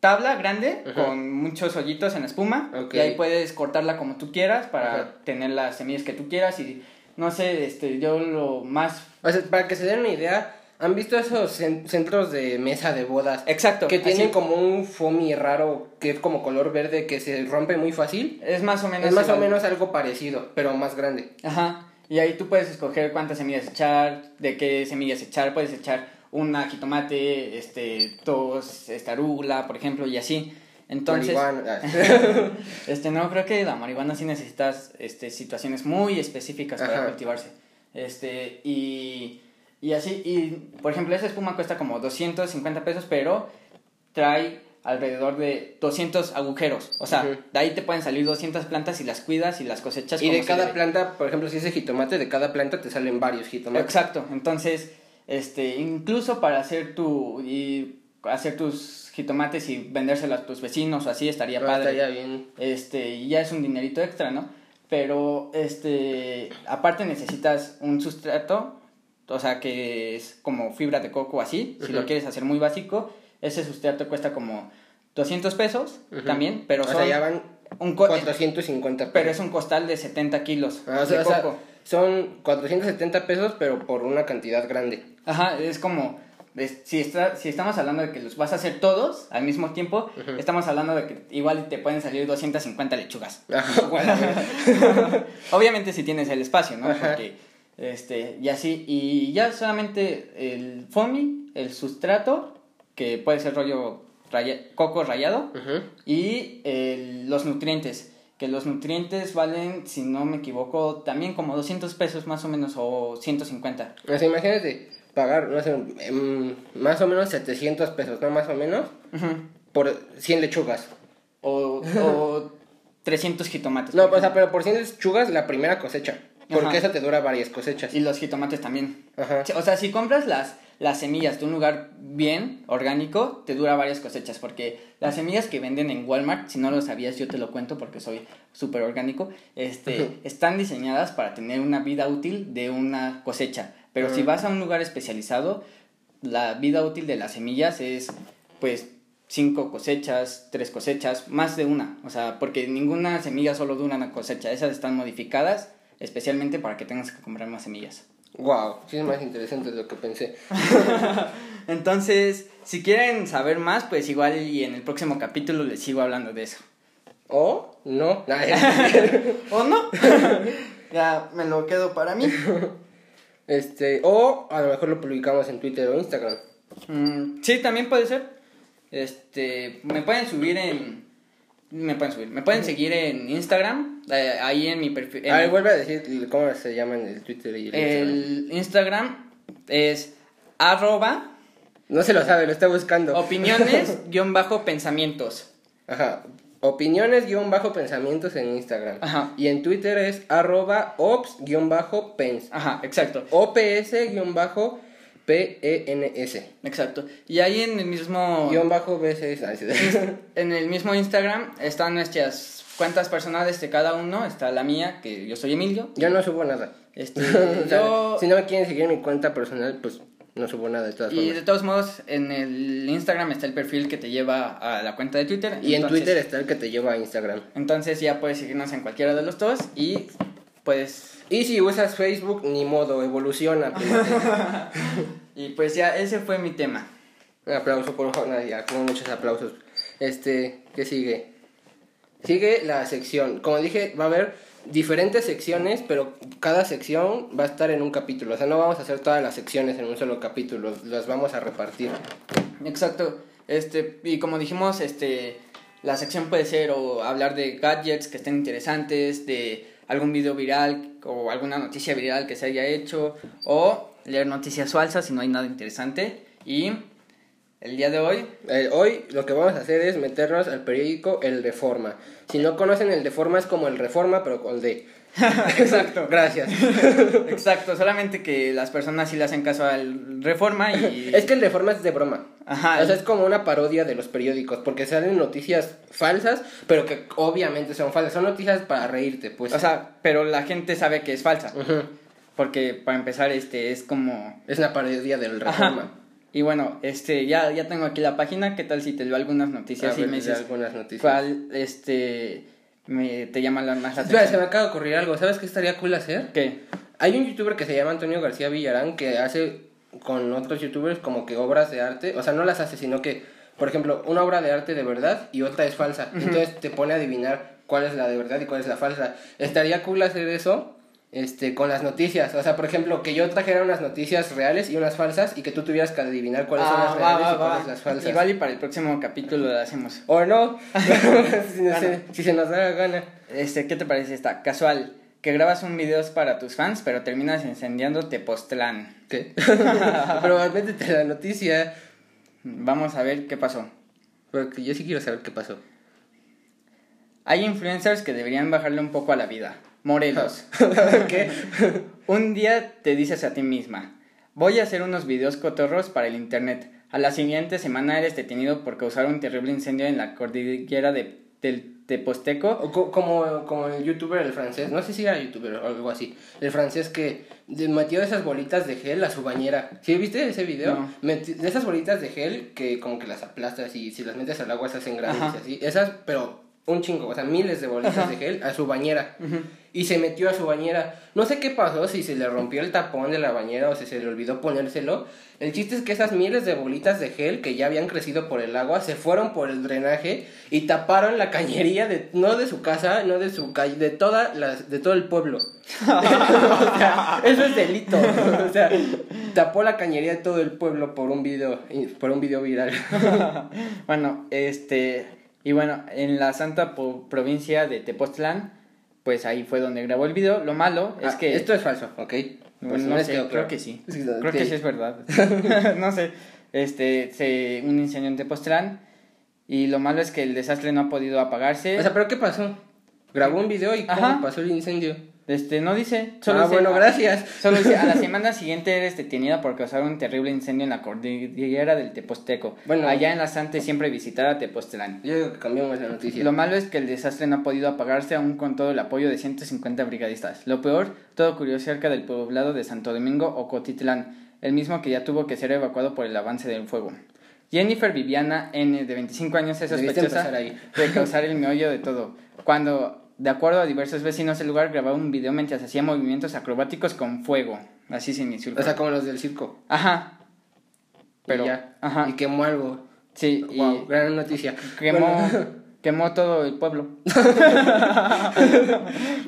Speaker 1: tabla grande
Speaker 2: Ajá.
Speaker 1: con muchos hoyitos en la espuma.
Speaker 2: Ok.
Speaker 1: Y ahí puedes cortarla como tú quieras para
Speaker 2: Ajá.
Speaker 1: tener las semillas que tú quieras. Y no sé, este, yo lo más.
Speaker 2: O sea, para que se den una idea, ¿han visto esos cen- centros de mesa de bodas?
Speaker 1: Exacto.
Speaker 2: Que tienen
Speaker 1: así.
Speaker 2: como un foamy raro que es como color verde que se rompe muy fácil.
Speaker 1: Es más o menos.
Speaker 2: Es más o menos algo parecido, pero más grande.
Speaker 1: Ajá. Y ahí tú puedes escoger cuántas semillas echar, de qué semillas echar. Puedes echar una jitomate, este, dos, esta arugula, por ejemplo, y así. Entonces.
Speaker 2: Marihuana.
Speaker 1: Este, no, creo que la marihuana sí necesitas este, situaciones muy específicas para
Speaker 2: Ajá.
Speaker 1: cultivarse. Este, y, y así, y por ejemplo, esa espuma cuesta como 250 pesos, pero trae alrededor de 200 agujeros. O sea, de ahí te pueden salir 200 plantas y las cuidas y las cosechas
Speaker 2: y
Speaker 1: como
Speaker 2: de cada planta, por ejemplo, si es de jitomate, de cada planta te salen varios jitomates.
Speaker 1: Exacto, entonces, este, incluso para hacer tu, y hacer tus jitomates y vendérselos a tus vecinos o así estaría
Speaker 2: Ah,
Speaker 1: padre.
Speaker 2: estaría bien.
Speaker 1: este, y ya es un dinerito extra, ¿no? Pero, este, aparte necesitas un sustrato, o sea, que es como fibra de coco así, si lo quieres hacer muy básico, ese sustrato cuesta como 200 pesos también, pero
Speaker 2: o
Speaker 1: son
Speaker 2: sea, ya van
Speaker 1: un co-
Speaker 2: 450 pesos.
Speaker 1: pero es un costal de 70 kilos
Speaker 2: Ah, o sea,
Speaker 1: de
Speaker 2: o sea,
Speaker 1: coco.
Speaker 2: son 470 pesos, pero por una cantidad grande.
Speaker 1: Ajá, es como, es- si, está, si estamos hablando de que los vas a hacer todos al mismo tiempo, estamos hablando de que igual te pueden salir 250 lechugas. Obviamente si tienes el espacio, ¿no?
Speaker 2: Ajá.
Speaker 1: Porque, este, y así, y ya solamente el foamy, el sustrato, que puede ser rollo raya- coco rallado,
Speaker 2: Ujú.
Speaker 1: y el- los nutrientes, que los nutrientes valen, si no me equivoco, también como 200 pesos más o menos, o 150.
Speaker 2: O sea, imagínate pagar, no sé, em, más o menos 700 pesos, ¿no? Más o menos, por 100 lechugas.
Speaker 1: o, o 300 jitomates.
Speaker 2: No, o sea, pero por 100 lechugas la primera cosecha. Porque
Speaker 1: Ajá.
Speaker 2: eso te dura varias cosechas.
Speaker 1: Y los jitomates también.
Speaker 2: Ajá.
Speaker 1: O sea, si compras las, las semillas de un lugar bien, orgánico, te dura varias cosechas. Porque las semillas que venden en Walmart, si no lo sabías, yo te lo cuento porque soy súper orgánico, este, están diseñadas para tener una vida útil de una cosecha. Pero si
Speaker 2: Mm.
Speaker 1: vas a un lugar especializado, la vida útil de las semillas es, pues, cinco cosechas, tres cosechas, más de una. O sea, porque ninguna semilla solo dura una cosecha. Esas están modificadas especialmente para que tengas que comprar más semillas.
Speaker 2: Wow, sí es más interesante de lo que pensé.
Speaker 1: Entonces, si quieren saber más, pues igual y en el próximo capítulo les sigo hablando de eso.
Speaker 2: ¿O no?
Speaker 1: ¿O no? ya me lo quedo para mí.
Speaker 2: este, o a lo mejor lo publicamos en Twitter o Instagram.
Speaker 1: Mm, sí, también puede ser. Este, me pueden subir en me pueden subir, me pueden seguir en Instagram, eh, ahí en mi perfil.
Speaker 2: A ver, vuelve a decir cómo se llaman el Twitter y el, Instagram.
Speaker 1: el Instagram es arroba
Speaker 2: No se lo sabe, lo está buscando.
Speaker 1: opiniones guion bajo pensamientos.
Speaker 2: Ajá. Opiniones guion bajo pensamientos en Instagram.
Speaker 1: Ajá.
Speaker 2: Y en Twitter es arroba ops guion bajo pens.
Speaker 1: Ajá, exacto.
Speaker 2: OPS guion bajo PENS.
Speaker 1: Exacto. Y ahí en el mismo
Speaker 2: Guión bajo BCS. Sí.
Speaker 1: en el mismo Instagram están nuestras cuentas personales de cada uno, está la mía, que yo soy Emilio.
Speaker 2: Yo no subo nada.
Speaker 1: Este,
Speaker 2: O sea,
Speaker 1: yo
Speaker 2: Si no me quieren seguir en mi cuenta personal, pues no subo nada de todas
Speaker 1: Y de todos modos, en el Instagram está el perfil que te lleva a la cuenta de Twitter.
Speaker 2: Y en Twitter está el que te lleva a Instagram.
Speaker 1: Entonces ya puedes seguirnos en cualquiera de los dos y pues...
Speaker 2: Y si usas Facebook, ni modo, evoluciona.
Speaker 1: Y pues ya, ese fue mi tema.
Speaker 2: Un aplauso, por favor. Nada, ya, como muchos aplausos. Este, ¿qué sigue? Sigue la sección. Como dije, va a haber diferentes secciones, pero cada sección va a estar en un capítulo. O sea, no vamos a hacer todas las secciones en un solo capítulo, las vamos a repartir.
Speaker 1: Exacto. Este, y como dijimos, este, la sección puede ser o hablar de gadgets que estén interesantes, de algún video viral o alguna noticia viral que se haya hecho, o leer noticias falsas si no hay nada interesante. Y el día de hoy
Speaker 2: hoy lo que vamos a hacer es meternos al periódico El Reforma. Si no conocen el Reforma es como el Reforma, pero con D.
Speaker 1: Exacto.
Speaker 2: Gracias.
Speaker 1: Exacto, solamente que las personas sí le hacen caso al Reforma y...
Speaker 2: Es que el Reforma es de broma.
Speaker 1: Ajá.
Speaker 2: O sea, es como una parodia de los periódicos, porque salen noticias falsas, pero que obviamente son falsas. Son noticias para reírte, pues.
Speaker 1: O sea, pero la gente sabe que es falsa. Porque para empezar, este es como.
Speaker 2: es una parodia del
Speaker 1: Ajá.
Speaker 2: Reforma.
Speaker 1: Y bueno, este, ya, ya tengo aquí la página. ¿Qué tal si te leo algunas
Speaker 2: A
Speaker 1: noticias y me dices
Speaker 2: algunas noticias.
Speaker 1: cuál este me te llama la más la
Speaker 2: Espera, se
Speaker 1: atención?
Speaker 2: me acaba de ocurrir algo. ¿Sabes qué estaría cool hacer?
Speaker 1: ¿Qué?
Speaker 2: Hay un youtuber que se llama Antonio García Villarán que hace con otros youtubers como que obras de arte. O sea, no las hace, sino que, por ejemplo, una obra de arte de verdad y otra es falsa. Entonces te pone a adivinar cuál es la de verdad y cuál es la falsa. Estaría cool hacer eso. Este, con las noticias, o sea, por ejemplo, que yo trajera unas noticias reales y unas falsas y que tú tuvieras que adivinar cuáles son
Speaker 1: Ah,
Speaker 2: las reales
Speaker 1: va,
Speaker 2: y cuáles
Speaker 1: va.
Speaker 2: las falsas.
Speaker 1: Igual y para el próximo capítulo lo hacemos.
Speaker 2: O no, si, no se, si se nos da la gana.
Speaker 1: Este, ¿qué te parece esta? Casual, que grabas un video para tus fans, pero terminas incendiando Tepoztlán.
Speaker 2: ¿Qué? A la noticia,
Speaker 1: Vamos a ver qué pasó.
Speaker 2: porque yo sí quiero saber qué pasó.
Speaker 1: Hay influencers que deberían bajarle un poco a la vida. Morelos.
Speaker 2: ¿Qué?
Speaker 1: Un día te dices a ti misma, voy a hacer unos videos cotorros para el internet. A la siguiente semana eres detenido por causar un terrible incendio en la cordillera de, del Teposteco.
Speaker 2: O co- como, como el youtuber, el francés, no sé si era youtuber o algo así, el francés que metió esas bolitas de gel a su bañera. ¿Sí viste ese video?
Speaker 1: No.
Speaker 2: Meti- esas bolitas de gel que como que las aplastas y si las metes al agua se hacen grandes y así. Esas, pero un chingo, o sea, miles de bolitas
Speaker 1: Ajá.
Speaker 2: de gel a su bañera. Y se metió a su bañera. No sé qué pasó, si se le rompió el tapón de la bañera o si se le olvidó ponérselo. El chiste es que esas miles de bolitas de gel que ya habían crecido por el agua se fueron por el drenaje y taparon la cañería de no de su casa, no de su calle, de toda la, de todo el pueblo. o sea, eso es delito. o sea, tapó la cañería de todo el pueblo por un video por un video viral.
Speaker 1: bueno, este... Y bueno, en la santa po- provincia de Tepoztlán, pues ahí fue donde grabó el video. Lo malo es
Speaker 2: Ah,
Speaker 1: que...
Speaker 2: esto es falso, ¿ok?
Speaker 1: Bueno,
Speaker 2: Pues
Speaker 1: no
Speaker 2: les
Speaker 1: sé,
Speaker 2: quedó
Speaker 1: creo
Speaker 2: claro.
Speaker 1: que sí. Creo que sí es verdad. no sé. Este, se, un incendio en Tepoztlán y lo malo es que el desastre no ha podido apagarse.
Speaker 2: O sea, pero ¿qué pasó? Grabó un video y
Speaker 1: Ajá.
Speaker 2: pasó el incendio.
Speaker 1: Este, no dice. Solo
Speaker 2: ah,
Speaker 1: dice-
Speaker 2: bueno, gracias.
Speaker 1: Solo dice, a la semana siguiente eres detenida por causar un terrible incendio en la cordillera del Teposteco.
Speaker 2: Bueno.
Speaker 1: allá en la Sante siempre visitar a Tepoztlán.
Speaker 2: Yo digo que cambiamos la noticia.
Speaker 1: Lo malo es que el desastre no ha podido apagarse aún con todo el apoyo de 150 brigadistas. Lo peor, todo ocurrió cerca del poblado de Santo Domingo o Cotitlán, el mismo que ya tuvo que ser evacuado por el avance del fuego. Jennifer Viviana N, de 25 años, es sospechosa
Speaker 2: ahí.
Speaker 1: de causar el meollo de todo. Cuando, de acuerdo a diversos vecinos del lugar, grababa un video mientras hacía movimientos acrobáticos con fuego. Así se inició el
Speaker 2: O sea, como los del circo.
Speaker 1: Ajá. Pero,
Speaker 2: y ya.
Speaker 1: ajá.
Speaker 2: Y quemó algo.
Speaker 1: Sí, y
Speaker 2: Wow, gran noticia.
Speaker 1: quemó,
Speaker 2: Bueno,
Speaker 1: quemó todo el pueblo.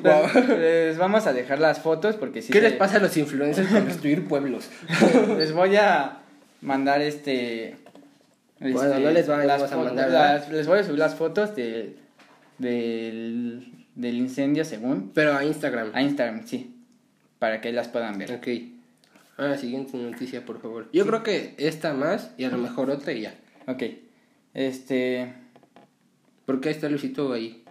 Speaker 2: Guau.
Speaker 1: Les vamos a dejar las fotos porque sí
Speaker 2: ¿Qué
Speaker 1: se-
Speaker 2: les pasa a los influencers con destruir pueblos?
Speaker 1: Les voy a mandar este.
Speaker 2: Bueno,
Speaker 1: este,
Speaker 2: no les vamos
Speaker 1: las
Speaker 2: a mandar,
Speaker 1: las- les voy a subir las fotos de, del, del incendio según
Speaker 2: Pero a Instagram.
Speaker 1: a Instagram, sí. Para que las puedan ver.
Speaker 2: Ok. Ah, siguiente noticia, por favor. Yo creo que esta más y a lo mejor otra y ya.
Speaker 1: Ok. Este.
Speaker 2: Porque ahí está Luisito ahí.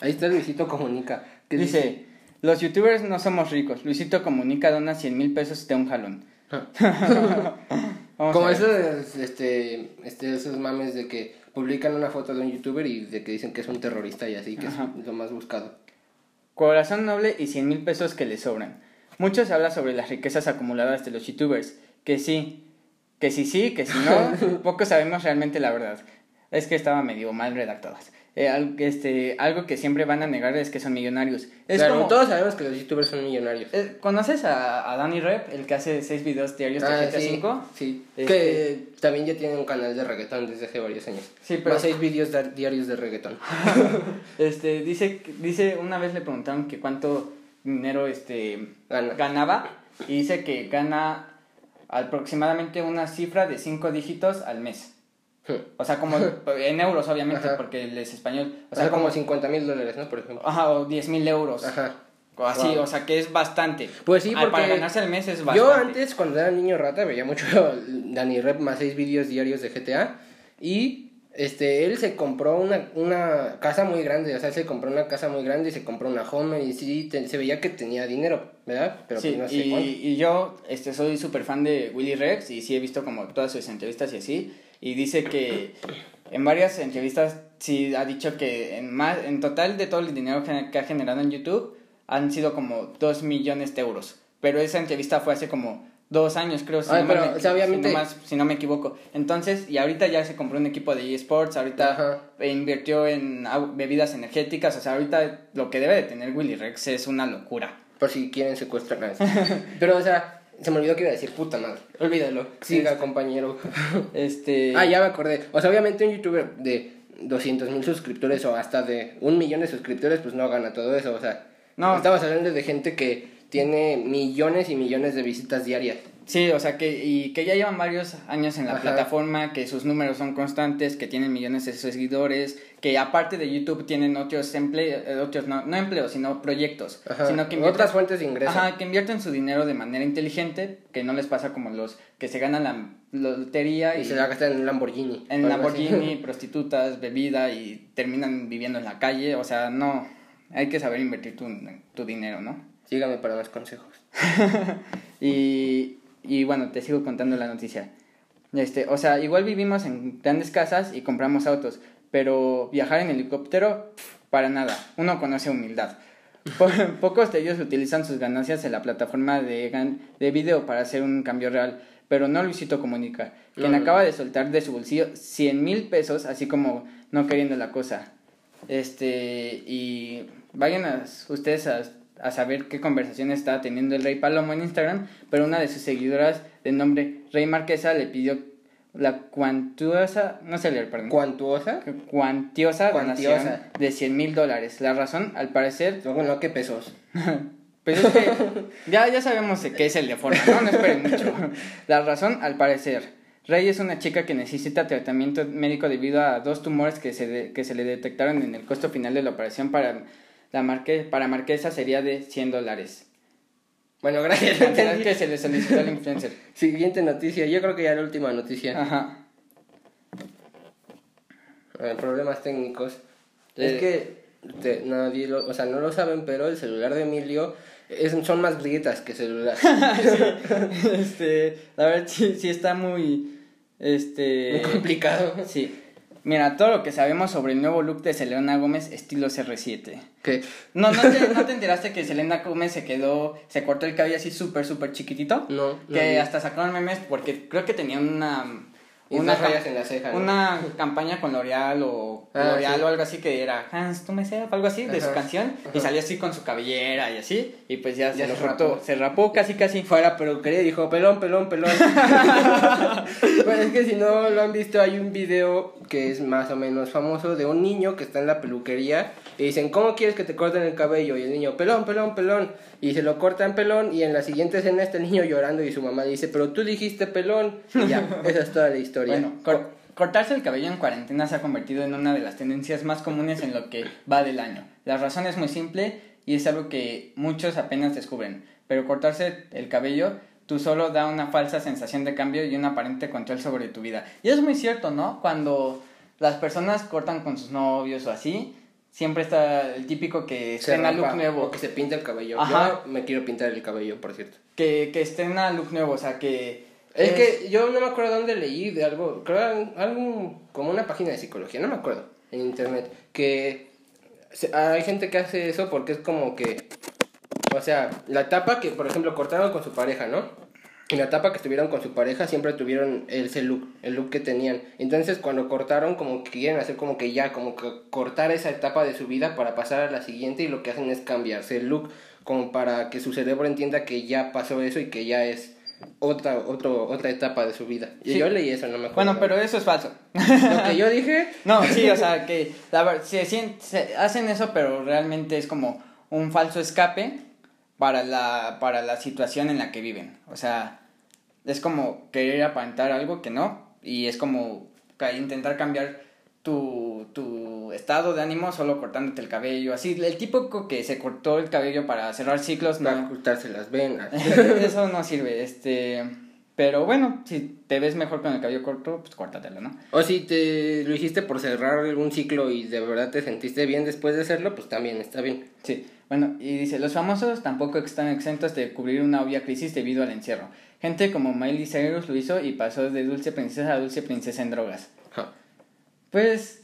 Speaker 2: Ahí está Luisito Comunica. que
Speaker 1: Dice: Los youtubers no somos ricos. Luisito comunica dona 100 mil pesos de un jalón.
Speaker 2: Ah. Como esos, este, este, esos mames de que publican una foto de un youtuber y de que dicen que es un terrorista y así, que
Speaker 1: Ajá.
Speaker 2: es lo más buscado.
Speaker 1: Corazón noble y 100 mil pesos que le sobran. Muchos hablan sobre las riquezas acumuladas de los youtubers. Que sí, que sí sí, que si no, poco sabemos realmente la verdad. Es que estaba medio mal redactadas. Eh, este, algo que siempre van a negar es que son millonarios. Es
Speaker 2: claro,
Speaker 1: como-
Speaker 2: todos sabemos que los youtubers son millonarios.
Speaker 1: eh, ¿Conoces a, a Danny Rep, el que hace seis videos diarios de
Speaker 2: Ah,
Speaker 1: GTA
Speaker 2: sí,
Speaker 1: V?
Speaker 2: sí.
Speaker 1: Este-
Speaker 2: Que también ya tiene un canal de reggaetón desde hace varios años.
Speaker 1: Sí, pero-
Speaker 2: Más seis vídeos da- diarios de reggaetón.
Speaker 1: Este, dice, dice, una vez le preguntaron que cuánto dinero este,
Speaker 2: Gana.
Speaker 1: ganaba y dice que gana aproximadamente una cifra de cinco dígitos al mes. O sea, como en euros, obviamente,
Speaker 2: Ajá.
Speaker 1: porque él es español.
Speaker 2: O sea, como 50 mil dólares, ¿no? Por ejemplo.
Speaker 1: Ajá, o 10 mil euros.
Speaker 2: Ajá.
Speaker 1: O así,
Speaker 2: Wow.
Speaker 1: o sea, que es bastante.
Speaker 2: Pues sí,
Speaker 1: Ah, Para ganarse al mes es bastante.
Speaker 2: Yo antes, cuando era niño rata, veía mucho Danny Rep más seis vídeos diarios de GTA. Y este, él se compró una, una casa muy grande. O sea, él se compró una casa muy grande y se compró una home. Y sí, te- se veía que tenía dinero, ¿verdad? Pero
Speaker 1: Sí,
Speaker 2: pues no sé
Speaker 1: y, y yo este, soy súper fan de Willy Rex y sí he visto como todas sus entrevistas y así. Y dice que en varias entrevistas sí ha dicho que en, más, en total de todo el dinero que, ha generado en YouTube han sido como 2 millones de euros. Pero esa entrevista fue hace como dos años, creo, si,
Speaker 2: Ay,
Speaker 1: no,
Speaker 2: pero,
Speaker 1: me,
Speaker 2: o sea, obviamente-
Speaker 1: si, no más- si no me equivoco. Entonces, y ahorita ya se compró un equipo de eSports, ahorita
Speaker 2: Ajá.
Speaker 1: invirtió en bebidas energéticas, o sea, ahorita lo que debe de tener Willy Rex es una locura.
Speaker 2: Por si quieren secuestrar a Pero, o sea, se me olvidó que iba a decir puta madre. Olvídalo. Siga, compañero.
Speaker 1: Este...
Speaker 2: Ah, ya me acordé. O sea, obviamente un youtuber de 200 mil suscriptores o hasta de un millón de suscriptores, pues no gana todo eso. O sea,
Speaker 1: No.
Speaker 2: estamos hablando de gente que tiene millones y millones de visitas diarias.
Speaker 1: Sí, o sea que y que ya llevan varios años en la
Speaker 2: Ajá.
Speaker 1: plataforma, que sus números son constantes, que tienen millones de seguidores, que aparte de YouTube tienen otros empleos, otros no, no empleos, sino proyectos,
Speaker 2: Ajá.
Speaker 1: sino que
Speaker 2: Otras fuentes de ingreso.
Speaker 1: Ajá, que invierten su dinero de manera inteligente, que no les pasa como los que se ganan la lotería
Speaker 2: Y
Speaker 1: y,
Speaker 2: se la gastan en Lamborghini.
Speaker 1: en. Lamborghini, prostitutas, bebida y terminan viviendo en la calle, o sea, no, hay que saber invertir tu, tu dinero, ¿no?
Speaker 2: Sígame para más consejos.
Speaker 1: Y, y bueno, te sigo contando la noticia. Este, o sea, igual vivimos en grandes casas y compramos autos, pero viajar en helicóptero, para nada. Uno conoce humildad. Po- Pocos de ellos utilizan sus ganancias en la plataforma de, de video para hacer un cambio real, pero no Luisito Comunica, quien
Speaker 2: No, no,
Speaker 1: acaba
Speaker 2: no.
Speaker 1: de soltar de su bolsillo 100 mil pesos, así como no queriendo la cosa. Este, y vayan a, ustedes a, a saber qué conversación está teniendo el Rey Palomo en Instagram, pero una de sus seguidoras de nombre Rey Marquesa le pidió la cuantiosa, no sé leer, perdón,
Speaker 2: ¿Cuantuosa?
Speaker 1: cuantiosa,
Speaker 2: Cuantiosa.
Speaker 1: donación de 100 mil dólares. La razón, al parecer,
Speaker 2: Luego no, ¿qué pesos?
Speaker 1: es que ya, ya sabemos qué es el de forma, ¿no? No esperen mucho. La razón, al parecer, Rey es una chica que necesita tratamiento médico debido a dos tumores que se, de- que se le detectaron en el costo final de la operación para la marque, para Marquesa sería de 100 dólares.
Speaker 2: Bueno, gracias.
Speaker 1: La que se le solicitó al influencer.
Speaker 2: Siguiente noticia. Yo creo que ya la última noticia.
Speaker 1: Ajá.
Speaker 2: A ver, problemas técnicos.
Speaker 1: Eh.
Speaker 2: Es que te- nadie lo, o sea, no lo saben, pero el celular de Emilio es, son más grietas que celular.
Speaker 1: este, la verdad sí, sí está muy, este...
Speaker 2: Muy complicado.
Speaker 1: Sí. Mira, todo lo que sabemos sobre el nuevo look de Selena Gómez estilo CR7.
Speaker 2: Que
Speaker 1: No, ¿no te, ¿no te enteraste que Selena Gómez se quedó, se cortó el cabello así súper, súper chiquitito?
Speaker 2: no,
Speaker 1: Que hasta sacaron memes porque creo que tenía una...
Speaker 2: Y
Speaker 1: Una,
Speaker 2: unas rayas en la ceja. ¿no?
Speaker 1: una campaña con L'Oreal o
Speaker 2: Ah,
Speaker 1: L'Oreal
Speaker 2: sí.
Speaker 1: o algo así que era Hans, tú me sé, algo así de su
Speaker 2: Ajá,
Speaker 1: canción y
Speaker 2: ajá.
Speaker 1: salía así con su cabellera y así y pues ya,
Speaker 2: Ya
Speaker 1: se,
Speaker 2: se
Speaker 1: rapó, se rapó casi casi.
Speaker 2: Fuera peluquería y dijo, pelón, pelón, pelón. bueno, es que si no lo han visto, hay un video que es más o menos famoso de un niño que está en la peluquería y dicen, ¿cómo quieres que te corten el cabello? Y el niño, pelón, pelón, pelón. Y se lo cortan pelón y en la siguiente escena está el niño llorando y su mamá dice, pero tú dijiste pelón. Y ya, esa es toda la historia.
Speaker 1: Bueno, cor- cortarse el cabello en cuarentena se ha convertido en una de las tendencias más comunes en lo que va del año. La razón es muy simple y es algo que muchos apenas descubren, pero cortarse el cabello tú solo da una falsa sensación de cambio y un aparente control sobre tu vida. Y es muy cierto, ¿no? Cuando las personas cortan con sus novios o así, siempre está el típico que
Speaker 2: se
Speaker 1: estrena
Speaker 2: rapa
Speaker 1: look nuevo.
Speaker 2: o que se pinta el cabello.
Speaker 1: Ajá.
Speaker 2: Yo me quiero pintar el cabello, por cierto.
Speaker 1: Que, que estrena look nuevo, o sea, que...
Speaker 2: Es que yo no me acuerdo dónde leí de algo, creo algo- como una página de psicología, no me acuerdo, en internet, que hay gente que hace eso porque es como que, o sea, la etapa que, por ejemplo, cortaron con su pareja, ¿no? Y la etapa que estuvieron con su pareja siempre tuvieron ese look, el look que tenían. Entonces cuando cortaron como que quieren hacer como que ya, como que cortar esa etapa de su vida para pasar a la siguiente y lo que hacen es cambiarse el look como para que su cerebro entienda que ya pasó eso y que ya es otra, otro, otra etapa de su vida. Y
Speaker 1: Sí.
Speaker 2: yo leí eso, no me acuerdo.
Speaker 1: Bueno, pero eso es falso.
Speaker 2: Lo que yo dije,
Speaker 1: No, sí, o sea, que la ver- se, se hacen eso, pero realmente es como un falso escape para la, para la situación en la que viven. O sea, es como querer aparentar algo que no, y es como intentar cambiar tu, tu estado de ánimo solo cortándote el cabello, así, el típico que se cortó el cabello para cerrar ciclos,
Speaker 2: para
Speaker 1: no,
Speaker 2: ocultarse las venas.
Speaker 1: eso no sirve, este... Pero bueno, si te ves mejor con el cabello corto, pues córtatelo, ¿no?
Speaker 2: O si te lo hiciste por cerrar algún ciclo y de verdad te sentiste bien después de hacerlo, pues también está bien.
Speaker 1: Sí, bueno, y dice, los famosos tampoco están exentos de cubrir una obvia crisis debido al encierro. Gente como Miley Cyrus lo hizo y pasó de dulce princesa a dulce princesa en drogas. Pues,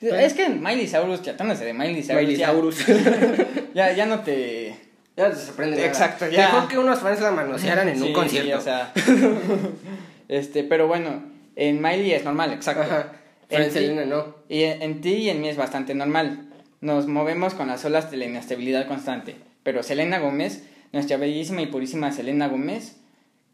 Speaker 1: es que Miley Cyrus, tratándose de Miley Cyrus,
Speaker 2: Miley
Speaker 1: ya,
Speaker 2: Cyrus.
Speaker 1: ya, ya no te...
Speaker 2: ya te sorprende.
Speaker 1: Exacto, ya.
Speaker 2: Mejor que unos fans la manosearan en
Speaker 1: Sí,
Speaker 2: un concierto.
Speaker 1: sí, o sea, este, pero bueno, en Miley es normal, exacto.
Speaker 2: Ajá.
Speaker 1: En
Speaker 2: Selena no.
Speaker 1: Y en, en ti y en mí es bastante normal. Nos movemos con las olas de la inestabilidad constante. Pero Selena Gómez, nuestra bellísima y purísima Selena Gómez,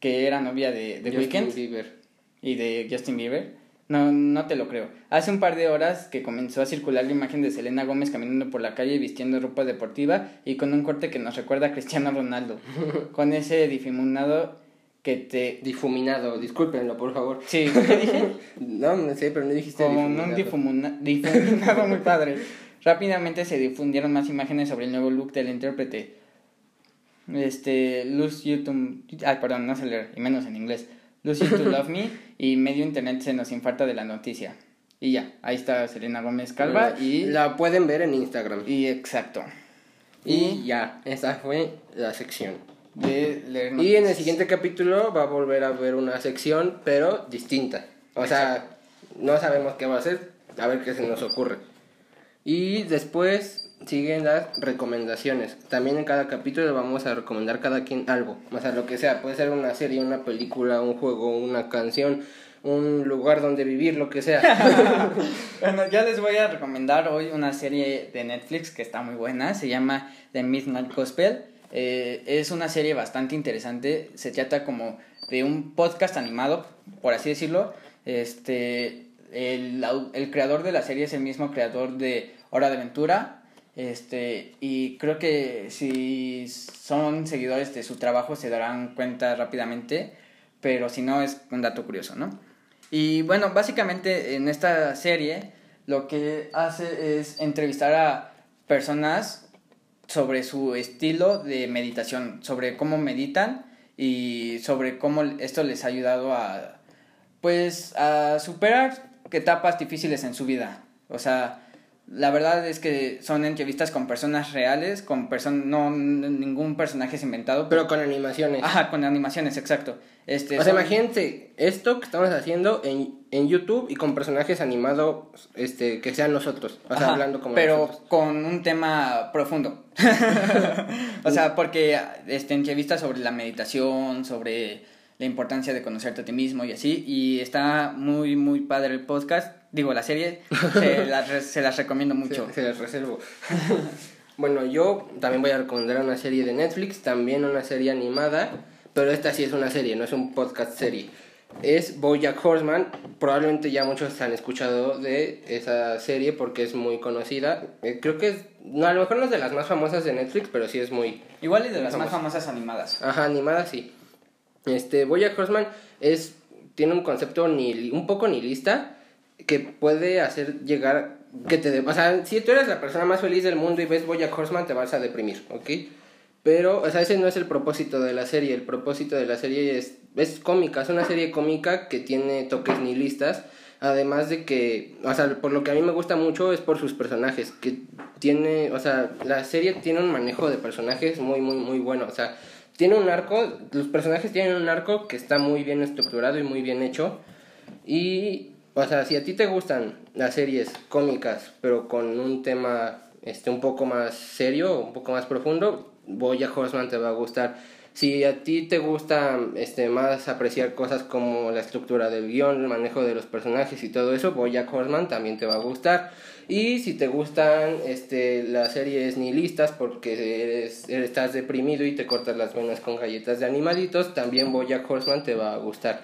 Speaker 1: que era novia de, de
Speaker 2: Bieber.
Speaker 1: y de Justin Bieber, no, no te lo creo. Hace un par de horas que comenzó a circular la imagen de Selena Gómez caminando por la calle vistiendo ropa deportiva y con un corte que nos recuerda a Cristiano Ronaldo. con ese difuminado que te...
Speaker 2: Difuminado, discúlpenlo, por favor.
Speaker 1: Sí, ¿qué dije?
Speaker 2: No, no sé, pero no dijiste
Speaker 1: Con
Speaker 2: difuminado.
Speaker 1: un difumina- difuminado muy padre. Rápidamente se difundieron más imágenes sobre el nuevo look del intérprete. Este, Lose You to... Ay, perdón, no sé leer, y menos en inglés. You to Love Me y medio internet se nos infarta de la noticia. Y ya, ahí está Selena Gómez Calva y...
Speaker 2: La pueden ver en Instagram.
Speaker 1: Y exacto.
Speaker 2: Y ya, esa fue la sección.
Speaker 1: De leer
Speaker 2: Y en el siguiente capítulo va a volver a haber una sección, pero distinta. O sea, no sabemos qué va a ser, a ver qué se nos ocurre. Y después siguen las recomendaciones. También en cada capítulo vamos a recomendar cada quien algo. O sea, lo que sea. Puede ser una serie, una película, un juego, una canción, un lugar donde vivir, lo que sea.
Speaker 1: Bueno, ya les voy a recomendar hoy una serie de Netflix que está muy buena. Se llama The Midnight Gospel. Eh, es una serie bastante interesante. Se trata como de un podcast animado, por así decirlo. Este, el, el creador de la serie es el mismo creador de Hora de Aventura. Este, y creo que si son seguidores de su trabajo se darán cuenta rápidamente. Pero si no, es un dato curioso, ¿no? Y bueno, básicamente en esta serie lo que hace es entrevistar a personas sobre su estilo de meditación, sobre cómo meditan y sobre cómo esto les ha ayudado a pues a superar etapas difíciles en su vida. O sea, La verdad es que son entrevistas con personas reales, con person no ningún personaje es inventado.
Speaker 2: Pero con animaciones.
Speaker 1: Ajá, con animaciones, exacto. Este,
Speaker 2: o sea, imagínate esto que estamos haciendo en, en YouTube y con personajes animados este, que sean nosotros. O sea, hablando como
Speaker 1: Pero con un tema profundo. o sea, porque este, entrevistas sobre la meditación, sobre la importancia de conocerte a ti mismo y así. Y está muy, muy padre el podcast. Digo, la serie. se, las, recomiendo mucho.
Speaker 2: Se, las reservo. bueno, yo también voy a recomendar una serie de Netflix, también una serie animada. Pero esta sí es una serie, no es un podcast serie. Es Bojack Horseman. Probablemente ya muchos han escuchado de esa serie porque es muy conocida. Eh, creo que es, no, a lo mejor no es de las más famosas de Netflix, pero sí es muy...
Speaker 1: Igual y de las más famosas animadas.
Speaker 2: Ajá, animadas sí. Este, Bojack Horseman es, tiene un concepto ni, un poco nihilista que puede hacer llegar, que te, o sea, si tú eres la persona más feliz del mundo y ves Bojack Horseman te vas a deprimir, ¿ok? Pero, o sea, ese no es el propósito de la serie, el propósito de la serie es, es cómica, es una serie cómica que tiene toques nihilistas, además de que, o sea, por lo que a mí me gusta mucho es por sus personajes, que tiene, o sea, la serie tiene un manejo de personajes muy, muy, muy bueno, o sea, tiene un arco, los personajes tienen un arco que está muy bien estructurado y muy bien hecho. Y, o sea, si a ti te gustan las series cómicas, pero con un tema este, un poco más serio, un poco más profundo, Boya Horseman te va a gustar. Si a ti te gusta este, más apreciar cosas como la estructura del guion, el manejo de los personajes y todo eso, Boya Horseman también te va a gustar. Y si te gustan este, las series nihilistas porque eres, estás deprimido y te cortas las venas con galletas de animalitos, también Boya Horseman te va a gustar.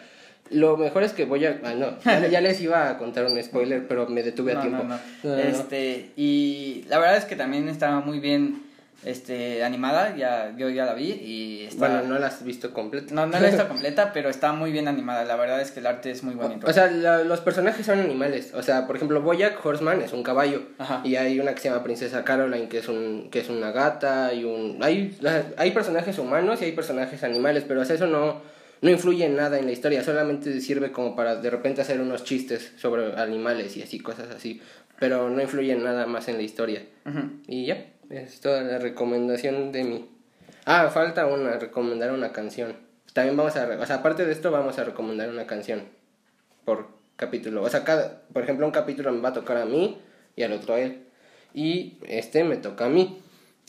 Speaker 2: Lo mejor es que voy a... Ah, no, ya, les iba a contar un spoiler, pero me detuve a tiempo.
Speaker 1: este, y la verdad es que también estaba muy bien este animada, ya yo ya la vi y
Speaker 2: está... Bueno, no la has visto completa.
Speaker 1: No, no la he visto completa, pero está muy bien animada. La verdad es que el arte es muy bonito.
Speaker 2: O, sea, los personajes son animales. O sea, por ejemplo, Boyack Horseman es un caballo y hay una que se llama Princesa Caroline que es un que es una gata y un hay hay personajes humanos y hay personajes animales, pero eso no no influye en nada en la historia, solamente sirve como para de repente hacer unos chistes sobre animales y así cosas así, pero no influye en nada más en la historia. Y ya. Es toda la recomendación de mí. Ah, falta una, recomendar una canción. También vamos a, o sea, aparte de esto vamos a recomendar una canción por capítulo. O sea, cada, por ejemplo, un capítulo me va a tocar a mí y al otro a él. Y este me toca a mí.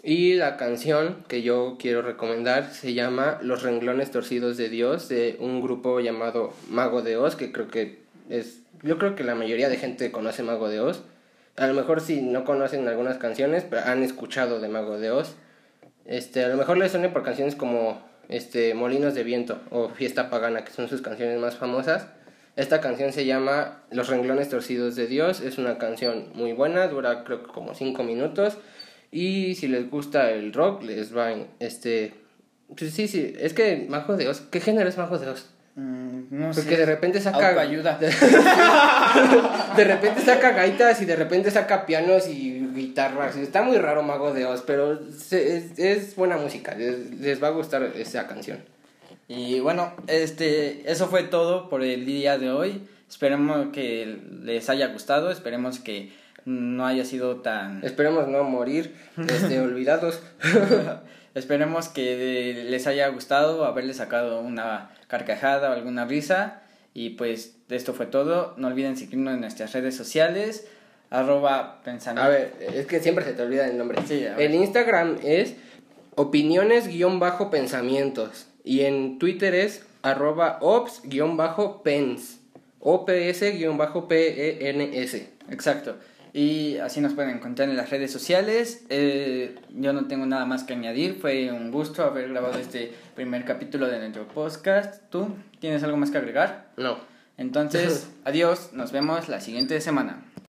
Speaker 2: Y la canción que yo quiero recomendar se llama Los renglones torcidos de Dios de un grupo llamado Mago de Oz, que creo que es yo creo que la mayoría de gente conoce Mago de Oz. A lo mejor si no conocen algunas canciones, pero han escuchado de Mago de Oz. Este, a lo mejor les suene por canciones como este, Molinos de Viento o Fiesta Pagana, que son sus canciones más famosas. Esta canción se llama Los renglones torcidos de Dios. Es una canción muy buena, dura creo que como 5 minutos. Y si les gusta el rock, les va este... Pues sí, sí, es que Mago de Oz, ¿qué género es Mago de Oz? Mm, no Porque de repente saca.
Speaker 1: ayuda.
Speaker 2: De, repente saca gaitas y de repente saca pianos y guitarras. Está muy raro Mago de Oz, pero es, buena música. Les, va a gustar esa canción.
Speaker 1: Y bueno, este, eso fue todo por el día de hoy. Esperemos que les haya gustado. Esperemos que no haya sido tan.
Speaker 2: Esperemos no morir este, olvidados.
Speaker 1: Esperemos que les haya gustado haberles sacado una carcajada o alguna risa. Y pues esto fue todo. No olviden seguirnos en nuestras redes sociales. Arroba
Speaker 2: pensamiento. A ver, es que siempre se te olvida el nombre. Sí, el Instagram es opiniones-pensamientos. Y en Twitter es arroba ops-pens. OPS-PENS.
Speaker 1: Exacto. Y así nos pueden encontrar en las redes sociales. Eh, yo no tengo nada más que añadir. Fue un gusto haber grabado este primer capítulo de nuestro podcast. ¿Tú tienes algo más que agregar?
Speaker 2: No.
Speaker 1: Entonces, adiós. Nos vemos la siguiente semana.